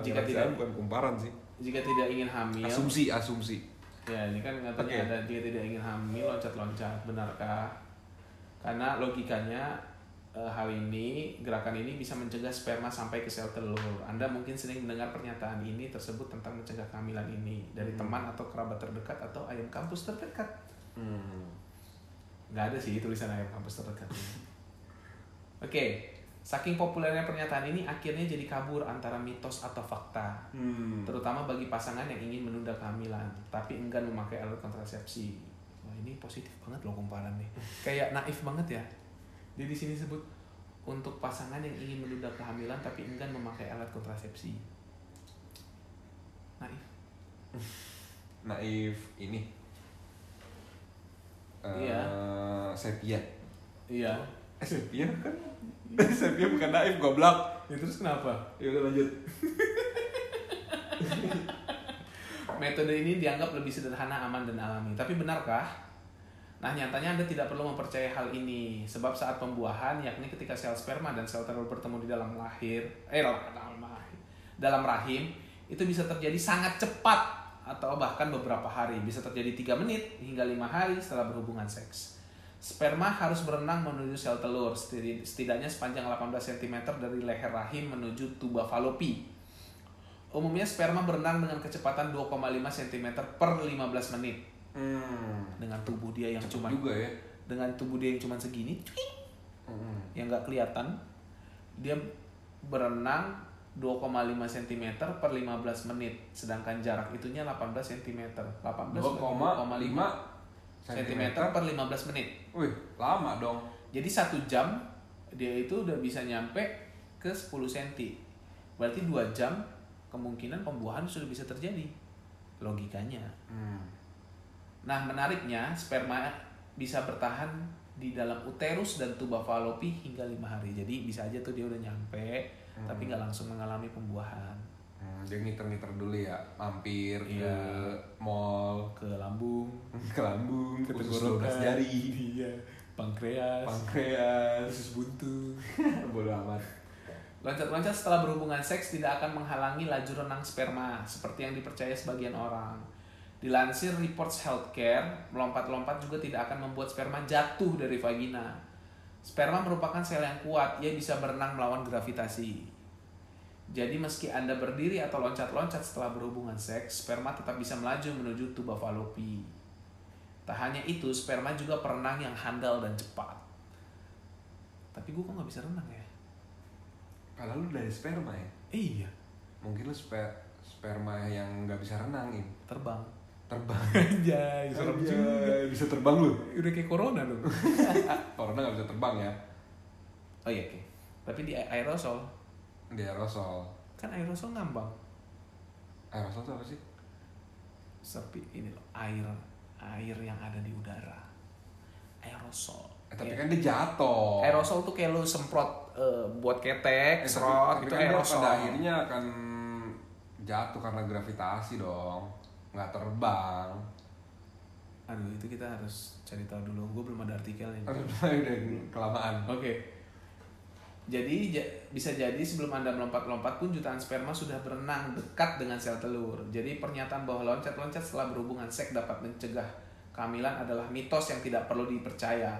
S2: jika tidak-
S1: bukan kumparan sih.
S2: Jika tidak ingin hamil,
S1: Asumsi, asumsi.
S2: ya ini kan katanya
S1: Oke.
S2: ada jika tidak ingin hamil loncat-loncat, benarkah? Karena logikanya hal ini, gerakan ini bisa mencegah sperma sampai ke sel telur. Anda mungkin sering mendengar pernyataan ini tersebut tentang mencegah kehamilan ini dari
S1: Hmm.
S2: teman atau kerabat terdekat atau ayam kampus terdekat.
S1: Hmm.
S2: Nggak ada sih tulisan ayam kampus terdekat. Oke, saking populernya pernyataan ini akhirnya jadi kabur antara mitos atau fakta.
S1: Hmm.
S2: Terutama bagi pasangan yang ingin menunda kehamilan, tapi enggan memakai alat kontrasepsi. Wah ini positif banget loh kumparan nih. Kayak naif banget ya. Dia di sini sebut untuk pasangan yang ingin menunda kehamilan tapi enggan memakai alat kontrasepsi. Naif.
S1: Naif ini. Eh,
S2: Iya.
S1: Sepia.
S2: Iya.
S1: Eh, Sepia kan? Sepia bukan naif, goblok.
S2: Ya, terus kenapa?
S1: Ya udah lanjut.
S2: Metode ini dianggap lebih sederhana, aman, dan alami. Tapi benarkah? Nah, nyatanya Anda tidak perlu mempercayai hal ini. Sebab saat pembuahan, yakni ketika sel sperma dan sel telur bertemu di dalam lahir, eh, dalam lahir, dalam rahim, itu bisa terjadi sangat cepat atau bahkan beberapa hari. Bisa terjadi 3 menit hingga 5 hari setelah berhubungan seks. Sperma harus berenang menuju sel telur, setid- setidaknya sepanjang 18 cm dari leher rahim menuju tuba falopi. Umumnya sperma berenang dengan kecepatan 2,5 cm per 15 menit
S1: Hmm.
S2: dengan tubuh dia yang cuma
S1: juga ya.
S2: dengan tubuh dia yang cuma segini cuing,
S1: Hmm.
S2: yang nggak kelihatan dia berenang 2,5 cm per 15 menit sedangkan jarak itunya 18 cm 18
S1: 2,5
S2: cm per 15 menit
S1: Wih, lama dong.
S2: jadi satu jam dia itu udah bisa nyampe ke 10 cm berarti dua jam kemungkinan pembuahan sudah bisa terjadi logikanya
S1: Hmm.
S2: Nah, menariknya sperma bisa bertahan di dalam uterus dan tuba falopi hingga lima hari. Jadi bisa aja tuh dia udah nyampe, tapi nggak langsung mengalami pembuahan
S1: Hmm, dia ngiter-ngiter dulu ya, mampir ke
S2: Iya.
S1: mall,
S2: ke lambung,
S1: ke lambung,
S2: ke
S1: usus
S2: tenggorokan,
S1: 12 jari,
S2: iya, pankreas,
S1: pankreas,
S2: usus buntu.
S1: bodo amat.
S2: Loncat-loncat setelah berhubungan seks tidak akan menghalangi laju renang sperma seperti yang dipercaya sebagian orang. Dilansir Reports Healthcare, melompat-lompat juga tidak akan membuat sperma jatuh dari vagina. Sperma merupakan sel yang kuat, ia bisa berenang melawan gravitasi. Jadi meski Anda berdiri atau loncat-loncat setelah berhubungan seks, sperma tetap bisa melaju menuju tuba falopi. Tak hanya itu, sperma juga perenang yang handal dan cepat. Tapi gue kok nggak bisa renang ya?
S1: Kalau lu dari sperma ya,
S2: Iya,
S1: mungkin lu sper- sperma yang nggak bisa renangin,
S2: terbang.
S1: Terbang.
S2: Serem
S1: Anjay,
S2: juga.
S1: bisa terbang lu.
S2: Udah kayak corona dong.
S1: Corona nggak bisa terbang ya,
S2: Oh iya, oke. Tapi di aerosol,
S1: di aerosol.
S2: kan aerosol ngambang.
S1: Aerosol tuh apa sih?
S2: Sepi ini loh, air air yang ada di udara. Aerosol.
S1: Eh, tapi kan dia jatuh.
S2: aerosol tuh kayak lu semprot eh, buat ketek,
S1: Eh, tapi-
S2: serot,
S1: tapi
S2: itu
S1: kan
S2: aerosol.
S1: pada akhirnya akan jatuh karena gravitasi dong, nggak terbang.
S2: Aduh, itu kita harus cari tahu dulu. Gue belum ada artikelnya.
S1: Aduh, udah kelamaan.
S2: Oke. Jadi ja- bisa jadi sebelum Anda melompat-lompat pun jutaan sperma sudah berenang dekat dengan sel telur. Jadi pernyataan bahwa loncat-loncat setelah berhubungan seks dapat mencegah kehamilan adalah mitos yang tidak perlu dipercaya.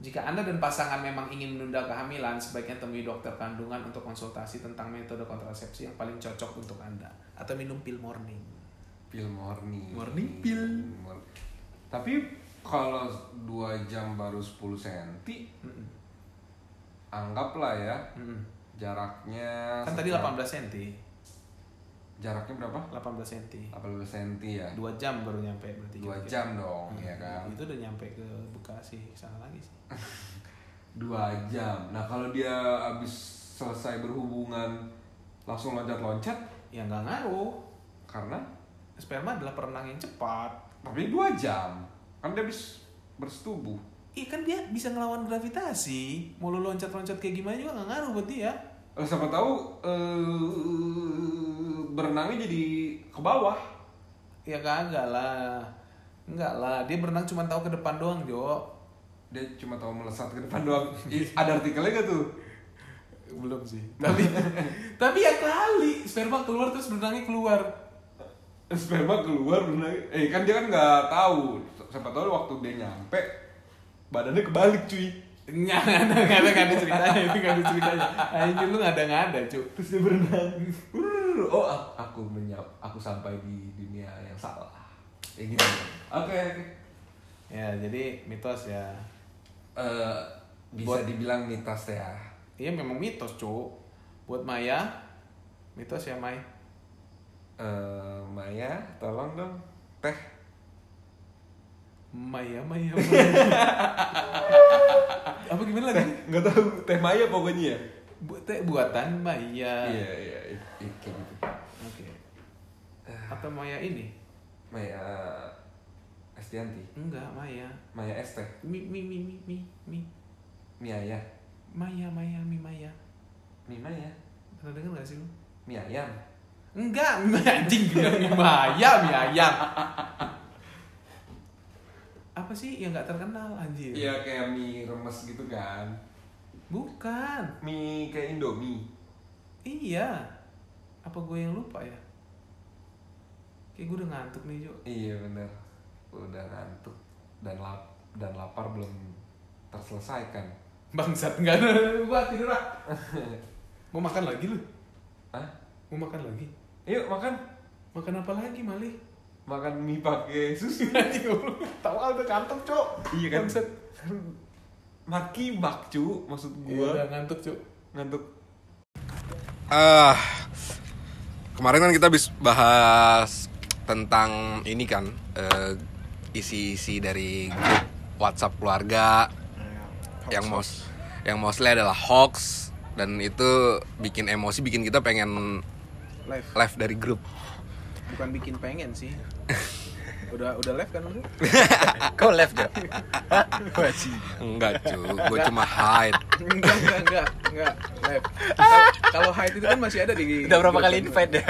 S2: Jika Anda dan pasangan memang ingin menunda kehamilan, sebaiknya temui dokter kandungan untuk konsultasi tentang metode kontrasepsi yang paling cocok untuk Anda. Atau minum pil morning.
S1: Pil morning.
S2: Morning.
S1: Mor- Tapi kalau 2 jam baru 10 cm,
S2: Mm-mm.
S1: anggaplah ya jaraknya
S2: Kan tadi
S1: setelah-
S2: 18 cm.
S1: Jaraknya berapa?
S2: 18 cm.
S1: 18 cm ya.
S2: 2 jam baru nyampe berarti.
S1: 2
S2: kira-kira.
S1: jam dong,
S2: Hmm,
S1: ya kan?
S2: Itu udah nyampe ke Bekasi sana lagi sih.
S1: 2 jam. Nah, kalau dia habis selesai berhubungan langsung loncat-loncat
S2: Ya nggak ngaruh.
S1: karena
S2: Sperma adalah perenang yang cepat.
S1: tapi 2 jam. Kan dia habis bersetubuh.
S2: Iya kan dia bisa ngelawan gravitasi. Mau lu loncat-loncat kayak gimana juga nggak ngaruh buat dia.
S1: Eh, siapa tahu eh berenangnya jadi ke bawah.
S2: Ya kagak lah. Enggak lah, dia berenang cuma tahu ke depan doang, Jo.
S1: Dia cuma tahu melesat ke depan doang. Ada artikelnya gak tuh?
S2: Belum sih. Tapi tapi ya kali sperma keluar terus berenangnya keluar.
S1: Sperma keluar berenang. Eh kan dia kan nggak tahu. Siapa tahu waktu dia nyampe badannya kebalik cuy.
S2: Nggak ada, nggak ada, nggak ada ceritanya, itu nggak ada ceritanya. Anjir lu nggak ada, nggak ada, cu.
S1: Terus dia berenang. Oh, aku, menyap, aku sampai di dunia yang salah. Kayak gitu. Oke, oke.
S2: Ya, jadi mitos ya.
S1: Eh, bisa
S2: Buat-
S1: dibilang mitos ya.
S2: Iya memang mitos, cu. Buat Maya, mitos ya, Mai.
S1: Eh, Maya, tolong dong. Teh.
S2: Maya, Maya, Maya. Apa gimana lagi?
S1: Nggak tahu teh Maya pokoknya ya.
S2: Bu- teh buatan Maya.
S1: Iya, iya, kayak gitu.
S2: Oke. Atau Maya ini?
S1: Maya Estianti.
S2: Enggak, Maya.
S1: Maya Esteh.
S2: Mi mi mi mi mi mi.
S1: Ya.
S2: Maya, Maya, mi Maya.
S1: Mi Maya.
S2: Pernah denger gak sih lu?
S1: Mi ayam.
S2: Enggak, mi anjing bilang mi Maya, mi ayam. Apa sih yang nggak terkenal anjir?
S1: Iya kayak mie remes gitu kan.
S2: Bukan.
S1: Mie kayak Indomie.
S2: Iya. Apa gue yang lupa ya? Kayak gue udah ngantuk nih, Jo.
S1: Iya bener. Udah ngantuk dan lap dan lapar belum terselesaikan.
S2: Bangsat enggak ada gua tidur ah. Mau makan lagi lu?
S1: Hah?
S2: Mau makan lagi?
S1: Yuk makan.
S2: Makan apa lagi, Mali?
S1: Makan mie pakai susu.
S2: Tahu ah, udah ngantuk, Cok.
S1: iya kan.
S2: Bangsat.
S1: Maki bak cu maksud
S2: Iya,
S1: gua.
S2: udah ngantuk, Cok.
S1: ngantuk. Ah, kemarin kan kita habis bahas tentang ini kan eh, isi-isi dari grup WhatsApp keluarga yang mos yang mostly adalah hoax dan itu bikin emosi bikin kita pengen
S2: Live.
S1: live dari grup.
S2: Bukan bikin pengen sih. udah udah live kan lu?
S4: Kau left ya? Wajib.
S1: Enggak cu, gue cuma hide.
S2: enggak, enggak, enggak, enggak, live. Kalau- hide itu kan masih ada di
S4: Udah berapa kali
S2: kan.
S4: invite ya?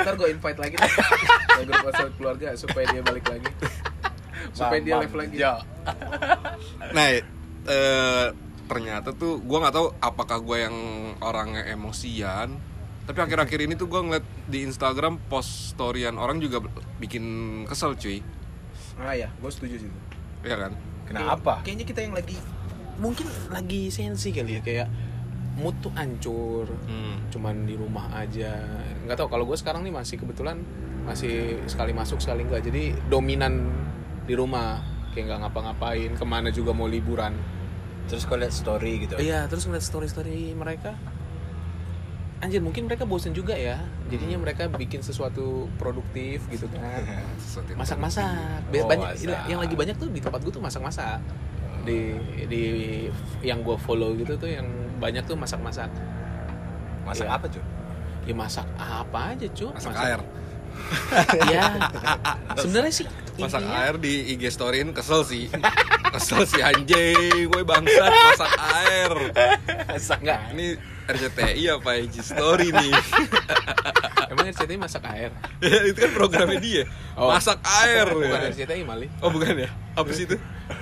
S2: Ntar gue invite lagi deh. ke grup WhatsApp keluarga supaya dia balik lagi. Supaya dia live lagi.
S4: Ya.
S1: Nah, eh, ternyata tuh gue nggak tahu apakah gue yang orangnya emosian. Tapi akhir-akhir ini tuh gue ngeliat di Instagram post storyan orang juga bikin kesel cuy,
S2: Ah ya, gue setuju sih.
S1: ya kan?
S4: Kenapa?
S2: Kayaknya kita yang lagi mungkin lagi sensi kali ya kayak mood tuh hancur.
S1: Hmm.
S2: Cuman di rumah aja. Nggak tahu kalau gue sekarang nih masih kebetulan masih sekali masuk sekali enggak. Jadi dominan di rumah kayak nggak ngapa-ngapain, ke mana juga mau liburan.
S4: Terus kau lihat story gitu.
S2: Iya, terus ngeliat story-story mereka. Anjir, mungkin mereka bosen juga ya. Jadinya mereka bikin sesuatu produktif gitu kan. Masak-masak.
S4: Oh,
S2: banyak
S4: masak.
S2: yang lagi banyak tuh di tempat gue tuh masak-masak. Di di yang gue follow gitu tuh yang banyak tuh masak-masak.
S4: Masak
S2: Iya.
S4: apa cuy?
S2: Ya masak apa aja, cuy.
S1: Masak air,
S2: ya. Sebenarnya sih
S1: masak
S2: intinya-
S1: air di IG storyin kesel sih, kesel sih anjing, gue bangsat masak air.
S4: Masak
S2: Enggak.
S1: Ini RCTI apa IG Story nih?
S2: Emang RCTI masak air?
S1: itu kan programnya dia.
S2: Oh.
S1: Masak air.
S2: Bukan
S1: ya.
S2: RCTI Mali.
S1: Oh bukan ya? Apa sih itu?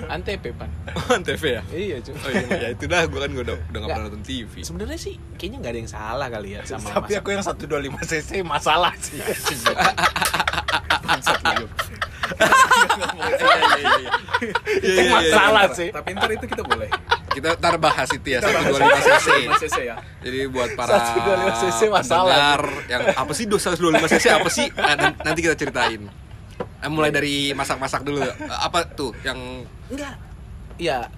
S2: Antep pan.
S1: Oh, TV ya?
S2: Iya cuy.
S1: Oh iya, ya itu dah gue kan gue udah, udah gak
S2: Nggak.
S1: pernah nonton TV.
S2: Sebenarnya sih kayaknya nggak ada yang salah kali ya sama
S4: Tapi
S2: masak.
S4: aku yang 125 cc masalah sih. Bangsat lu.
S1: Iya iya iya. Iya, iya, iya.
S4: Masalah sih.
S2: Tapi ntar itu kita boleh.
S1: Kita ntar bahas itu ya 125 cc.
S2: 5 cc ya.
S1: Jadi buat para
S4: 125 cc masalah.
S1: pendengar yang apa sih 125 cc apa sih? Nah, nan- nanti kita ceritain. Eh, mulai dari masak-masak dulu. Eh, Apa tuh yang
S2: Enggak. Ya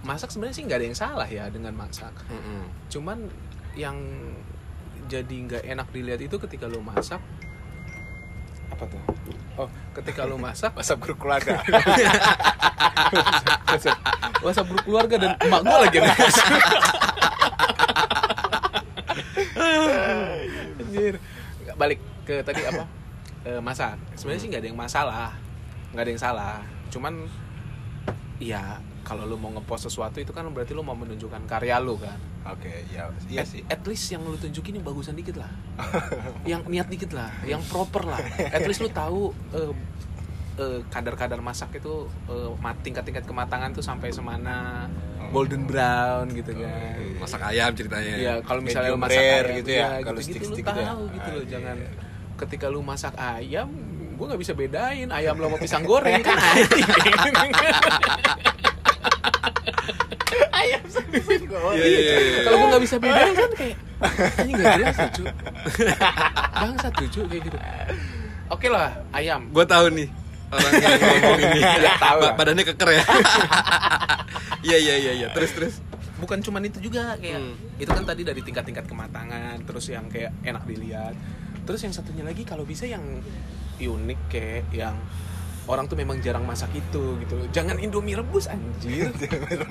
S2: masak sebenarnya sih nggak ada yang salah ya dengan masak.
S1: Mm-mm.
S2: Cuman yang jadi nggak enak dilihat itu ketika lu masak apa tuh? Oh, ketika lu masak
S4: WhatsApp grup keluarga.
S2: WhatsApp, WhatsApp grup keluarga dan emak gue lagi yang. Anjir. Balik ke tadi apa? Eh, masak. Sebenarnya sih nggak ada yang masalah, nggak ada yang salah. Cuman ya kalau lu mau ngepost sesuatu itu kan berarti lu mau menunjukkan karya lu kan.
S4: Oke, ya iya
S2: at,
S4: sih.
S2: at least yang lu tunjukin yang bagusan dikit lah yang niat dikit lah yang proper lah at least lu tahu eh, eh, kadar-kadar masak itu mat- tingkat-tingkat kematangan tuh sampai semana golden brown gitu kan
S1: masak ayam ceritanya?
S2: Iya, kalau misalnya lu masak
S4: rare
S2: ayam,
S4: gitu ya,
S2: iya,
S4: kalau
S2: gitu-gitu lu
S4: stick-stick gitu ya.
S2: tahu gitu
S4: Ah,
S2: loh,
S4: iya,
S2: jangan
S4: iya.
S2: ketika lu masak ayam, gua nggak bisa bedain ayam lo mau pisang goreng kan
S4: Ayam sendiri
S1: Iya, iya, iya, iya.
S2: Kalau gua nggak bisa bedain kan kayak ini nggak jelas lucu. Bangsat lucu kayak gitu. Oke lah, ayam.
S1: Gue tahu nih orang yang ngomong ini.
S2: Ya, tahu
S1: badannya keker ya. Iya iya iya iya. Terus terus.
S2: Bukan cuman itu juga kayak
S1: Hmm.
S2: itu kan tadi dari tingkat-tingkat kematangan, terus yang kayak enak dilihat. Terus yang satunya lagi kalau bisa yang unik kayak yang orang tuh memang jarang masak itu gitu loh. Jangan Indomie rebus anjir.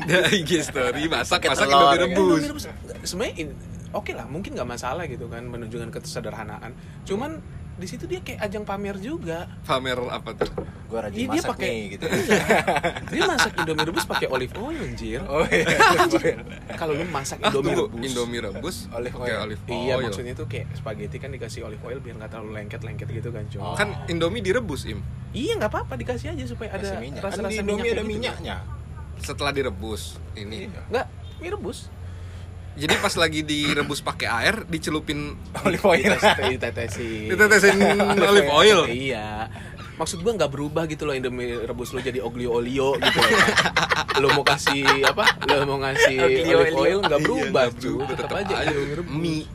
S1: Ya IG story masak
S4: Pakai
S1: masak
S4: telur,
S1: Indomie rebus.
S2: Indomie rebus sebenarnya in- oke lah mungkin nggak masalah gitu kan menunjukkan kesederhanaan cuman di situ dia kayak ajang pamer juga
S1: Pamer apa tuh?
S4: Gue rajin
S2: Iya, dia
S4: masak
S2: pakai
S4: nih gitu.
S2: Iya. dia masak indomie rebus pakai olive oil anjir
S4: Oh iya.
S2: kalau lu masak
S1: Ah,
S2: indomie
S1: tunggu.
S2: rebus
S1: Indomie rebus
S4: Olive oil.
S1: olive
S2: iya
S1: oil.
S2: maksudnya tuh kayak spaghetti kan dikasih olive oil biar nggak terlalu lengket-lengket gitu kan cuy
S1: Kan Indomie direbus, Im.
S2: iya nggak apa-apa dikasih aja supaya ada
S4: Kasih minyak.
S2: rasa-rasa
S4: Kan di Indomie
S2: minyaknya
S4: ada
S2: gitu.
S4: minyaknya.
S1: Setelah direbus ini.
S2: nggak mie rebus
S1: Jadi pas lagi direbus pakai air, dicelupin
S4: Olive oil.
S2: ditetesin
S1: ditetesin olive oil.
S2: Iya. Maksud gua nggak berubah gitu loh Indomie rebus lo jadi oglio olio gitu loh. lo mau kasih apa? Lo mau ngasih
S4: Oglio
S2: olive oil nggak
S1: Iya,
S2: berubah,
S1: berubah,
S2: Tetap
S1: tetap
S2: aja rebus.
S1: Mie.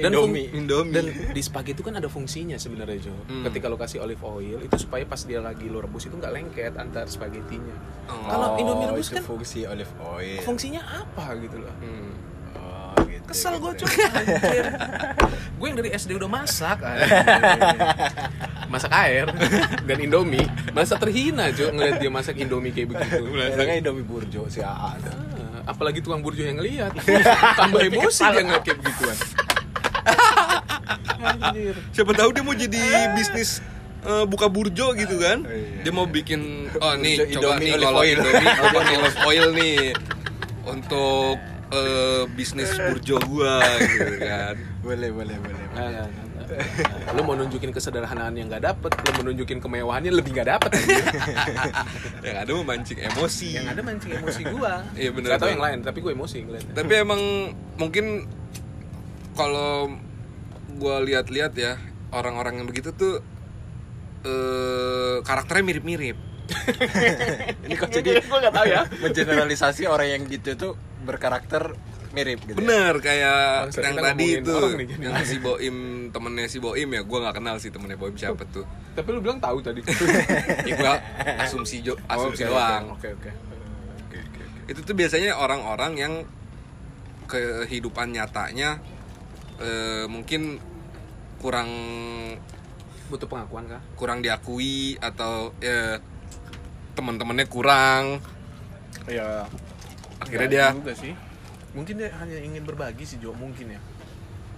S2: Dan
S1: Indomie. Indomie.
S2: Dan di spaghetti itu kan ada fungsinya sebenarnya Jo.
S1: Hmm.
S2: Ketika lo kasih olive oil itu supaya pas dia lagi lo rebus itu nggak lengket antar spagettinya.
S1: Oh.
S2: Kalau Indomie rebus
S4: itu
S2: kan
S4: fungsi olive oil.
S2: fungsinya apa gitu loh.
S1: Hmm.
S4: Gitu,
S2: Kesel gue cuy anjir. Gue yang dari SD udah masak anjir. Masak air dan Indomie Masa terhina cuy ngeliat dia masak Indomie kayak begitu
S4: Bilangnya Indomie burjo si AA tuh.
S2: Ah, Apalagi tukang burjo yang ngeliat Tambah emosi dia ngeliat kayak begituan Anjir
S1: Siapa tahu dia mau jadi bisnis eh, buka burjo gitu kan?
S4: Oh, iya.
S1: Dia mau bikin oh nih
S4: Burjo
S1: coba
S4: Indomie
S1: nih kalau
S4: oil.
S1: Indomie olive oil nih untuk eh, bisnis burjo gua gitu kan.
S4: Boleh, boleh, boleh. boleh.
S2: Nah, nah, nah, nah. Lu mau nunjukin kesederhanaan yang gak dapet Lu mau nunjukin kemewahannya lebih gak dapet anjir.
S1: Yang ada memancing emosi.
S2: Yang ada mancing emosi gua
S1: Iya, bener,
S2: Gak tau
S1: bener.
S2: yang lain tapi gue emosi ngeliatnya
S1: Tapi emang mungkin kalau gua lihat-lihat ya orang-orang yang begitu tuh eh karakternya mirip-mirip.
S4: Ini kok jadi
S2: Gue gak tau ya
S4: mengeneralisasi orang yang gitu tuh berkarakter mirip gitu. ya?
S1: Bener kayak
S2: Bangsat,
S1: yang tadi itu
S2: nih,
S1: yang si Boim temennya si Boim ya gua nggak kenal sih temennya Boim siapa tuh.
S2: Tapi lu bilang tahu tadi
S1: Ya gua asumsi jo asumsi
S2: Oke,
S1: doang.
S2: Oke oke
S4: Oke, oke, oke.
S1: Itu tuh biasanya orang-orang yang kehidupan nyatanya eh, mungkin kurang
S2: Butuh pengakuan kah?
S1: kurang diakui atau ya teman-temannya kurang
S2: Ya
S1: akhirnya dia
S2: juga sih. Mungkin dia hanya ingin berbagi sih Jo Mungkin ya.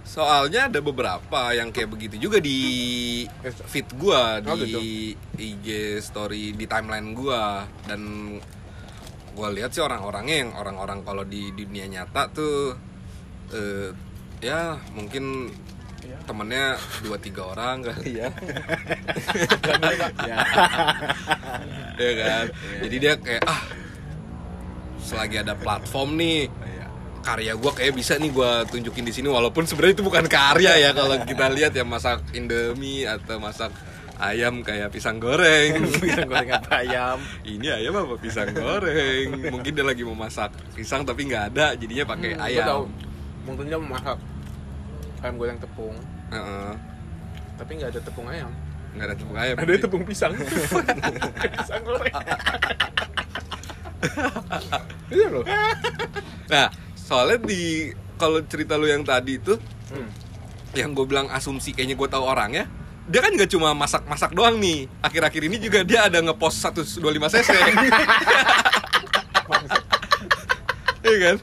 S1: Soalnya ada beberapa yang kayak begitu juga di feed gua
S2: Oh,
S1: di
S2: gitu.
S1: IG story di timeline gua. Dan gua lihat sih orang-orangnya yang orang-orang kalau di dunia nyata tuh eh, ya mungkin temennya dua tiga orang kali ya.
S4: Ya.
S1: ya kan? Jadi dia kayak ah selagi ada platform nih.
S4: Iya.
S1: karya gue kayak bisa nih gue tunjukin di sini walaupun sebenarnya itu bukan karya ya kalau kita lihat ya masak indomie atau masak ayam kayak pisang goreng.
S4: Pisang goreng apa ayam?
S1: ini ayam apa pisang goreng? Mungkin dia lagi mau masak pisang tapi nggak ada jadinya pakai
S2: Hmm,
S1: ayam.
S2: tahu. mungkin dia mau masak ayam goreng tepung.
S1: Heeh.
S2: tapi nggak ada tepung ayam.
S1: Nggak ada tepung ayam.
S2: Ada tepung pisang. Pisang goreng iya loh
S1: Nah, soalnya di kalau cerita lu yang tadi itu, yang gue bilang asumsi kayaknya gue tahu orangnya, dia kan nggak cuma masak-masak doang nih. Akhir-akhir ini juga dia ada ngepost 125 cc. Iya kan?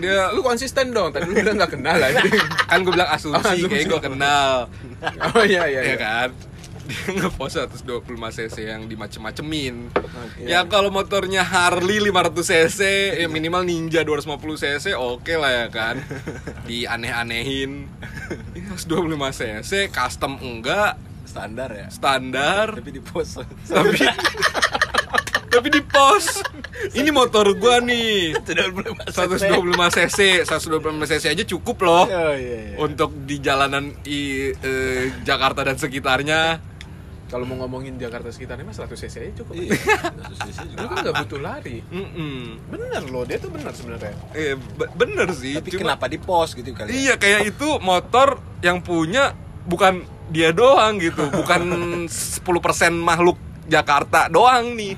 S1: Dia
S2: lu konsisten dong tadi lu bilang nggak kenal aja
S1: kan gue bilang asumsi,
S2: Oh, asumsi.
S1: kayak gue kenal.
S2: oh iya iya,
S1: ya
S2: iya.
S1: kan? Dia ngepost 125 cc yang dimacem-macemin. Ya kalau motornya Harley 500 cc, ya minimal Ninja 250 cc, oke lah ya kan. Dianeh-anehin. Ini 125 cc, custom enggak,
S4: Standar ya.
S1: standar,
S4: Tapi di pos.
S1: tapi tapi di pos. Ini motor gua nih. 125 cc, 125 cc aja cukup loh
S4: Oh iya iya.
S1: untuk di jalanan i, eh, Jakarta dan sekitarnya.
S2: Kalau mau ngomongin Jakarta sekitarnya mah 100 cc aja cukup
S4: Iya. Kasus sisi juga.
S2: lu kan nggak butuh lari
S1: Mm-mm.
S2: bener loh dia tuh bener sebenarnya
S1: Eh, be- bener sih.
S4: Tapi
S1: Cuma-
S4: kenapa di pos gitu kali? ya?
S1: Iya kayak itu motor yang punya bukan dia doang gitu, bukan 10% makhluk Jakarta doang nih.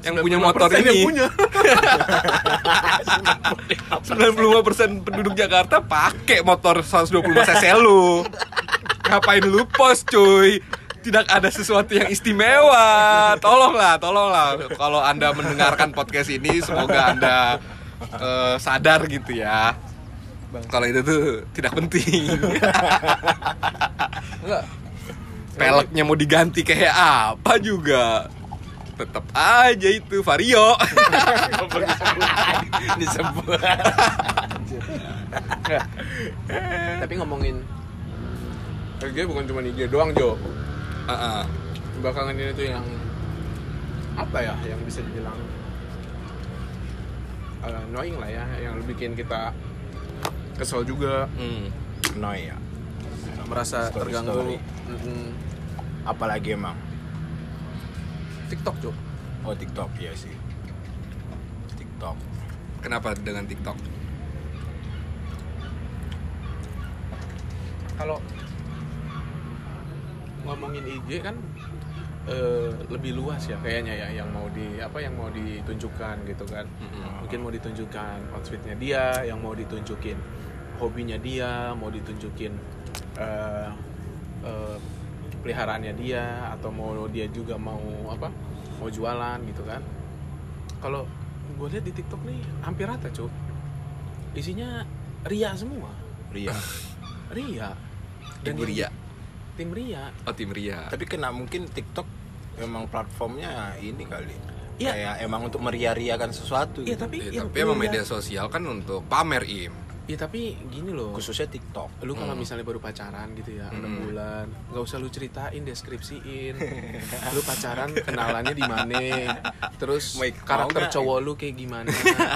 S1: Yang punya motor
S2: 95% yang
S1: ini.
S2: punya.
S1: 95% penduduk Jakarta pakai motor 125 cc lu. Ngapain lu pos cuy? Tidak ada sesuatu yang istimewa. Tolonglah, tolonglah. Kalau Anda mendengarkan podcast ini semoga Anda eh, sadar gitu ya. Kalau itu tuh tidak penting.
S2: enggak
S1: peleknya mau diganti kayak apa juga tetap aja itu vario
S4: disebut.
S2: Tapi ngomongin RG bukan cuma IG doang Jo
S1: Heeh.
S2: belakangan ini tuh yang apa ya yang bisa dibilang uh, annoying lah ya yang bikin kita kesel juga
S1: Hmm.
S4: Noi ya.
S2: merasa
S4: Story,
S2: terganggu
S4: story.
S2: Mm-mm.
S4: Apalagi emang.
S2: TikTok Jo
S4: Oh TikTok iya sih. TikTok.
S1: kenapa dengan TikTok
S2: kalau ngomongin IG kan eh, lebih luas ya kayaknya ya yang mau di apa yang mau ditunjukkan gitu kan.
S1: Mm-mm.
S2: mungkin mau ditunjukkan outfitnya dia yang mau ditunjukin hobinya dia mau ditunjukin eh, eh, peliharaannya dia atau mau dia juga mau apa mau jualan gitu kan. Kalau gue lihat di TikTok nih hampir rata cuy isinya ria semua.
S4: Ria.
S2: ria.
S1: Ibu Ria
S2: tim ria
S1: oh tim Ria
S4: Tapi kena mungkin TikTok memang platformnya ini kali.
S2: Iya.
S4: Kayak emang untuk meria-riakan sesuatu.
S2: Iya
S4: gitu.
S2: tapi
S1: Ya,
S2: ya,
S1: tapi emang media sosial kan untuk pamer im
S2: Iya tapi gini loh.
S4: khususnya TikTok.
S2: Lu kalau
S1: Hmm.
S2: misalnya baru pacaran gitu ya, enam
S1: Hmm.
S2: bulan, nggak usah lu ceritain, deskripsiin. lu pacaran kenalannya di mana, terus
S4: Mau-
S2: karakter cowok lu kayak gimana,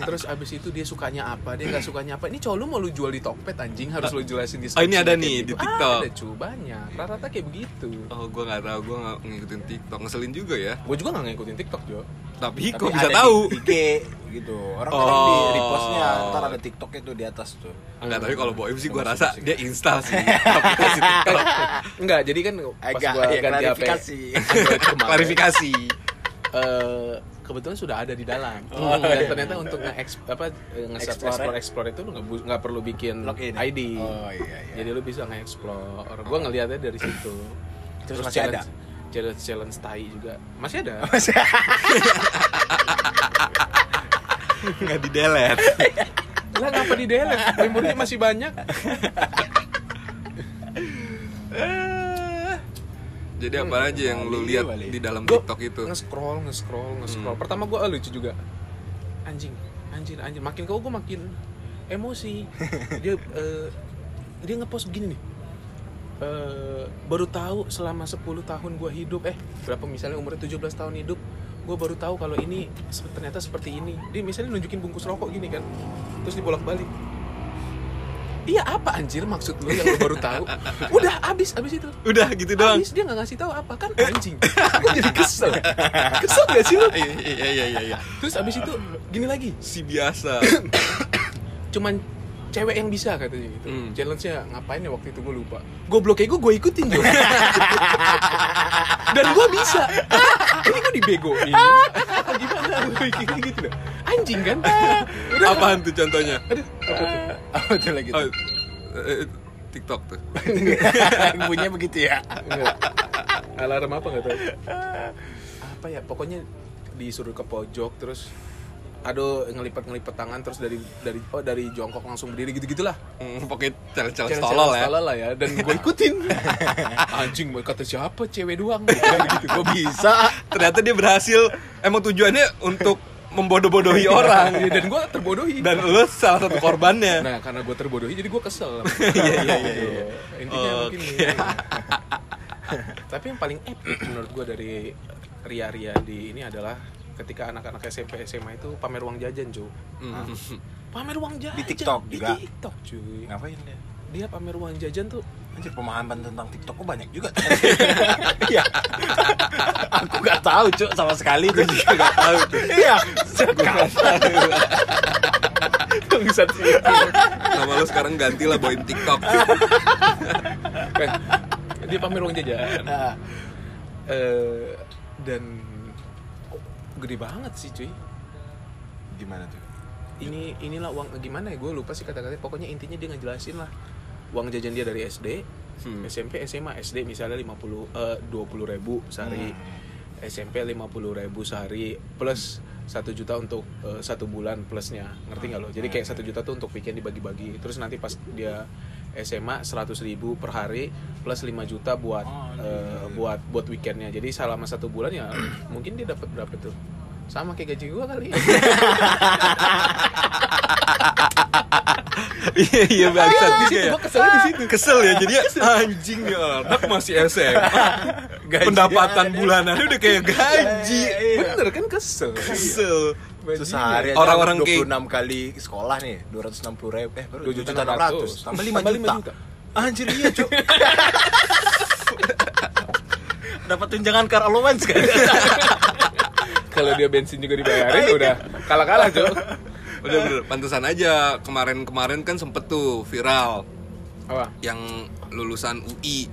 S2: terus abis itu dia sukanya apa, dia nggak sukanya apa. Ini cowok lu mau lu jual di Tokped anjing harus lu jelasin di
S1: Oh, ini ada nih
S2: kayak
S1: di
S2: gitu.
S1: TikTok.
S2: Ada cu banyak, rata-rata kayak begitu.
S1: oh gue nggak tahu gue nggak ngikutin TikTok ngeselin juga ya
S2: Gue juga nggak ngikutin TikTok Jo.
S1: tapi,
S4: Tapi
S1: kok bisa tahu
S4: di IG gitu. Orang kadang di
S1: Oh.
S4: repostnya ntar ada TikTok itu di atas tuh.
S1: Enggak, tapi kalau Boim sih gue
S4: Masuk,
S1: rasa dia install sih.
S2: Enggak, jadi kan pas
S4: Agak
S2: gua
S4: ya,
S2: ganti HP
S4: klarifikasi.
S2: Android kemarin,
S1: Klarifikasi.
S2: eh, kebetulan sudah ada di dalam.
S4: Oh,
S2: dan
S4: iya.
S2: ternyata untuk nge apa nge
S4: Explore.
S2: explore explore itu lu nggak perlu bikin
S4: Login.
S2: ID.
S4: Oh iya iya.
S2: Jadi lu bisa nge-explore. Gua ngelihatnya dari situ.
S4: Terus masih
S2: challenge, Challenge challenge tai juga. Masih ada.
S1: Nggak di delete.
S2: lah ngapa di delete? Memorinya masih banyak.
S1: Jadi apa aja yang lu lihat di dalam TikTok itu?
S2: Nge-scroll, nge-scroll, nge-scroll.
S1: Hmm.
S2: Pertama gua lucu juga. Anjing, anjing, anjing. Makin kau gua makin emosi dia eh, dia ngepost begini nih Eh, baru tahu selama 10 tahun gue hidup eh berapa misalnya umur 17 tahun hidup gue baru tahu kalau ini ternyata seperti ini dia misalnya nunjukin bungkus rokok gini kan terus dibolak balik Iya apa anjir maksud lu yang lu baru tahu? Udah abis abis itu.
S1: Udah gitu doang.
S2: Abis dia nggak ngasih tahu apa kan anjing. Gue jadi kesel. Kesel gak sih lu?
S1: Iya iya iya iya iya.
S2: Terus abis itu gini lagi.
S1: Si biasa.
S2: Cuman cewek yang bisa katanya gitu.
S1: Hmm.
S2: Challenge-nya ngapain ya waktu itu gue lupa. Goblok kayak gue gue ikutin juga. Dan gue bisa. Ini gue dibegoin. Gimana? Gitu dah. Anjing kan? Udah.
S1: Apaan tuh contohnya?
S2: Aduh, apa tuh?
S4: Apa tuh lagi
S1: Oh,
S4: tuh?
S1: eh, TikTok tuh.
S4: Bunyinya begitu ya.
S2: Enggak. Alarm apa nggak tahu. Apa ya? Pokoknya disuruh ke pojok terus aduh ngelipat-ngelipat tangan terus dari dari oh dari jongkok langsung berdiri gitu-gitulah.
S1: Hmm, pokoknya challenge-challenge
S2: Challenge-challenge
S1: tolol ya.
S2: tolol lah ya dan gue ikutin. Anjing kata siapa cewek doang gitu.
S4: Kok bisa?
S1: Ternyata dia berhasil. Emang tujuannya untuk membodoh-bodohi orang.
S2: Iya, dan gue terbodohi.
S1: Dan lu salah satu korbannya.
S2: nah karena gue terbodohi jadi gue kesel.
S1: Iya iya iya. iya.
S2: Intinya mungkin gitu. Tapi yang paling epic menurut gue dari ria-ria di ini adalah ketika anak-anak SMP SMA itu pamer uang jajan cuy.
S1: Hmm.
S2: Pamer uang jajan
S4: Di TikTok
S2: di
S4: juga?
S2: TikTok cuy.
S4: Ngapain dia?
S2: Dia pamer uang jajan tuh
S4: Anjir pemahaman tentang TikTok kok banyak juga. Iya. Aku gak tahu, Cuk, sama sekali tuh juga gak tahu. Iya.
S2: bangsat sih.
S1: Nama lu sekarang gantilah bawain TikTok.
S2: Dia pamer uang jajan.
S4: Nah,
S2: Eh, dan gede banget sih cuy.
S4: gimana tuh?
S2: Ini inilah uang gimana ya gue lupa sih kata-katanya. Pokoknya intinya dia ngejelasin lah uang jajan dia dari SD,
S1: Hmm.
S2: SMP, SMA, SD misalnya 50 eh 20 ribu sehari. SMP 50 ribu sehari plus satu juta untuk eh, satu bulan plusnya ngerti nggak lo jadi kayak satu juta tuh untuk weekend dibagi-bagi terus nanti pas dia SMA 100 ribu per hari plus 5 juta buat
S4: Oh,
S2: eh, buat buat weekendnya jadi selama satu bulan ya mungkin dia dapat berapa tuh sama kayak gaji gua kali
S1: Iya iya bangsat
S2: Di situ,
S1: ya.
S2: gua keselnya di situ.
S1: Kesel ya jadi anjing ya anak masih SMA. Pendapatan bulanannya udah kayak gaji.
S2: bener kan kesel
S1: Kesel.
S4: Itu sehari aja
S1: Orang-orang kayak-
S4: 26 kali sekolah nih, 260 ribu, eh baru
S2: 2
S4: 2
S2: juta
S4: juta 600, tambah 5
S2: Tambah
S4: juta.
S2: lima juta.
S4: Anjir iya, Cuk. Dapat tunjangan car allowance kan?
S2: kalau dia bensin juga dibayarin udah kalah-kalah tuh
S1: Udah bener, pantesan aja kemarin-kemarin kan sempet tuh viral.
S2: Apa?
S1: Yang lulusan UI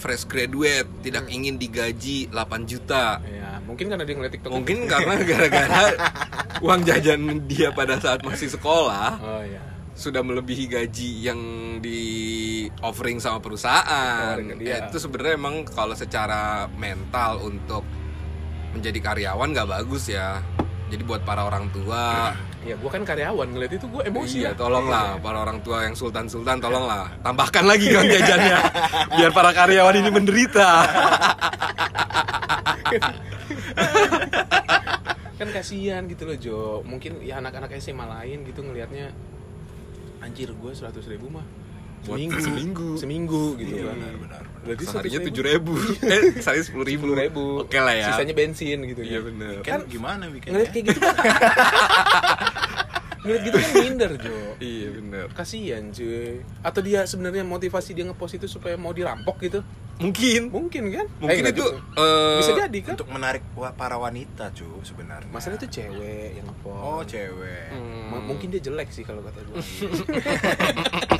S1: fresh graduate tidak ingin digaji 8 juta.
S2: ya mungkin karena dia ngeliat tiktok
S1: Mungkin karena gara-gara uang jajan dia pada saat masih sekolah
S2: oh iya
S1: sudah melebihi gaji yang di offering sama perusahaan.
S2: Dia.
S1: Itu sebenarnya emang kalau secara mental untuk menjadi karyawan nggak bagus ya. Jadi buat para orang tua,
S2: ya gue kan karyawan ngeliat itu gue emosi
S1: iya
S2: ya
S1: tolonglah para orang tua yang sultan-sultan tolonglah tambahkan lagi uang jajannya biar para karyawan ini menderita.
S2: kan kasihan gitu loh Jo mungkin ya anak-anak SMA lain gitu ngelihatnya anjir gue seratus ribu mah seminggu
S1: seminggu.
S2: seminggu gitu
S4: Iya,
S2: kan
S4: benar, benar.
S2: Berarti
S1: Seharinya
S2: 100.000.
S1: tujuh ribu, eh sehari sepuluh ribu.
S2: sepuluh ribu
S1: Oke lah ya.
S2: sisanya bensin gitu
S1: Iya
S2: kan.
S1: bener.
S4: Kan gimana weekendnya?
S2: ngeliat kayak gitu kan ngeliat gitu kan minder Jo
S1: Iya bener.
S2: kasihan cuy atau dia sebenarnya motivasi dia ngepost itu supaya mau dirampok gitu
S1: Mungkin.
S2: mungkin kan
S1: Mungkin
S2: Eh,
S1: itu eh,
S2: bisa jadi kan
S4: Untuk menarik para wanita, Cu, sebenarnya.
S2: masalah itu cewek yang ngepost
S4: Oh, cewek.
S1: Hmm.
S2: Mungkin dia jelek sih kalau kata gue.
S4: Kan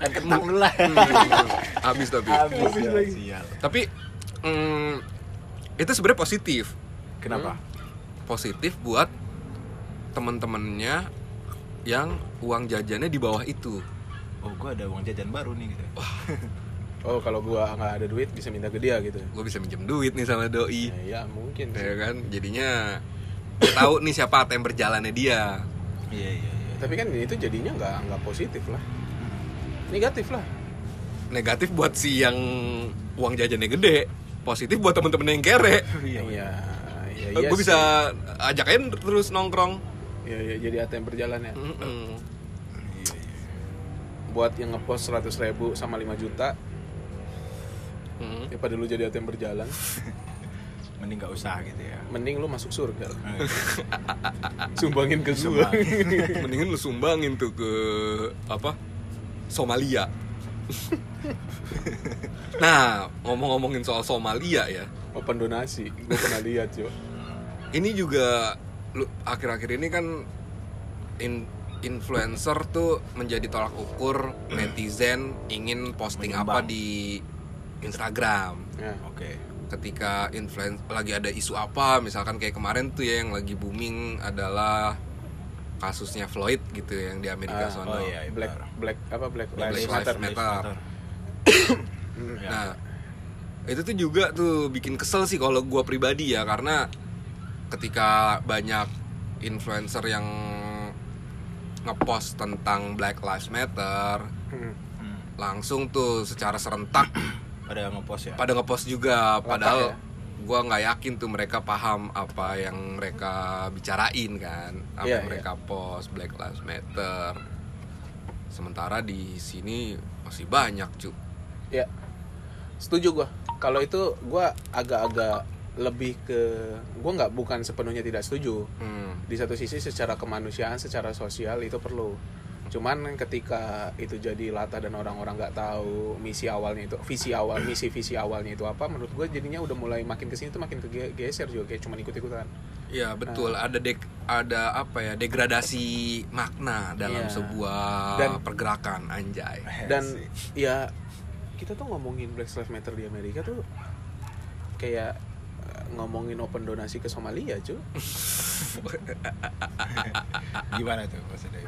S4: kentang dulu lah.
S1: habis tapi.
S4: Habis ya, sial.
S1: Tapi mm, itu sebenarnya positif.
S4: Kenapa?
S1: Positif buat teman-temannya yang uang jajannya di bawah itu.
S4: Oh, gua ada uang jajan baru nih gitu.
S2: oh kalau gua nggak ada duit bisa minta ke dia gitu
S1: Gue bisa minjem duit nih sama doi.
S2: ya, ya mungkin sih.
S1: Ya kan? Jadinya tahu nih siapa ATM berjalannya dia.
S4: Iya, iya, iya.
S2: tapi kan itu jadinya nggak nggak positif lah negatif lah
S1: Negatif buat si yang uang jajannya gede. Positif buat temen-temen yang kere.
S4: Iya,
S2: iya
S4: Ya,
S2: iya
S1: gue
S2: sih.
S1: bisa ajakin terus nongkrong
S2: Iya, iya, jadi ATM berjalan ya.
S4: Iya, iya.
S2: Buat yang ngepost 100 ribu sama 5 juta,
S1: Mm.
S2: ya pada lu jadi ATM berjalan,
S4: Mending nggak usah gitu ya.
S2: mending lu masuk surga. Sumbangin ke gua.
S1: mendingan lu sumbangin tuh ke apa Somalia nah ngomong-ngomongin soal Somalia ya
S2: Open donasi, gua pernah lihat, cuy.
S1: ini juga lu akhir-akhir ini kan in- influencer tuh menjadi tolak ukur netizen ingin posting apa
S4: Menyumbang.
S1: di Instagram
S2: Ya.
S4: Oke.
S1: Ketika influencer lagi ada isu apa misalkan kayak kemarin tuh ya yang lagi booming adalah kasusnya Floyd gitu ya, yang di Amerika
S2: Ah,
S1: sono
S4: Oh iya, iya,
S2: Black. Black apa Black
S1: Black
S2: Lives
S1: Lives
S2: Matter.
S1: Matter.
S4: Ya.
S1: Nah, itu tuh juga tuh bikin kesel sih kalau gua pribadi ya karena ketika banyak influencer yang ngepost tentang Black Lives Matter
S2: Hmm.
S4: Hmm.
S1: langsung tuh secara serentak
S4: Pada ngepost ya.
S1: pada ngepost juga padahal
S2: ya?
S1: gua nggak yakin tuh mereka paham apa yang mereka bicarain kan apa
S2: Iya,
S1: yang mereka post Black Lives Matter sementara di sini masih banyak cu
S2: Ya. Setuju gua. Kalau itu gua agak-agak lebih ke gua nggak bukan sepenuhnya tidak setuju.
S1: Hmm.
S2: Di satu sisi secara kemanusiaan, secara sosial itu perlu. Cuman ketika itu jadi lata dan orang-orang nggak tahu misi awalnya itu, visi awal, misi visi awalnya itu apa, menurut gue jadinya udah mulai makin ke sini tuh makin kegeser juga kayak cuman ikut-ikutan.
S1: Iya betul ada dek ada apa ya degradasi makna dalam
S2: Iya.
S1: sebuah
S2: Dan-
S1: pergerakan anjay.
S2: dan ya kita tuh ngomongin Black Lives Matter di Amerika tuh kayak eh, ngomongin open donasi ke Somalia cuy
S4: Gimana tuh maksudnya?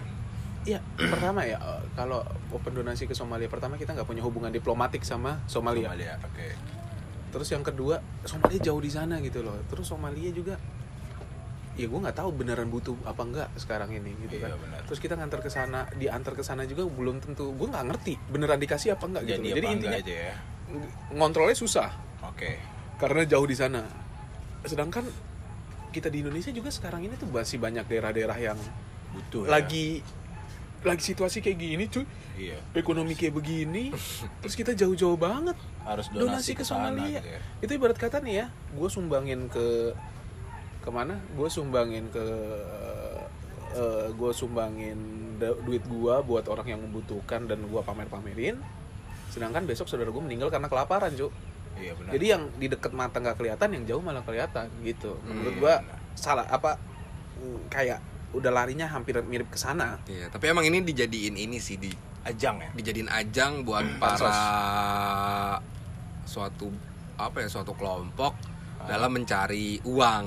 S2: Iya, pertama ya eh, kalau open donasi ke Somalia pertama kita nggak punya hubungan diplomatik sama Somalia.
S4: Somalia. Oke.
S2: Terus yang kedua Somalia jauh di sana gitu loh. Terus Somalia juga ya gue nggak tahu beneran butuh apa enggak sekarang ini gitu
S4: Iya,
S2: kan.
S4: benar.
S2: Terus kita ngantar ke sana, diantar ke sana juga belum tentu. Gue nggak ngerti beneran dikasih apa enggak gitu.
S4: Jadi,
S2: loh. Jadi
S4: apa
S2: intinya
S4: aja ya.
S2: ng- ngontrolnya susah
S4: Oke.
S2: karena jauh di sana. Sedangkan kita di Indonesia juga sekarang ini tuh masih banyak daerah-daerah yang
S4: Butuh. ya.
S2: Lagi situasi kayak gini cuy.
S4: Iya.
S2: ekonomi kayak begini terus kita jauh-jauh banget
S4: Harus
S2: donasi,
S4: donasi,
S2: ke Somalia
S4: gitu ya.
S2: itu ibarat kata nih ya gue sumbangin ke ke mana gue sumbangin ke gue sumbangin duit gue buat orang yang membutuhkan dan gue pamer-pamerin. Sedangkan besok saudara gue meninggal karena kelaparan cuy.
S4: Iya benar.
S2: jadi yang di dekat mata nggak kelihatan yang jauh malah kelihatan gitu. Menurut
S4: Iya,
S2: gue salah apa kayak udah larinya hampir mirip ke sana.
S1: Iya, tapi emang ini dijadiin ini sih di
S4: ajang ya.
S1: dijadiin ajang buat para suatu apa ya suatu kelompok dalam mencari uang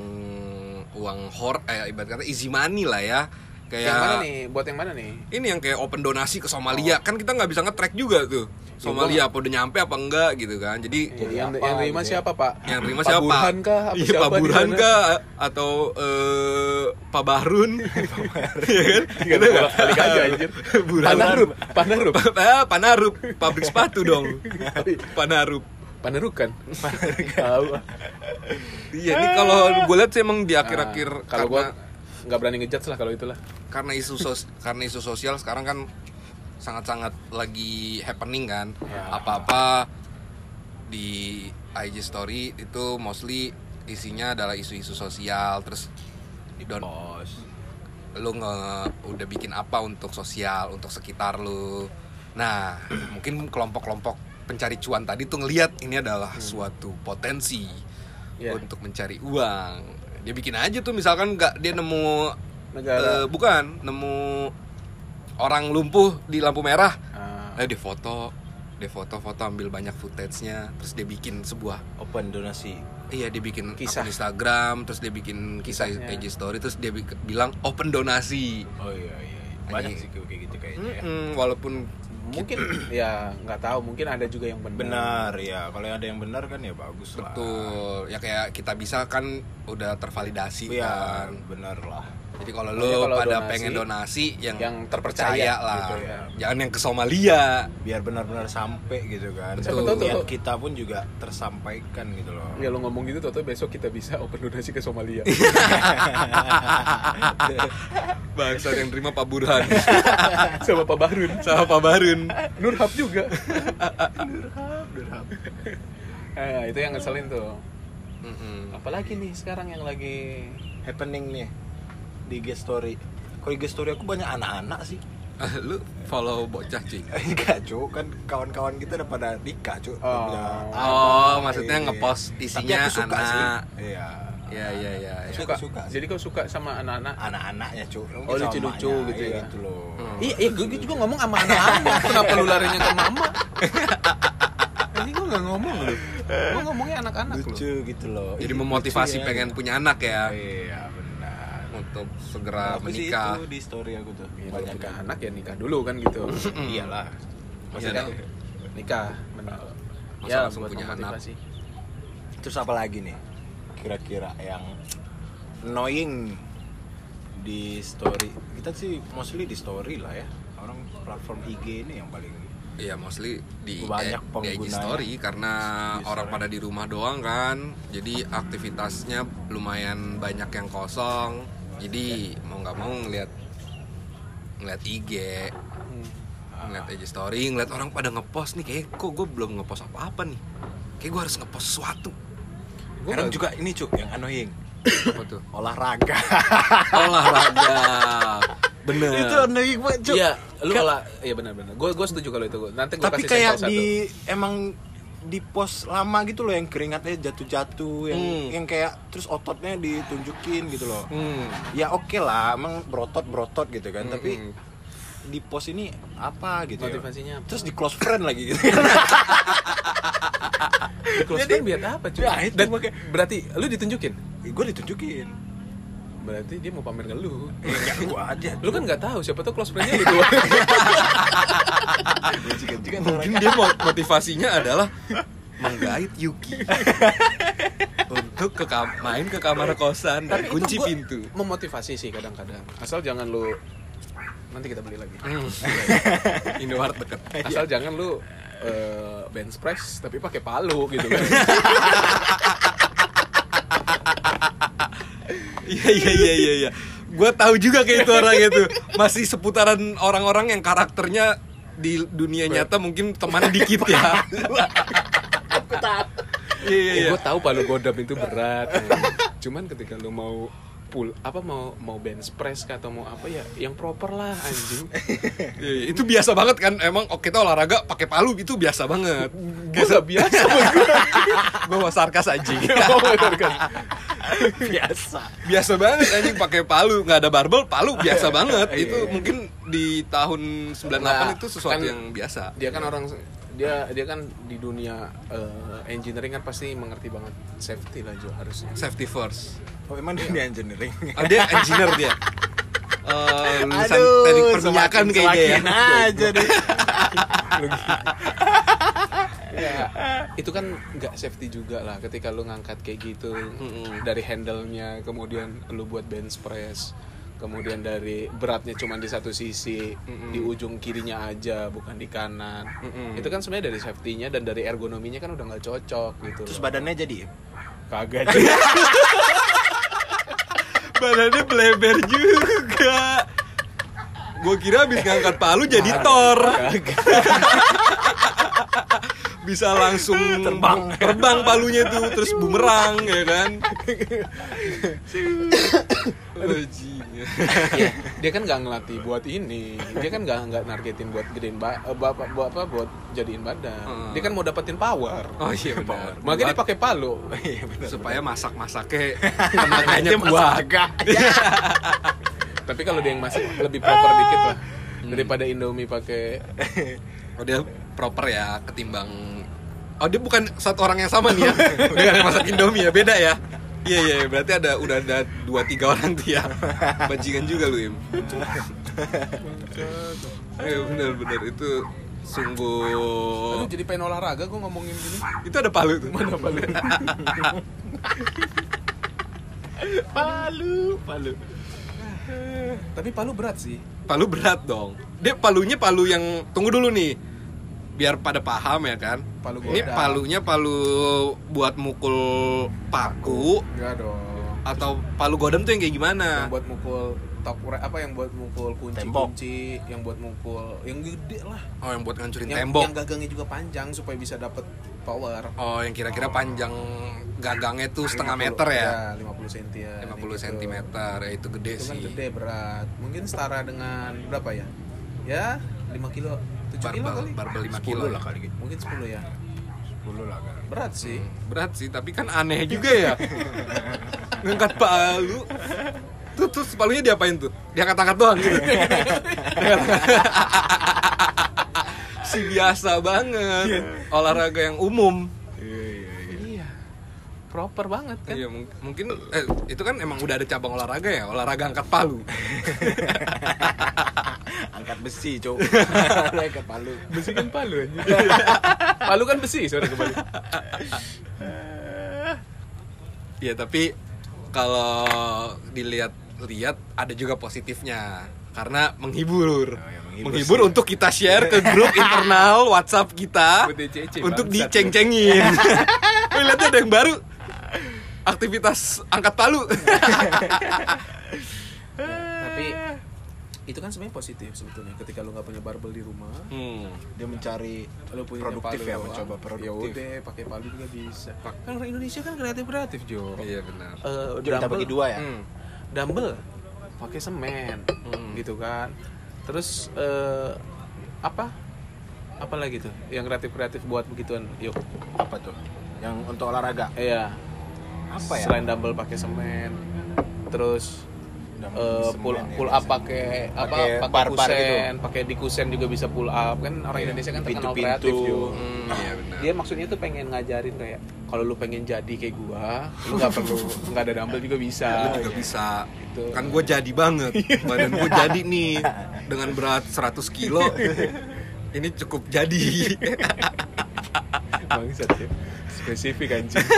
S1: uang hor eh ibarat kata easy money lah ya kayak
S2: yang mana nih? Buat yang mana nih?
S1: Ini yang kayak open donasi ke Somalia. Kan kita nggak bisa nge-track juga tuh. Somalia apa udah nyampe apa enggak gitu kan. Jadi
S2: Jadi yang,
S4: apa
S2: yang terima
S4: gitu ya?
S2: siapa pak?
S1: yang terima
S2: Pak
S1: siapa?
S2: Burhan kah? Apa
S1: iya
S2: siapa
S1: Pak
S2: di
S1: Burhan kah? Atau eh, Pak Bahrun? Iya kan?
S2: Nggak ada bolak balik aja anjir.
S1: Burhan.
S2: Panarup, Panarup,
S1: Ah, Panarup. Pabrik sepatu dong. Panarup.
S2: Panarukan. Tahu.
S1: Iya, ini kalau gue lihat sih emang di akhir-akhir
S2: Ah, kalau
S1: karena
S2: gua nggak berani ngejudge lah kalau itulah.
S1: karena isu sos karena isu sosial sekarang kan sangat-sangat lagi happening kan.
S2: Ya.
S1: Apa-apa di IG story itu mostly isinya adalah isu-isu sosial terus don
S4: Bos.
S1: lu nge udah bikin apa untuk sosial untuk sekitar lu nah mungkin kelompok-kelompok pencari cuan tadi tuh ngelihat ini adalah suatu potensi
S2: Iya.
S1: untuk mencari uang dia bikin aja tuh misalkan nggak dia nemu
S2: Negara.
S1: eh, bukan nemu orang lumpuh di lampu merah
S2: Ah,
S1: eh dia foto dia foto-foto ambil banyak footage-nya terus dia bikin sebuah
S4: Open donasi.
S1: Iya dia bikin
S2: Kisah.
S1: akun Instagram, terus dia bikin kisah
S2: Kisahnya.
S1: IG story, terus dia bi- bilang open donasi.
S4: Oh iya iya. iya. Banyak
S1: Anjing.
S4: sih kayak gitu kayaknya ya.
S1: Mm-mm, walaupun
S2: mungkin ya nggak tahu, mungkin ada juga yang benar.
S4: Benar ya. Kalau ada yang benar kan ya bagus lah.
S1: betul, ya kayak kita bisa kan udah tervalidasi
S4: Iya,
S1: kan.
S4: benar lah.
S1: Jadi kalau
S2: kalau
S1: pada
S2: donasi,
S1: pengen donasi yang,
S2: yang
S1: terpercaya,
S2: terpercaya
S1: lah.
S2: gitu ya.
S1: Jangan yang ke Somalia.
S4: biar benar-benar sampai gitu kan
S2: tahu tuh-
S4: niat kita pun juga tersampaikan gitu loh
S2: Ya lo ngomong gitu Toto besok kita bisa open donasi ke Somalia.
S1: Bangsa yang terima Pak Burhan
S2: Sama Pak Bahrun.
S1: sama Pak Barun.
S2: Nurhab juga. Eh, itu yang ngeselin tuh.
S1: Mm-mm.
S2: Apalagi nih sekarang yang lagi
S4: happening nih di IG story kalau IG story aku banyak anak-anak sih
S1: Ah, lu follow bocah cuy.
S4: enggak cu kan kawan-kawan kita udah pada nikah cu Udah
S2: Oh.
S1: Oh,
S4: anak,
S1: maksudnya
S4: iya.
S1: ngepost
S4: Tapi
S1: isinya
S4: aku suka
S1: anak.
S4: sih iya
S1: Iya iya iya. iya.
S2: suka.
S4: suka sih.
S2: Jadi kau suka sama anak-anak?
S4: anak-ananya cu
S2: Oh, lucu-lucu gitu
S4: iya,
S2: ya.
S4: gitu loh
S1: Hmm.
S2: Iya, iya gue juga ngomong sama anak-anak. Kenapa lu larinya ke mama? Ini gue gak ngomong lu. Gue ngomongnya anak-anak lu.
S4: lucu gitu loh
S1: Jadi memotivasi
S4: lucu ya.
S1: pengen punya anak ya
S4: iya
S1: untuk segera
S4: Aku sih
S1: menikah.
S4: itu di story aku tuh
S2: Ya,
S4: banyak
S2: punya
S4: kan
S2: anak ya nikah dulu kan gitu.
S4: iyalah
S2: Maksudnya
S1: Iya,
S2: nikah, benar.
S1: Masa
S2: Ya,
S1: langsung punya anak?
S2: memotivasi.
S4: terus apa lagi nih kira-kira yang annoying di story kita sih mostly di story lah ya orang platform IG ini yang paling
S1: Iya mostly di
S4: Banyak
S1: eh, di IG
S4: penggunanya.
S1: story karena
S4: Di
S1: orang
S4: story.
S1: pada di rumah doang kan. Jadi aktivitasnya lumayan banyak yang kosong. Jadi mau nggak mau ngeliat ngeliat IG, ngeliat IG story, ngeliat orang pada ngepost nih kayak kok gue belum ngepost apa-apa nih. Kayak gue harus ngepost sesuatu.
S2: Gua
S4: kadang juga ini cuk yang annoying
S1: Apa tuh?
S4: olahraga
S1: Olahraga. Bener.
S4: itu annoying banget cuk
S2: Iya, lu olah, iya benar-benar. Gue gue setuju kalau itu. Nanti gue
S4: tapi
S2: kasih
S4: kayak di
S2: satu.
S4: emang di pos lama gitu loh yang keringatnya jatuh-jatuh yang
S1: Hmm.
S4: yang kayak terus ototnya ditunjukin gitu loh
S1: Hmm.
S4: ya oke lah emang berotot berotot gitu kan tapi
S1: Mm-mm.
S4: di pos ini apa gitu ya?
S2: Motivasinya apa?
S4: terus di close friend lagi gitu
S2: Di close
S4: Jadi-
S2: friend biar apa cuy?
S4: Ya, itu
S2: Dan berarti lu ditunjukin?
S4: gue ditunjukin
S2: Berarti dia mau pamer ke lu.
S4: Enggak, gue aja
S2: Lu kan nggak tahu siapa tuh close friend-nya lu tuh.
S4: Cikan-cikan
S1: Mungkin dia mo- motivasinya adalah menggait Yuki untuk ke kam- main ke kamar kosan dan
S2: Tapi
S1: kunci
S2: gua
S1: pintu.
S2: Memotivasi sih kadang-kadang. Asal jangan lu nanti kita beli lagi.
S1: Hmm. Indomaret deket.
S2: Asal jangan lu eh, bench press tapi pakai palu gitu kan.
S1: Iya iya iya iya. iya. Gue tahu juga kayak itu orang itu masih seputaran orang-orang yang karakternya di dunia nyata mungkin temannya dikit ya.
S2: Aku tahu.
S1: Iya iya iya.
S2: gue tahu palu godam itu berat. Cuman ketika lu mau pull apa mau mau bench press kah atau mau apa ya yang proper lah anjing.
S1: Iya, iya. Itu biasa banget kan emang oh, kita olahraga pakai palu itu biasa banget.
S2: Gue gak biasa
S1: Gue mau sarkas anjing.
S4: biasa
S1: biasa banget anjing pakai palu nggak ada barbel palu biasa banget
S2: Iya.
S1: itu mungkin di tahun 98
S2: Nggak,
S1: itu sesuatu
S2: kan
S1: yang biasa
S2: dia kan orang dia dia kan di dunia eh, engineering kan pasti mengerti banget safety lah Jo harusnya.
S1: safety first.
S4: Oh emang dia engineering?
S1: Oh, dia engineer dia? Eh, lulusan
S4: Aduh,
S1: teknik perminyakan kayaknya ya.
S4: aja deh.
S2: Ya, itu kan nggak safety juga lah ketika lu ngangkat kayak gitu
S1: Mm-mm.
S2: dari handle-nya kemudian lu buat bench press kemudian dari beratnya cuma di satu sisi
S1: Mm-mm.
S2: di ujung kirinya aja bukan di kanan.
S1: Mm-mm.
S2: itu kan sebenarnya dari safety-nya dan dari ergonominya kan udah nggak cocok gitu
S4: terus
S2: loh.
S4: badannya jadi
S2: kagak
S1: badannya bleber juga. Gue kira habis ngangkat palu jadi Thor bisa langsung
S4: Terbang.
S1: terbang. Palunya tuh terus bumerang ya kan?
S2: Ya, dia kan nggak ngelatih buat ini. Dia kan nggak nggak nargetin buat gedein ba eh, bapak buat apa buat jadiin badan.
S1: Hmm.
S2: dia kan mau dapetin power.
S1: Oh iya benar.
S2: Makanya dia pakai palu.
S4: Iya benar
S1: supaya masak-masaknya tenaganya kuat.
S2: tapi kalau dia yang masih lebih proper dikit lah. Daripada Indomie pakai
S1: Oh dia proper ya ketimbang Oh dia bukan satu orang yang sama nih ya? Dengan yang masak Indomie ya? Beda ya? Iya iya iya. berarti ada udah ada dua tiga orang tuh ya? Bajingan juga lu im. Iya benar benar itu sungguh
S2: Aduh jadi pengen olahraga gue ngomongin gini.
S1: Itu ada palu tuh.
S2: Mana palu?
S4: palu. Palu.
S2: Tapi palu berat sih.
S1: Palu berat dong. Dia palunya palu yang tunggu dulu nih. Biar pada paham ya kan.
S2: Palu
S1: Ini palunya palu buat mukul paku
S2: Enggak dong.
S1: atau palu godam tuh yang kayak gimana?
S2: Yang buat mukul top apa yang buat mukul
S4: Tembok.
S2: kunci-kunci, yang buat mukul yang gede lah.
S1: Oh, yang buat ngancurin
S2: Yang,
S1: tembok.
S2: yang gagangnya juga panjang supaya bisa dapet power.
S1: Oh, yang kira-kira panjang gagangnya tuh setengah meter ya?
S2: 50 cm ya.
S1: 50
S2: Gitu.
S1: cm. Ya itu gede
S2: Itu kan
S1: sih.
S2: gede berat. Mungkin setara dengan berapa ya? Ya, 5 kilo, 7 kilo
S1: Barbel,
S2: kali.
S1: barbel 5
S4: 10
S1: kilo
S4: lah kali gitu.
S2: Mungkin 10 ya.
S4: 10 lah kan.
S2: Berat sih.
S1: Berat sih, tapi kan aneh juga ya. Ngangkat palu. Tuh, terus palunya diapain tuh? Diangkat-angkat doang gitu. si biasa banget. Olahraga yang umum.
S2: Iya. Proper banget kan.
S1: Iya, mung- mungkin eh, itu kan emang udah ada cabang olahraga ya, olahraga angkat palu.
S4: Angkat besi, Cuk. Angkat palu.
S2: Besi kan palu aja. palu kan besi, sorry kembali.
S1: Iya, tapi kalau dilihat-lihat ada juga positifnya karena menghibur.
S4: Oh, ya, menghibur
S1: menghibur
S4: sih.
S1: untuk kita share ke grup internal WhatsApp kita untuk diceng-cengin. Lihat tuh ada yang baru. Aktivitas angkat palu.
S2: Tapi itu kan sebenarnya positif sebetulnya ketika lu nggak punya barbel di rumah
S1: Hmm.
S4: Dia mencari
S2: lu punya
S4: produktif
S2: palu
S4: ya, mencoba
S2: ya
S4: produktif.
S2: udah pakai palu juga bisa kan orang Indonesia kan kreatif kreatif Jo
S1: Iya benar.
S2: Eh,
S4: Jadi kita bagi dua ya.
S1: Hmm.
S2: dumbbell pakai semen
S1: Hmm.
S2: gitu kan terus eh, apa apa lagi tuh yang kreatif kreatif buat begituan yuk
S4: Apa tuh? Yang untuk olahraga.
S2: iya
S4: Apa ya?
S2: selain dumbbell pakai semen terus eh, pull
S4: ya,
S2: pull up pakai apa
S4: Pakai gitu.
S2: kusen pakai di kusen juga bisa pull up kan orang
S4: Iya,
S2: Indonesia kan terkenal
S4: pintu-pintu.
S2: kreatif Jo.
S1: Hmm, iya benar.
S2: dia maksudnya tuh pengen ngajarin kayak kalau lu pengen jadi kayak gua lu nggak perlu nggak ada dumbbell juga bisa
S1: Lu juga bisa.
S2: Gitu.
S1: Kan gue jadi banget. Badan gue jadi nih dengan berat 100 kilo. Ini cukup jadi.
S2: bangsat ya spesifik anjing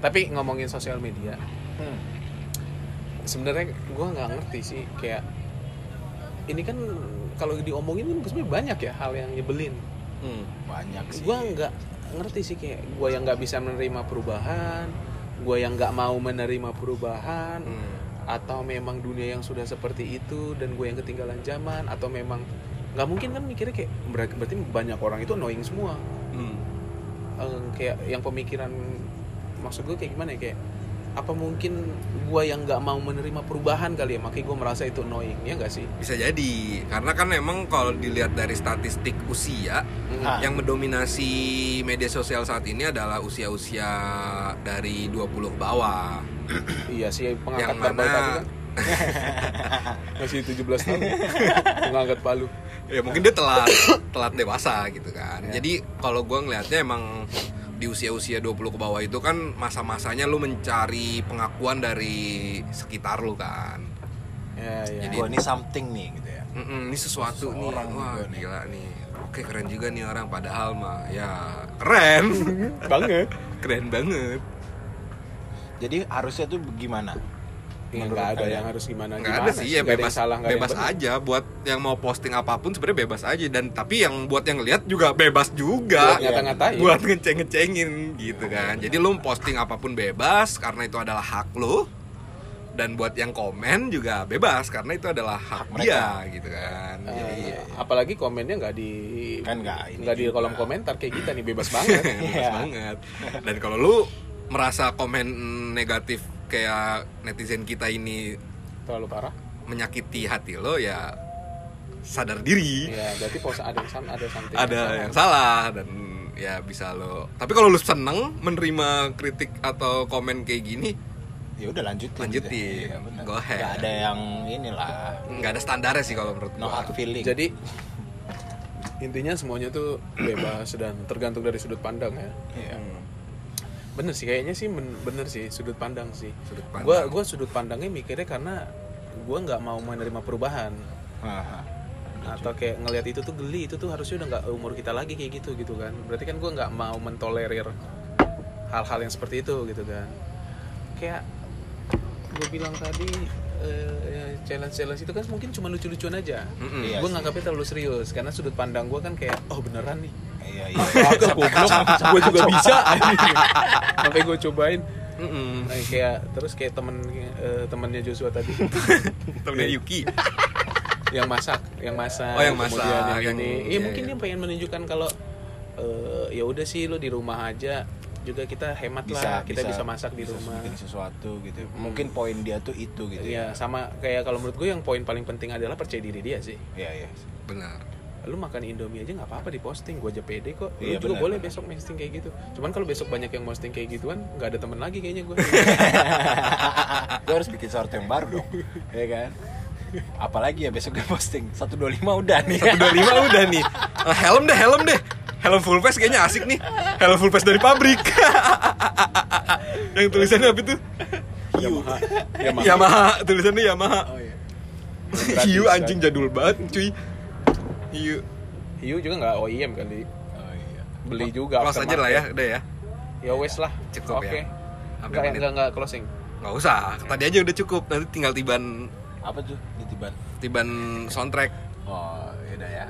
S2: tapi ngomongin sosial media
S4: Hmm.
S2: sebenarnya gue nggak ngerti sih kayak ini kan kalau diomongin kan sebenarnya banyak ya hal yang nyebelin
S1: Hmm.
S4: Banyak sih.
S2: gue nggak ngerti sih kayak gue yang nggak bisa menerima perubahan gue yang nggak mau menerima perubahan
S1: Hmm.
S2: atau memang dunia yang sudah seperti itu dan gue yang ketinggalan zaman atau memang nggak mungkin kan mikirnya kayak ber- berarti banyak orang itu annoying semua
S1: Hmm.
S2: Eh, kayak yang pemikiran maksud gue kayak gimana ya kayak apa mungkin gue yang nggak mau menerima perubahan kali ya makanya gue merasa itu annoying ya nggak sih
S1: Bisa jadi. Karena kan emang kalau dilihat dari statistik usia
S4: Ah.
S1: yang mendominasi media sosial saat ini adalah usia-usia dari 20 ke bawah.
S2: iya sih pengangkat
S1: Yang mana-
S2: tadi kan masih 17 tahun mengangkat palu
S1: ya mungkin dia telat telat dewasa gitu kan.
S2: Ya.
S1: jadi kalau gue ngelihatnya emang di usia-usia 20 ke bawah itu kan masa-masanya lu mencari pengakuan dari sekitar lu kan.
S2: Ya ya
S1: Jadi-
S4: Gua ini something nih gitu ya.
S1: Mm-mm, ini sesuatu nih. Wah
S4: nih.
S1: gila nih. Oke keren juga nih orang. Padahal mah ya keren.
S2: Banget.
S1: Keren banget.
S4: Jadi harusnya tuh gimana?
S2: Ya,
S4: Menurut
S2: nggak ada yang harus gimana
S1: nggak
S2: gimana
S1: ada sih ya bebas
S2: salah
S1: bebas aja. Buat yang mau posting apa pun sebenarnya bebas aja. Dan tapi yang buat yang lihat juga bebas juga.
S2: Buat ngata-ngatain.
S1: buat ngeceng-ngecengin gitu kan. Jadi lu posting apa pun bebas karena itu adalah hak lu. Dan buat yang komen juga bebas karena itu adalah hak,
S4: Hak
S1: dia gitu kan.
S2: Eh,
S1: jadi
S2: apalagi komennya nggak di
S4: Kan nggak
S2: nggak di kolom komentar kayak kita nih bebas banget.
S1: Bebas
S4: Iya.
S1: banget. Dan kalau lu merasa komen negatif kayak netizen kita ini
S2: terlalu parah
S1: menyakiti hati lo ya sadar diri
S2: ya berarti pos ada yang ada something
S1: ada
S2: salah.
S1: yang salah dan ya bisa lo tapi kalau lu seneng menerima kritik atau komen kayak gini
S4: Ya udah lanjutin.
S1: Lanjutin.
S4: gitu. Benar.
S1: Go ahead.
S4: Nggak ada yang inilah.
S1: nggak ada standarnya sih kalau menurut
S4: No
S1: gua.
S4: hard feeling.
S2: jadi intinya semuanya tuh bebas dan tergantung dari sudut pandang ya
S4: Iya.
S2: Bener sih kayaknya sih bener sih sudut pandang sih
S1: Sudut pandang.
S2: gua gua sudut pandangnya mikirnya karena gua nggak mau menerima perubahan
S4: Aha.
S2: atau kayak ngelihat itu tuh geli itu tuh harusnya udah nggak umur kita lagi kayak gitu gitu kan berarti kan gua nggak mau mentolerir hal-hal yang seperti itu gitu kan kayak gue bilang tadi challenge challenge itu kan mungkin cuma lucu-lucuan aja.
S1: Mm-mm.
S4: Iya
S2: gue
S4: sih.
S2: nganggapnya terlalu serius karena sudut pandang gue kan kayak oh beneran nih.
S4: Iya iya.
S2: Gue juga bisa. Sampai gue cobain.
S1: Mm-mm.
S2: Nah, kayak terus kayak temen eh, temennya Joshua tadi
S1: Temennya Yuki.
S2: yang masak, yang masak.
S1: Oh, yang
S2: kemudian
S1: masak,
S2: yang
S1: yang-
S2: ini.
S1: iya,
S2: Iya mungkin
S1: iya.
S2: dia pengen menunjukkan kalau eh, ya udah sih lo di rumah aja juga kita hemat lah, kita bisa, masak di
S4: bisa
S2: rumah.
S4: bikin sesuatu gitu. Mungkin poin dia tuh itu gitu
S2: Iya,
S4: ya.
S2: sama kayak kalau menurut gue yang poin paling penting adalah percaya diri dia sih.
S4: Iya iya.
S1: Benar.
S2: Lu makan Indomie aja nggak apa-apa di posting, gue aja pede kok. Lu
S4: Iya,
S2: juga
S4: benar,
S2: boleh
S4: benar.
S2: besok posting kayak gitu. Cuman kalau besok banyak yang posting kayak gituan, nggak ada temen lagi kayaknya gue.
S4: Gue harus bikin sesuatu yang baru dong. ya kan? Apalagi ya besok gue posting 125 udah nih.
S1: 125 udah nih. Helm deh, helm deh. Helm full face kayaknya asik nih. Helm full face dari pabrik. yang tulisannya apa itu?
S2: Yamaha. Yamaha.
S1: Yamaha, tulisannya Yamaha.
S2: Oh iya.
S1: Hiu anjing jadul banget, cuy. Hiu.
S2: Hiu juga nggak OEM kali.
S4: Oh iya.
S2: Beli juga.
S1: Close aja lah ya, udah ya.
S2: Ya wes lah.
S1: Cukup
S2: Oke.
S1: ya.
S2: Nggak, nggak, nggak closing.
S1: Nggak usah, tadi aja udah cukup. Nanti tinggal tiban
S4: Apa tuh? Ditiban.
S1: tiban soundtrack.
S4: Oh, yaudah ya.